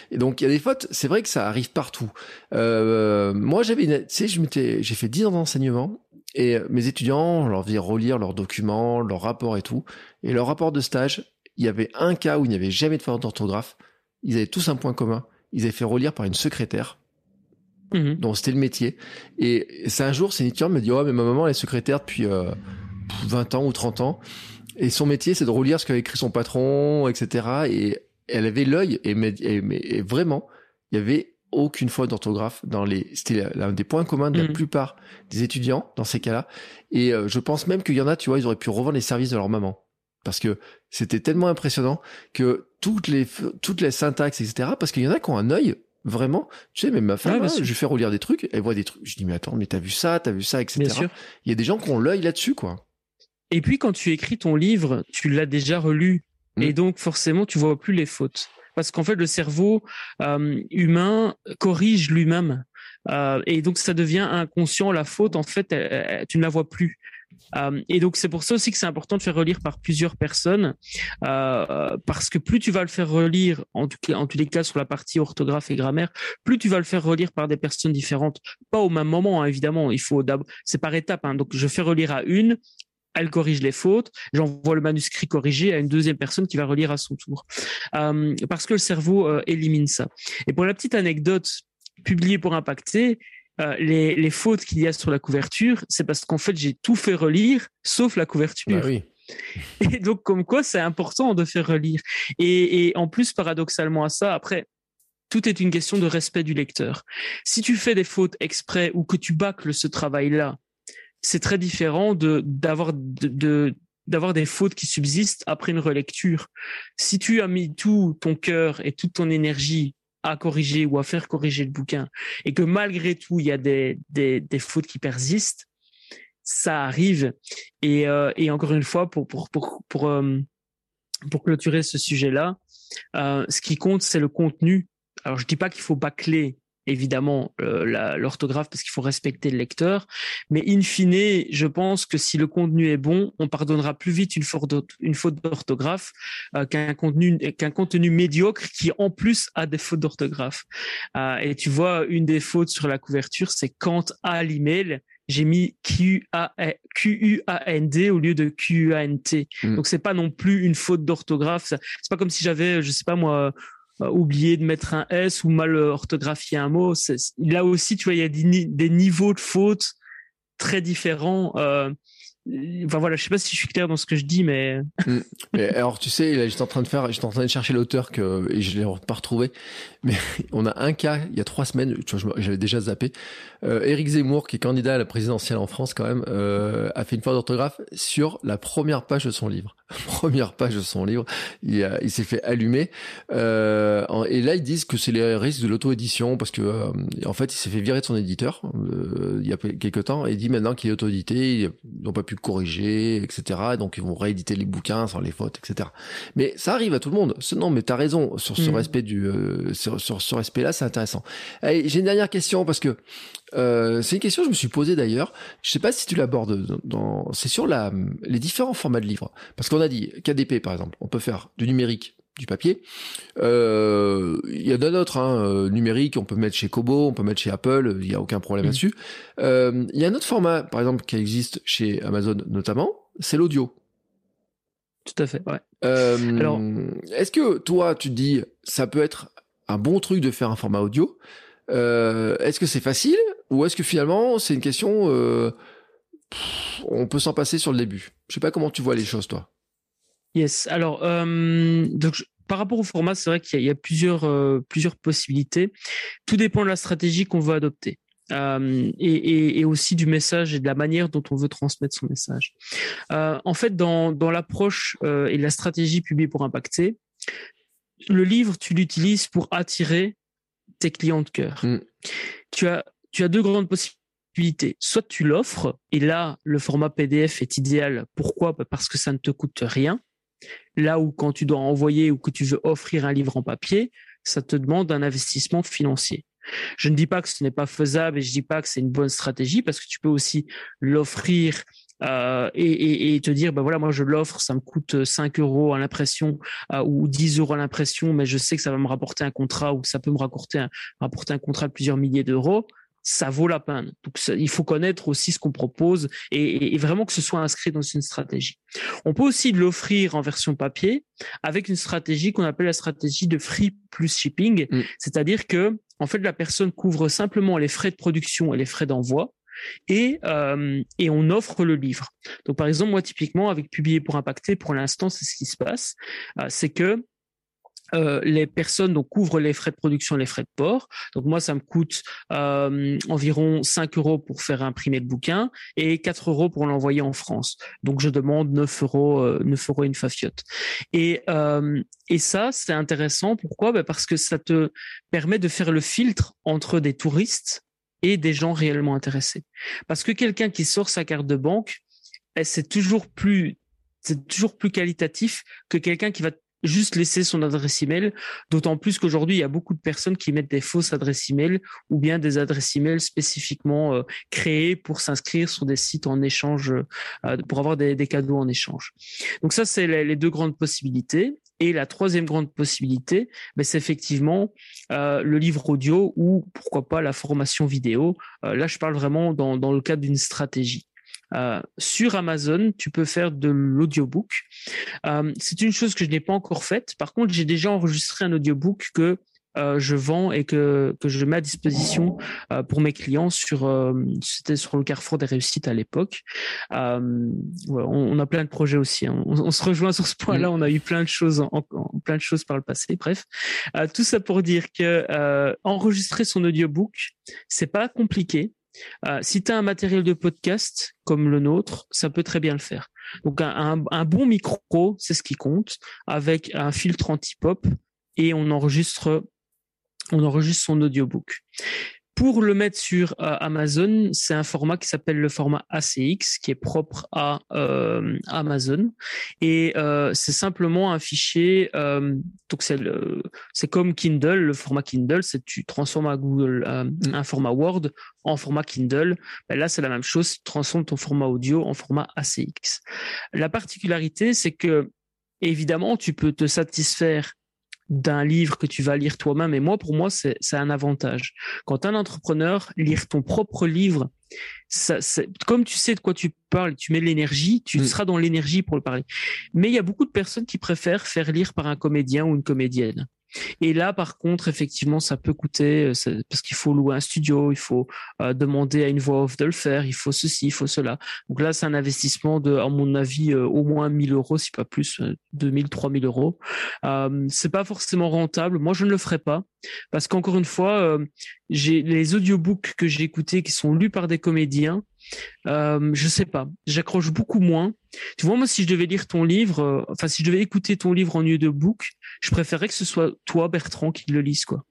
Et donc, il y a des fautes. C'est vrai que ça arrive partout. Euh, moi, j'avais, tu sais, je m'étais, j'ai fait 10 ans d'enseignement et mes étudiants, on leur faisait relire leurs documents, leurs rapports et tout. Et leur rapport de stage, il y avait un cas où il n'y avait jamais de faute d'orthographe. Ils avaient tous un point commun. Ils avaient fait relire par une secrétaire. Mmh. Donc c'était le métier. Et c'est un jour, c'est une me dit, oh, mais ma maman, elle est secrétaire depuis euh, 20 ans ou 30 ans. Et son métier, c'est de relire ce qu'avait écrit son patron, etc. Et elle avait l'œil, et, vraiment, il y avait aucune faute d'orthographe dans les. C'était l'un des points communs de la mm. plupart des étudiants dans ces cas-là. Et euh, je pense même qu'il y en a, tu vois, ils auraient pu revendre les services de leur maman parce que c'était tellement impressionnant que toutes les toutes les syntaxes, etc. Parce qu'il y en a qui ont un œil vraiment. Tu sais, même ma femme, je lui fais relire des trucs, elle voit des trucs. Je dis mais attends, mais t'as vu ça, t'as vu ça, etc. Il y a des gens qui ont l'œil là-dessus, quoi. Et puis quand tu écris ton livre, tu l'as déjà relu. Mm. Et donc forcément, tu vois plus les fautes. Parce qu'en fait, le cerveau euh, humain corrige lui-même. Euh, et donc ça devient inconscient. La faute, en fait, tu ne la vois plus. Euh, et donc c'est pour ça aussi que c'est important de faire relire par plusieurs personnes, euh, parce que plus tu vas le faire relire, en, tous les cas sur la partie orthographe et grammaire, plus tu vas le faire relire par des personnes différentes, pas au même moment hein, évidemment. Il faut c'est par étapes. Hein. donc je fais relire à une, elle corrige les fautes, j'envoie le manuscrit corrigé à une deuxième personne qui va relire à son tour. Euh, parce que le cerveau élimine ça. Et pour la petite anecdote publiée pour impacter, euh, les, les, fautes qu'il y a sur la couverture, c'est parce qu'en fait j'ai tout fait relire sauf la couverture. Bah oui. Et donc comme quoi c'est important de faire relire. Et, et en plus paradoxalement à ça, après tout est une question de respect du lecteur. Si tu fais des fautes exprès ou que tu bâcles ce travail-là c'est très différent de d'avoir de, d'avoir des fautes qui subsistent après une relecture. Si tu as mis tout ton cœur et toute ton énergie à corriger ou à faire corriger le bouquin et que malgré tout il y a des, des, fautes qui persistent, ça arrive. Et, euh, et encore une fois, pour, pour, pour, pour, euh, pour clôturer ce sujet-là, euh, ce qui compte, c'est le contenu. Alors, je dis pas qu'il faut bâcler évidemment euh, l'orthographe parce qu'il faut respecter le lecteur. Mais in fine, je pense que si le contenu est bon, on pardonnera plus vite une faute d'orthographe euh, qu'un contenu qu'un contenu médiocre qui en plus a des fautes d'orthographe. Euh, et tu vois, une des fautes sur la couverture, c'est quand à l'email j'ai mis Q-U-A-N-D au lieu de Q-U-A-N-T. Mm. Donc c'est pas non plus une faute d'orthographe. C'est pas comme si j'avais, je sais pas moi, oublier de mettre un S ou mal orthographier un mot. Là aussi, tu vois, il y a des, niveaux de fautes très différents. Euh, Enfin voilà, je sais pas si je suis clair dans ce que je dis, mais. Mm. alors tu sais, là j'étais en train de faire, j'étais en train de chercher l'auteur que et je l'ai pas retrouvé. Mais on a un cas il y a trois semaines, tu vois, j'avais déjà zappé. Euh, Éric Zemmour, qui est candidat à la présidentielle en France quand même, euh, a fait une faute d'orthographe sur la première page de son livre. première page de son livre, il, s'est fait allumer. Euh, et là ils disent que c'est les risques de l'auto-édition parce que euh, en fait il s'est fait virer de son éditeur euh, il y a quelques temps et il dit maintenant qu'il est auto-édité, n'ont pas pu corriger, etc. Donc ils vont rééditer les bouquins sans les fautes, etc. Mais ça arrive à tout le monde. Non, mais t'as raison sur ce mm. respect du, euh, sur, sur ce respect-là, c'est intéressant. J'ai une dernière question parce que Euh, c'est une question que je me suis posée d'ailleurs. Je sais pas si tu l'abordes dans, c'est sur la, les différents formats de livres. Parce qu'on a dit KDP par exemple, on peut faire du numérique, du papier. Euh, il y a d'autres hein, euh, numériques, on peut mettre chez Kobo, on peut mettre chez Apple, il y a aucun problème mmh. là-dessus. Euh, il y a un autre format, par exemple, qui existe chez Amazon notamment, c'est l'audio. Tout à fait, ouais. Euh, Alors, est-ce que toi, tu te dis, ça peut être un bon truc de faire un format audio? Est-ce que c'est facile? Ou est-ce que finalement c'est une question, on peut s'en passer sur le début? Je sais pas comment tu vois les choses, toi. Yes. Alors, donc par rapport au format, c'est vrai qu'il y, a plusieurs plusieurs possibilités. Tout dépend de la stratégie qu'on veut adopter. Euh, et, et, aussi du message et de la manière dont on veut transmettre son message. Euh, en fait, dans, dans l'approche euh, et la stratégie publiée pour impacter, le livre, tu l'utilises pour attirer tes clients de cœur. Mm. Tu, as, tu as deux grandes possibilités. Soit tu l'offres, et là, le format PDF est idéal. Pourquoi? Parce que ça ne te coûte rien. Là où quand tu dois envoyer ou que tu veux offrir un livre en papier, ça te demande un investissement financier. Je ne dis pas que ce n'est pas faisable et je dis pas que c'est une bonne stratégie parce que tu peux aussi l'offrir euh, et, te dire, ben voilà, moi je l'offre, ça me coûte 5 euros à l'impression euh, ou 10 euros à l'impression, mais je sais que ça va me rapporter un contrat ou que ça peut me rapporter un, rapporter un contrat de plusieurs milliers d'euros ça vaut la peine. Donc, il faut connaître aussi ce qu'on propose et, vraiment que ce soit inscrit dans une stratégie. On peut aussi l'offrir en version papier avec une stratégie qu'on appelle la stratégie de free plus shipping, mm. c'est-à-dire que en fait la personne couvre simplement les frais de production et les frais d'envoi. Et, euh, et on offre le livre. Donc par exemple, moi typiquement avec Publier pour impacter, pour l'instant c'est ce qui se passe, euh, c'est que euh, les personnes donc couvrent les frais de production, les frais de port. Donc moi, ça me coûte euh, environ 5 euros pour faire imprimer le bouquin et 4 euros pour l'envoyer en France. Donc je demande 9 euros, euh, 9 euros une fafiote. Et euh, et ça, c'est intéressant. Pourquoi? Ben Parce que ça te permet de faire le filtre entre des touristes et des gens réellement intéressés. Parce que quelqu'un qui sort sa carte de banque, c'est toujours plus c'est toujours plus qualitatif que quelqu'un qui va juste laisser son adresse email. D'autant plus qu'aujourd'hui, il y a beaucoup de personnes qui mettent des fausses adresses email ou bien des adresses email spécifiquement euh, créées pour s'inscrire sur des sites en échange, euh, pour avoir des, cadeaux en échange. Donc ça, c'est les, deux grandes possibilités. Et la troisième grande possibilité, ben, c'est effectivement euh, le livre audio ou pourquoi pas la formation vidéo. là, je parle vraiment dans, dans le cadre d'une stratégie. Euh, sur Amazon, tu peux faire de l'audiobook. Euh, c'est une chose que je n'ai pas encore faite. Par contre, j'ai déjà enregistré un audiobook que euh, je vends et que, que je mets à disposition pour mes clients sur c'était sur le Carrefour des réussites à l'époque. on, a plein de projets aussi. Hein. On, se rejoint sur ce point-là. On a eu plein de choses en, plein de choses par le passé. Bref, tout ça pour dire que enregistrer son audiobook, c'est pas compliqué. Euh, si tu as un matériel de podcast comme le nôtre, ça peut très bien le faire. Donc un, bon micro, c'est ce qui compte, avec un filtre anti-pop et on enregistre, on enregistre son audiobook. Pour le mettre sur euh, Amazon, c'est un format qui s'appelle le format ACX, qui est propre à euh, Amazon, et euh, c'est simplement un fichier. donc c'est comme Kindle, le format Kindle, c'est tu transformes à Google un format Word en format Kindle. Ben là, c'est la même chose, tu transformes ton format audio en format ACX. La particularité, c'est que évidemment, tu peux te satisfaire d'un livre que tu vas lire toi-même. Et moi, pour moi, c'est un avantage. Quand un entrepreneur, lire ton propre livre, ça, comme tu sais de quoi tu parles, tu mets l'énergie, tu mm. seras dans l'énergie pour le parler. Mais il y a beaucoup de personnes qui préfèrent faire lire par un comédien ou une comédienne. Et là, par contre, effectivement, ça peut coûter euh, parce qu'il faut louer un studio, il faut euh, demander à une voix off de le faire, il faut ceci, il faut cela. Donc là, c'est un investissement de, à mon avis, euh, au moins 1000 euros, si pas plus, 2000, 3000 euros. Euh, c'est pas forcément rentable. Moi, je ne le ferai pas parce qu'encore une fois, j'ai les audiobooks que j'ai écoutés qui sont lus par des comédiens. Euh, je sais pas, j'accroche beaucoup moins. Tu vois, moi, si je devais lire ton livre, euh, enfin, si je devais écouter ton livre en lieu de book, je préférerais que ce soit toi, Bertrand, qui le lise, quoi.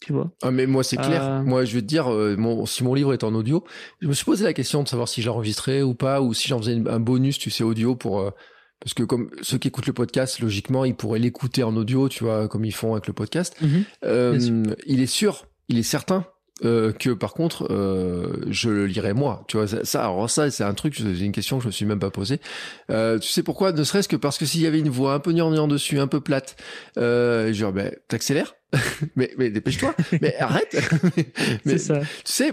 Tu vois? Ah, mais moi, c'est clair. Euh. Moi, je veux te dire, mon, si mon livre est en audio, je me suis posé la question de savoir si j'enregistrais ou pas, ou si j'en faisais un bonus, tu sais, audio pour. parce que comme ceux qui écoutent le podcast, logiquement, ils pourraient l'écouter en audio, tu vois, comme ils font avec le podcast. Mhm. il est sûr, il est certain euh, que par contre euh, je le lirai moi. Tu vois ça, alors ça c'est un truc c'est une question que je me suis même pas posée. Euh, tu sais pourquoi? Ne serait-ce que parce que s'il y avait une voix un peu gnangnan dessus un peu plate euh, genre ben t'accélères? Mais, mais dépêche-toi. Mais arrête. Mais, ça. tu sais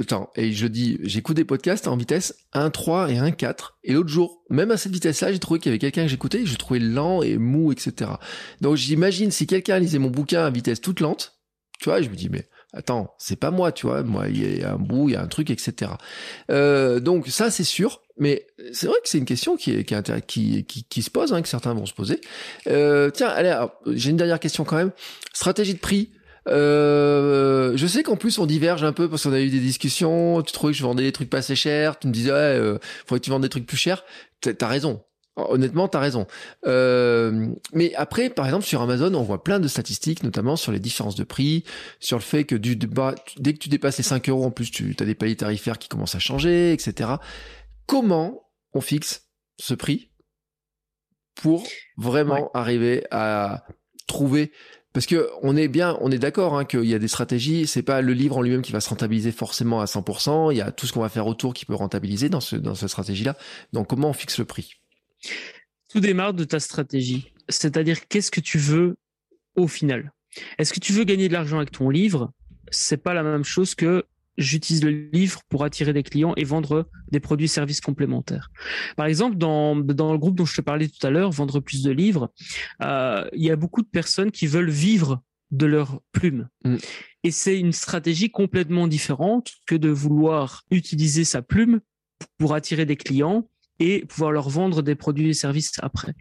attends et je dis j'écoute des podcasts en vitesse 1 3 et 1 4 et l'autre jour même à cette vitesse là j'ai trouvé qu'il y avait quelqu'un que j'écoutais je trouvais lent et mou etc donc j'imagine si quelqu'un lisait mon bouquin à vitesse toute lente tu vois je me dis mais attends, c'est pas moi, tu vois, moi, il y a un bout, il y a un truc, etc. Euh, donc ça, c'est sûr, mais c'est vrai que c'est une question qui, est, qui, qui, qui, se pose, hein, que certains vont se poser. Euh, tiens, allez, j'ai une dernière question quand même. Stratégie de prix. Euh, je sais qu'en plus on diverge un peu parce qu'on a eu des discussions. Tu trouvais que je vendais des trucs pas assez chers. Tu me disais ouais, euh, faudrait que tu vendes des trucs plus chers. T'as raison. Honnêtement, t'as raison. Euh, mais après, par exemple, sur Amazon, on voit plein de statistiques, notamment sur les différences de prix, sur le fait que du, dès que tu dépasses les 5 euros, en plus, tu as des paliers tarifaires qui commencent à changer, etc. Comment on fixe ce prix pour vraiment arriver à trouver? Parce que on est bien, on est d'accord hein, qu'il y a des stratégies. C'est pas le livre en lui-même qui va se rentabiliser forcément à 100%. Il y a tout ce qu'on va faire autour qui peut rentabiliser dans ce dans cette stratégie-là. Donc comment on fixe le prix? Tout démarre de ta stratégie. C'est-à-dire, qu'est-ce que tu veux au final? Est-ce que tu veux gagner de l'argent avec ton livre? C'est pas la même chose que j'utilise le livre pour attirer des clients et vendre des produits et services complémentaires. Par exemple, dans, dans le groupe dont je te parlais tout à l'heure, Vendre plus de livres, euh, il y a beaucoup de personnes qui veulent vivre de leur plume. Mm. Et c'est une stratégie complètement différente que de vouloir utiliser sa plume pour attirer des clients et pouvoir leur vendre des produits et services après.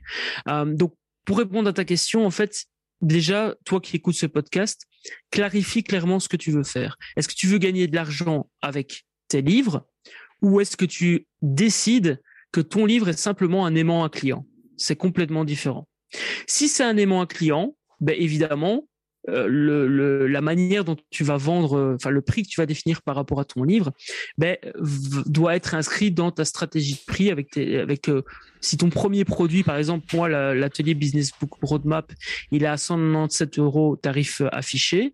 Euh, donc, pour répondre à ta question, en fait, déjà, toi qui écoutes ce podcast, clarifie clairement ce que tu veux faire. Est-ce que tu veux gagner de l'argent avec tes livres ou est-ce que tu décides que ton livre est simplement un aimant à client? C'est complètement différent. Si c'est un aimant à client, ben évidemment, euh, la manière dont tu vas vendre, euh, enfin le prix que tu vas définir par rapport à ton livre, ben, doit être inscrit dans ta stratégie de prix avec euh, si ton premier produit, par exemple, moi l'atelier Business Book Roadmap, il est à 197 euros tarif affiché,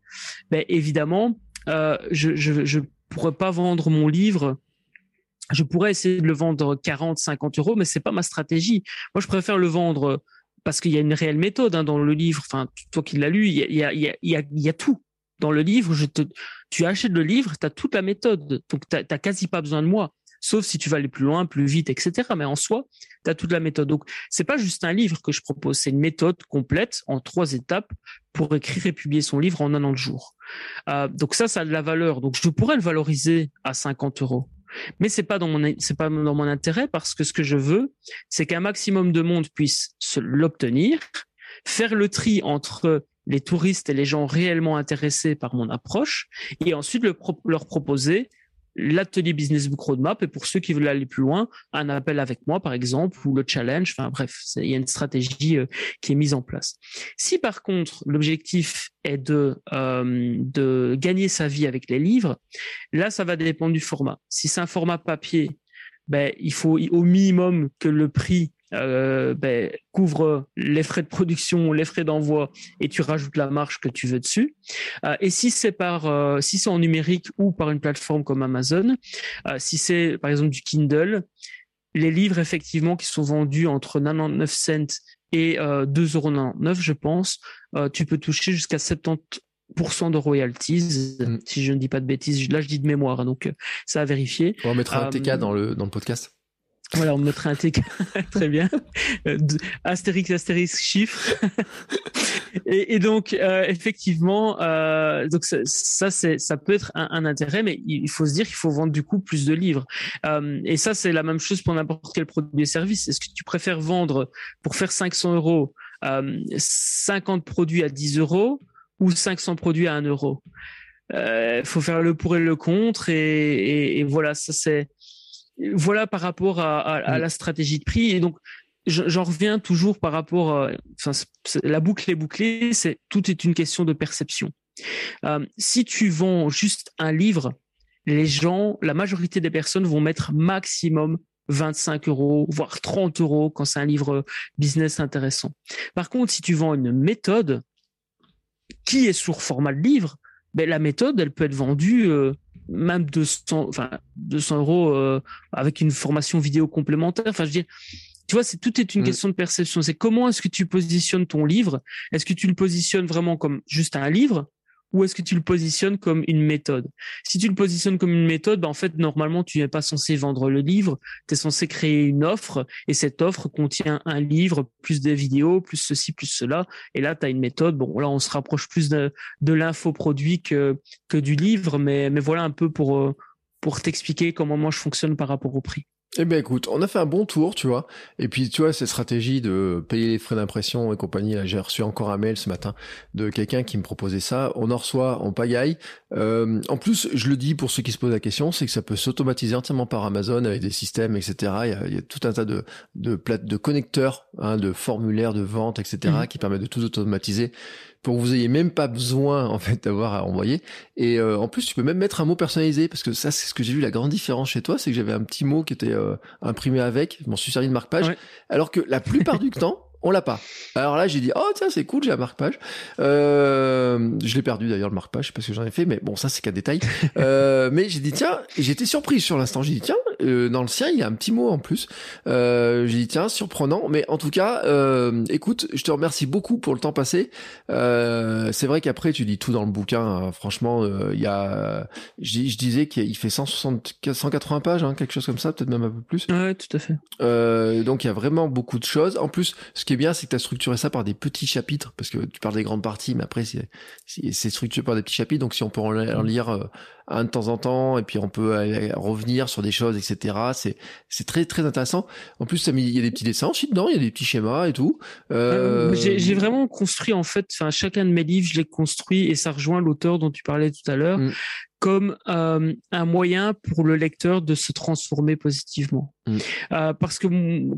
ben évidemment, je, je je pourrais pas vendre mon livre je pourrais essayer de le vendre 40, 50 euros, mais c'est pas ma stratégie. Moi, je préfère le vendre parce qu'il y a une réelle méthode hein, dans le livre. Enfin, toi qui l'as lu, il y a, y, a, y, a, y a, tout. Dans le livre, je te, tu achètes le livre, tu as toute la méthode. Donc, tu n'as quasi pas besoin de moi. Sauf si tu vas aller plus loin, plus vite, etc. Mais en soi, tu as toute la méthode. Donc, c'est pas juste un livre que je propose, c'est une méthode complète en trois étapes pour écrire et publier son livre en un an de jour. Euh, donc ça, ça a de la valeur. Donc, je pourrais le valoriser à 50 euros. Mais c'est pas dans mon c'est pas dans mon intérêt parce que ce que je veux, c'est qu'un maximum de monde puisse l'obtenir, faire le tri entre les touristes et les gens réellement intéressés par mon approche, et ensuite leur proposer l'atelier Business Book Roadmap et pour ceux qui veulent aller plus loin, un appel avec moi par exemple ou le challenge. Enfin bref, il y a une stratégie euh, qui est mise en place. Si par contre l'objectif est de euh, de gagner sa vie avec les livres, là ça va dépendre du format. Si c'est un format papier, ben il faut au minimum que le prix euh, ben, couvre les frais de production, les frais d'envoi, et tu rajoutes la marge que tu veux dessus. Euh, et si c'est par, euh, si c'est en numérique ou par une plateforme comme Amazon, si c'est par exemple du Kindle, les livres effectivement qui sont vendus entre 99 cents et 2,99 je pense, tu peux toucher jusqu'à 70% de royalties, mm. si je ne dis pas de bêtises. Là, je dis de mémoire, hein, donc ça à vérifier. On mettra un TK dans le, dans le podcast. Voilà, on mettrait un TK. Très bien. Euh, Astérix, Astérix, chiffre. et, donc, euh, effectivement, euh, donc ça, ça ça peut être un, intérêt, mais il faut se dire qu'il faut vendre du coup plus de livres. Euh, et ça, c'est la même chose pour n'importe quel produit et service. Est-ce que tu préfères vendre pour faire 500 euros 50 produits à 10 euros ou 500 produits à 1 euro? Il faut faire le pour et le contre, et, et voilà, ça c'est voilà par rapport à, mm. la stratégie de prix. Et donc, j'en reviens toujours par rapport, à, enfin, la boucle est bouclée, c'est tout est une question de perception. Euh, si tu vends juste un livre, les gens, la majorité des personnes vont mettre maximum 25 euros, voire 30 euros quand c'est un livre business intéressant. Par contre, si tu vends une méthode qui est sous format de livre, ben, la méthode, elle peut être vendue euh, même 200, enfin 200 euros euh, avec une formation vidéo complémentaire. Enfin, je veux dire, tu vois, c'est tout est une mm. question de perception. C'est comment est-ce que tu positionnes ton livre? Est-ce que tu le positionnes vraiment comme juste un livre? Ou est-ce que tu le positionnes comme une méthode? Si tu le positionnes comme une méthode, ben en fait, normalement, tu n'es pas censé vendre le livre, tu es censé créer une offre, et cette offre contient un livre, plus des vidéos, plus ceci, plus cela, et là, tu as une méthode. Bon, là, on se rapproche plus de, l'infoproduit que, du livre, mais, mais voilà un peu pour, euh, pour t'expliquer comment moi je fonctionne par rapport au prix. Eh bien écoute, on a fait un bon tour, tu vois. Et puis tu vois, cette stratégie de payer les frais d'impression et compagnie, là j'ai reçu encore un mail ce matin de quelqu'un qui me proposait ça. On en reçoit en pagaille. Euh, en plus, je le dis pour ceux qui se posent la question, c'est que ça peut s'automatiser entièrement par Amazon avec des systèmes, etc. Il y a, il y a tout un tas de de de connecteurs, hein, de formulaires de vente, etc. Mmh. qui permettent de tout automatiser pour que vous ayez même pas besoin en fait d'avoir à envoyer. Et euh, en plus, tu peux même mettre un mot personnalisé parce que ça, c'est ce que j'ai vu la grande différence chez toi, c'est que j'avais un petit mot qui était euh, imprimé avec. Je m'en suis servi de marque-page, alors que la plupart du temps, on l'a pas. Alors là, j'ai dit, oh tiens, c'est cool, j'ai un marque-page. Euh, je l'ai perdu d'ailleurs le marque-page parce que j'en ai fait, mais bon, ça c'est qu'un détail. Euh, mais j'ai dit, tiens, j'étais surpris sur l'instant. J'ai dit, tiens, euh, dans le sien, il y a un petit mot en plus. Euh, j'ai dit, tiens, surprenant. Mais en tout cas, euh, écoute, je te remercie beaucoup pour le temps passé. Euh, c'est vrai qu'après, tu dis tout dans le bouquin. Hein. franchement, il y a, je, je disais qu'il fait 160, 180 pages, hein, quelque chose comme ça, peut-être même un peu plus. Ouais, tout à fait. donc il y a vraiment beaucoup de choses. En plus, ce qui bien, c'est que tu as structuré ça par des petits chapitres, parce que tu parles des grandes parties, mais après, c'est structuré par des petits chapitres. Donc, si on peut en lire un de temps en temps, et puis on peut revenir sur des choses, etc. C'est c'est très très intéressant. En plus, il y a des petits dessins aussi dedans, il y a des petits schémas et tout. Euh... J'ai vraiment construit en fait, enfin chacun de mes livres, je l'ai construit et ça rejoint l'auteur dont tu parlais tout à l'heure. Mm comme euh, un moyen pour le lecteur de se transformer positivement. Mm. Euh, parce que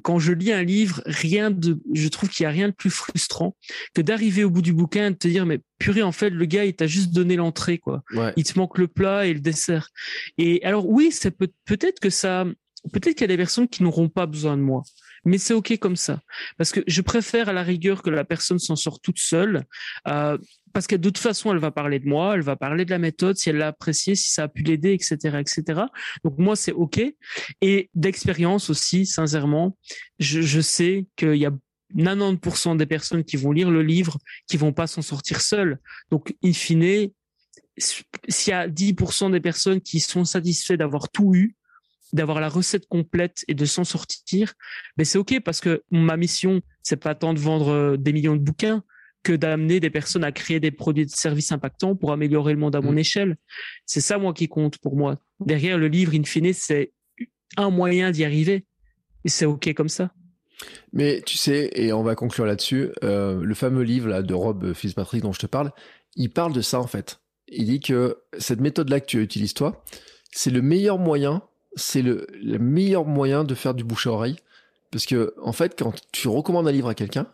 quand je lis un livre, rien de, je trouve qu'il y a rien de plus frustrant que d'arriver au bout du bouquin et de te dire mais purée en fait le gars il t'a juste donné l'entrée quoi. Il te manque le plat et le dessert. Et alors oui, c'est peut peut-être que ça, peut-être qu'il y a des personnes qui n'auront pas besoin de moi mais c'est ok comme ça parce que je préfère à la rigueur que la personne s'en sorte toute seule euh, parce que de toute façon, elle va parler de moi, elle va parler de la méthode, si elle l'a appréciée, si ça a pu l'aider, etc., etc. Donc moi, c'est ok. Et d'expérience aussi, sincèrement, je, je sais qu'il y a 90% des personnes qui vont lire le livre, qui vont pas s'en sortir seules. Donc, in fine, s'il y a 10% des personnes qui sont satisfaits d'avoir tout eu, d'avoir la recette complète et de s'en sortir, ben c'est ok parce que ma mission, c'est pas tant de vendre euh, des millions de bouquins, que d'amener des personnes à créer des produits et services impactants pour améliorer le monde à mon mm. échelle. C'est ça, moi, qui compte pour moi. Derrière le livre, in fine, c'est un moyen d'y arriver. Et c'est OK comme ça. Mais tu sais, et on va conclure là-dessus, euh, le fameux livre là, de Rob Fitzpatrick dont je te parle, il parle de ça en fait. Il dit que cette méthode-là que tu utilises toi, c'est le meilleur moyen, c'est le, le meilleur moyen de faire du bouche à oreille. Parce que, en fait, quand tu recommandes un livre à quelqu'un,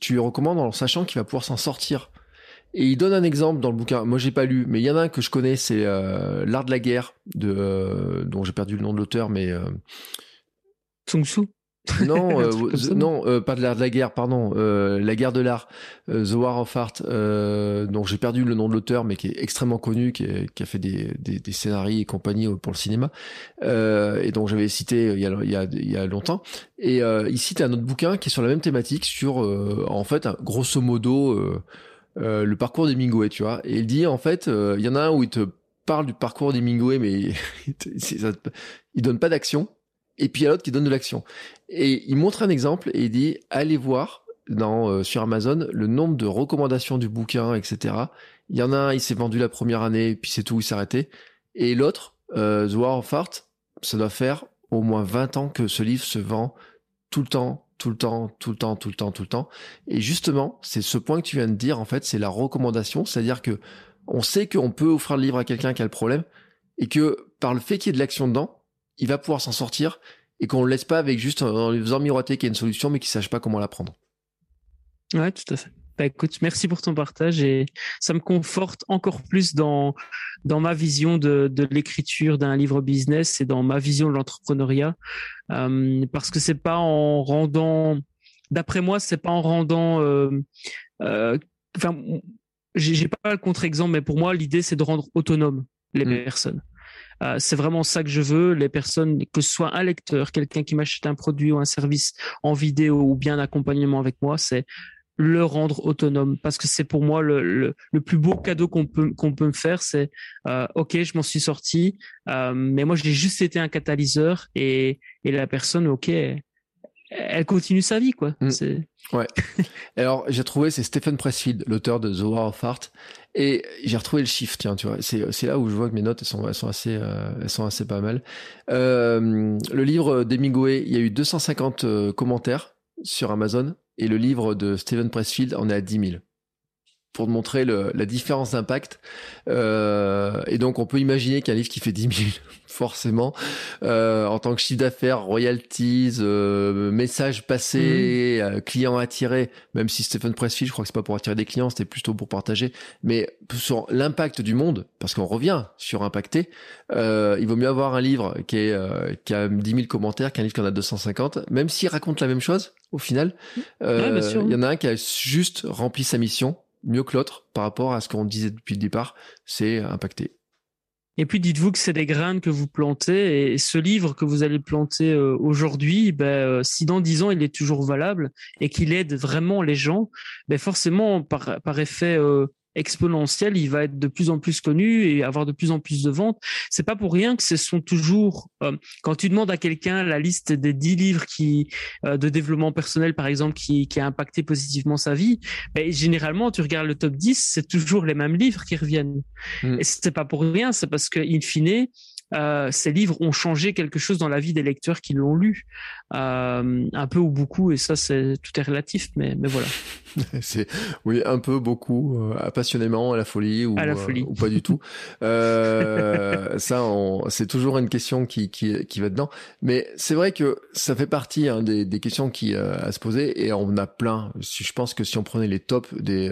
tu lui recommandes en sachant qu'il va pouvoir s'en sortir. Et il donne un exemple dans le bouquin. Moi, j'ai pas lu, mais il y en a un que je connais, c'est euh, L'art de la guerre, de, euh, dont j'ai perdu le nom de l'auteur, mais. Euh... Sun Tzu non, euh, non, euh, pas de l'art de la guerre, pardon, euh, la guerre de l'art, The War of Art, dont j'ai perdu le nom de l'auteur, mais qui est extrêmement connu, qui, a fait des, des, scénarios et compagnie pour le cinéma, et dont j'avais cité il y, a, il, y a, il y a longtemps. Et il cite un autre bouquin qui est sur la même thématique, sur en fait, grosso modo, le parcours des Mingoué, tu vois. Et il dit en fait, il y en a un où il te parle du parcours des Mingoué, mais il donne pas d'action et puis il y a l'autre qui donne de l'action. Et il montre un exemple et il dit allez voir euh, sur Amazon le nombre de recommandations du bouquin, etc. Il y en a un, il s'est vendu la première année, puis c'est tout, il s'est arrêté. Et l'autre, euh, The War of Art, ça doit faire au moins 20 ans que ce livre se vend tout le temps, tout le temps, tout le temps, tout le temps, tout le temps. Et justement, c'est ce point que tu viens de dire, en fait, c'est la recommandation, c'est-à-dire que on sait qu'on peut offrir le livre à quelqu'un qui a le problème, et que par le fait qu'il y ait de l'action dedans, il va pouvoir s'en sortir et qu'on le laisse pas avec juste en lui faisant miroiter qu'il y a une solution mais qu'il sache pas comment la prendre. Ouais, tout à fait. Bah, écoute, merci pour ton partage et ça me conforte encore plus dans dans ma vision de, de l'écriture d'un livre business et dans ma vision de l'entrepreneuriat euh, parce que c'est pas en rendant, d'après moi, c'est pas en rendant, euh, euh, enfin j'ai pas le contre-exemple, mais pour moi, l'idée, c'est de rendre autonome les Mm. personnes. Euh, c'est vraiment ça que je veux. Les personnes, que ce soit un lecteur, quelqu'un qui m'achète un produit ou un service en vidéo ou bien un accompagnement avec moi, c'est le rendre autonome parce que c'est pour moi le, le, plus beau cadeau qu'on peut qu'on peut me faire c'est euh, ok je m'en suis sorti euh, mais moi j'ai juste été un catalyseur et et la personne ok elle continue sa vie quoi Mm. c'est Ouais. Alors, j'ai trouvé, c'est Stephen Pressfield, l'auteur de The War of Art. Et j'ai retrouvé le chiffre, tiens, tu vois. C'est, c'est là où je vois que mes notes, elles sont, elles sont assez, euh, elles sont assez pas mal. Euh, le livre d'Hemingway, il y a eu 250 euh, commentaires sur Amazon. Et le livre de Stephen Pressfield en est à 10 000. Pour te montrer le, la différence d'impact. Euh, et donc, on peut imaginer qu'un livre qui fait 10 000, forcément, euh, en tant que chiffre d'affaires, royalties, euh, messages passés, euh, clients attirés, même si Stephen Pressfield, je crois que c'est pas pour attirer des clients, c'était plutôt pour partager, mais sur l'impact du monde, parce qu'on revient sur impacter, euh, il vaut mieux avoir un livre qui, est, euh, qui a 10 000 commentaires qu'un livre qui en a 250, même s'il raconte la même chose, au final, euh, Ouais, il y en a un qui a juste rempli sa mission mieux que l'autre par rapport à ce qu'on disait depuis le départ, c'est impacter. Et puis dites-vous que c'est des graines que vous plantez et ce livre que vous allez planter euh, aujourd'hui, ben, euh, si dans dix ans il est toujours valable et qu'il aide vraiment les gens, ben forcément par, par effet euh, exponentiel, il va être de plus en plus connu et avoir de plus en plus de ventes. C'est pas pour rien que ce sont toujours euh, quand tu demandes à quelqu'un la liste des dix livres qui euh, de développement personnel par exemple qui, qui a impacté positivement sa vie, ben, généralement tu regardes le top 10, c'est toujours les mêmes livres qui reviennent. Mm. Et c'est pas pour rien, c'est parce que in fine, euh, ces livres ont changé quelque chose dans la vie des lecteurs qui l'ont lu, euh, un peu ou beaucoup, et ça c'est tout est relatif, mais mais voilà. C'est oui un peu beaucoup euh, passionnément à la folie ou À la euh, folie. ou pas du tout. Ça c'est toujours une question qui qui qui va dedans. Mais c'est vrai que ça fait partie hein, des des questions qui à se poser et on a plein. Si je pense que si on prenait les tops des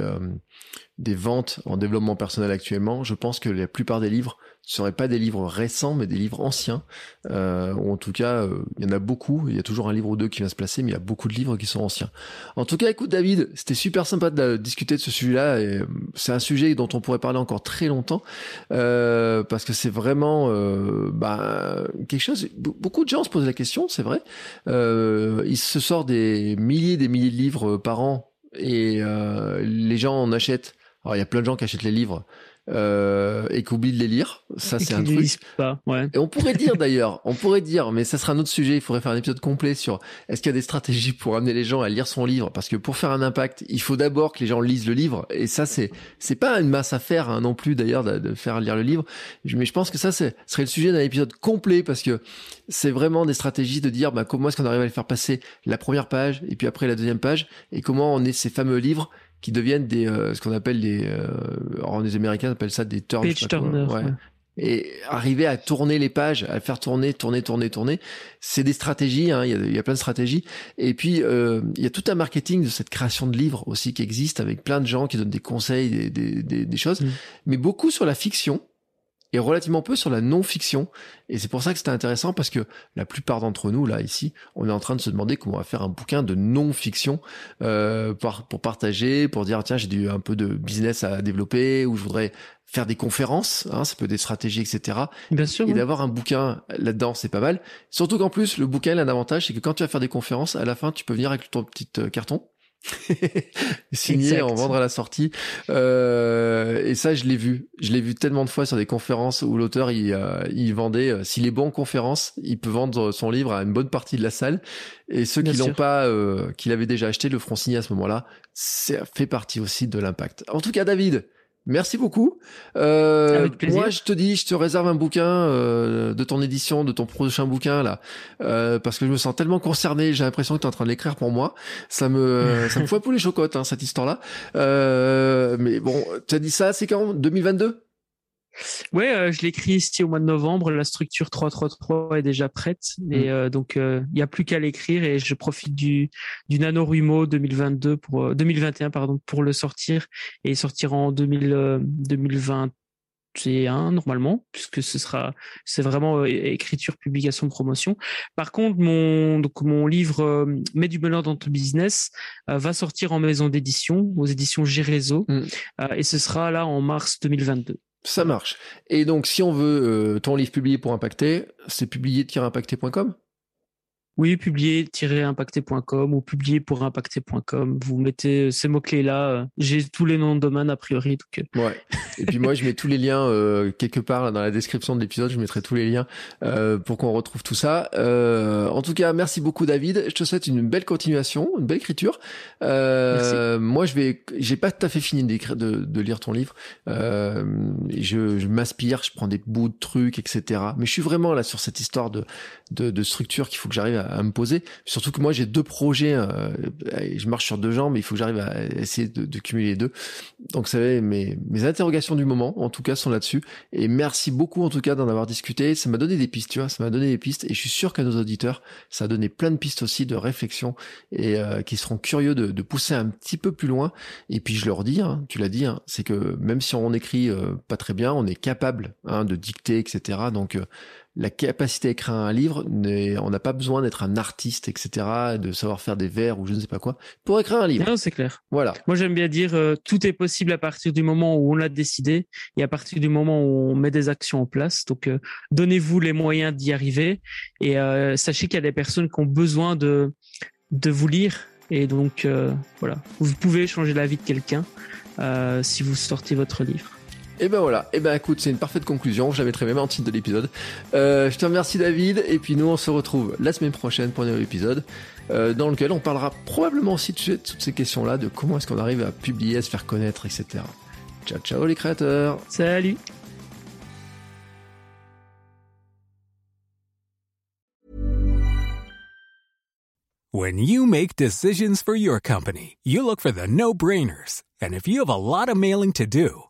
des ventes en développement personnel actuellement, je pense que la plupart des livres ne seraient pas des livres récents, mais des livres anciens. Euh, ou en tout cas, euh, il y en a beaucoup. Il y a toujours un livre ou deux qui vient se placer, mais il y a beaucoup de livres qui sont anciens. En tout cas, écoute David, c'était super sympa de euh, discuter de ce sujet-là. Et c'est un sujet dont on pourrait parler encore très longtemps parce que c'est vraiment bah, quelque chose. be- Beaucoup de gens se posent la question, c'est vrai. Il se sort des milliers, des milliers de livres par an et les gens en achètent. Alors il y a plein de gens qui achètent les livres euh, et qui oublient de les lire. Ça c'est un truc. lisent pas, ouais. Et on pourrait dire d'ailleurs, on pourrait dire, mais ça sera un autre sujet, il faudrait faire un épisode complet sur est-ce qu'il y a des stratégies pour amener les gens à lire son livre? Parce que pour faire un impact, il faut d'abord que les gens lisent le livre, et ça c'est c'est pas une masse à faire hein, non plus d'ailleurs de, de faire lire le livre, mais je pense que ça c'est serait le sujet d'un épisode complet parce que c'est vraiment des stratégies de dire bah, comment est-ce qu'on arrive à les faire passer la première page et puis après la deuxième page et comment on est ces fameux livres qui deviennent des euh, ce qu'on appelle des euh, alors les Américains appellent ça des turns, Page pas quoi. turner. Ouais ouais. et arriver à tourner les pages, à faire tourner, tourner, tourner, tourner, c'est des stratégies. Hein, il, y a, il y a plein de stratégies. Et puis euh, il y a tout un marketing de cette création de livres aussi qui existe avec plein de gens qui donnent des conseils, des, des, des, des choses, Mm. mais beaucoup sur la fiction et relativement peu sur la non-fiction. Et c'est pour ça que c'était intéressant parce que la plupart d'entre nous là ici, on est en train de se demander comment on va faire un bouquin de non-fiction euh, pour, pour partager, pour dire tiens j'ai du un peu de business à développer ou je voudrais faire des conférences, hein, ça peut être des stratégies, etc. Bien sûr. Et d'avoir un bouquin là-dedans, c'est pas mal. Surtout qu'en plus, le bouquin, il a un avantage, c'est que quand tu vas faire des conférences, à la fin, tu peux venir avec ton petit euh, carton. signé en vendre à la sortie. Euh, et ça je l'ai vu. Je l'ai vu tellement de fois sur des conférences où l'auteur il, euh, il vendait euh, s'il est bon en conférence il peut vendre son livre à une bonne partie de la salle. Et ceux Bien qui l'ont pas euh, qui l'avaient déjà acheté le feront signer à ce moment-là. Ça fait partie aussi de l'impact. En tout cas David Merci beaucoup. Euh, Avec plaisir. moi, je te dis, je te réserve un bouquin euh, de ton édition, de ton prochain bouquin là, euh, parce que je me sens tellement concerné. J'ai l'impression que tu es en train de l'écrire pour moi. Ça me, ça me fout un peu les chocottes hein, cette histoire-là. Euh, mais bon, tu as dit ça, c'est quand? 2022 Ouais, euh, je l'écris ici au mois de novembre. La structure 333 est déjà prête. Et Mm. euh, donc, il n'y a plus qu'à l'écrire et je profite du, du NaNoWriMo 2022 pour, euh, 2021 pardon, pour le sortir et il sortira en 2000, euh, 2023 un normalement, puisque ce sera, c'est vraiment écriture, publication, promotion. Par contre, mon donc mon livre Mets du bonheur dans ton business va sortir en maison d'édition, aux éditions G Réseau, mmh. et ce sera là en mars 2022. Ça marche. Et donc, si on veut ton livre publié pour impacter, c'est publié-impacter.com oui, publier-impacter.com ou publier pour impacter.com. Vous mettez ces mots-clés là. Euh, j'ai tous les noms de domaine a priori. Donc... Euh. Ouais. Et puis moi, je mets tous les liens euh, quelque part dans la description de l'épisode. Je mettrai tous les liens euh, pour qu'on retrouve tout ça. Euh, en tout cas, merci beaucoup David. Je te souhaite une belle continuation, une belle écriture. Euh, moi, je vais, j'ai pas tout à fait fini de, de lire ton livre. je, je m'inspire, je prends des bouts de trucs, etc. Mais je suis vraiment là sur cette histoire de de, de structure qu'il faut que j'arrive à, à, me poser. Surtout que moi j'ai deux projets, euh, je marche sur deux jambes, il faut que j'arrive à essayer de, de, cumuler les deux. Donc savez, mes, mes interrogations du moment, en tout cas, sont là-dessus. Et merci beaucoup en tout cas d'en avoir discuté. Ça m'a donné des pistes, tu vois, ça m'a donné des pistes. Et je suis sûr qu'à nos auditeurs, ça a donné plein de pistes aussi de réflexion et euh, qui seront curieux de, de, pousser un petit peu plus loin. Et puis je leur dis, hein, tu l'as dit, hein, c'est que même si on écrit euh, pas très bien, on est capable hein, de dicter, etc. Donc euh, la capacité à écrire un livre, on n'a pas besoin d'être un artiste, etc., de savoir faire des vers ou je ne sais pas quoi, pour écrire un livre. Non, c'est clair. Voilà. Moi, j'aime bien dire, euh, tout est possible à partir du moment où on l'a décidé et à partir du moment où on met des actions en place. Donc, euh, donnez-vous les moyens d'y arriver et euh, sachez qu'il y a des personnes qui ont besoin de, de vous lire. Et donc, voilà, vous pouvez changer la vie de quelqu'un si vous sortez votre livre. Et ben voilà, et ben écoute, c'est une parfaite conclusion, je la mettrai même en titre de l'épisode. Euh, je te remercie David, et puis nous on se retrouve la semaine prochaine pour un nouvel épisode, euh, dans lequel on parlera probablement aussi de toutes ces questions-là, de comment est-ce qu'on arrive à publier, à se faire connaître, etc. Ciao ciao les créateurs Salut When you make decisions for your company, you look for the no-brainers. And if you have a lot of mailing to do,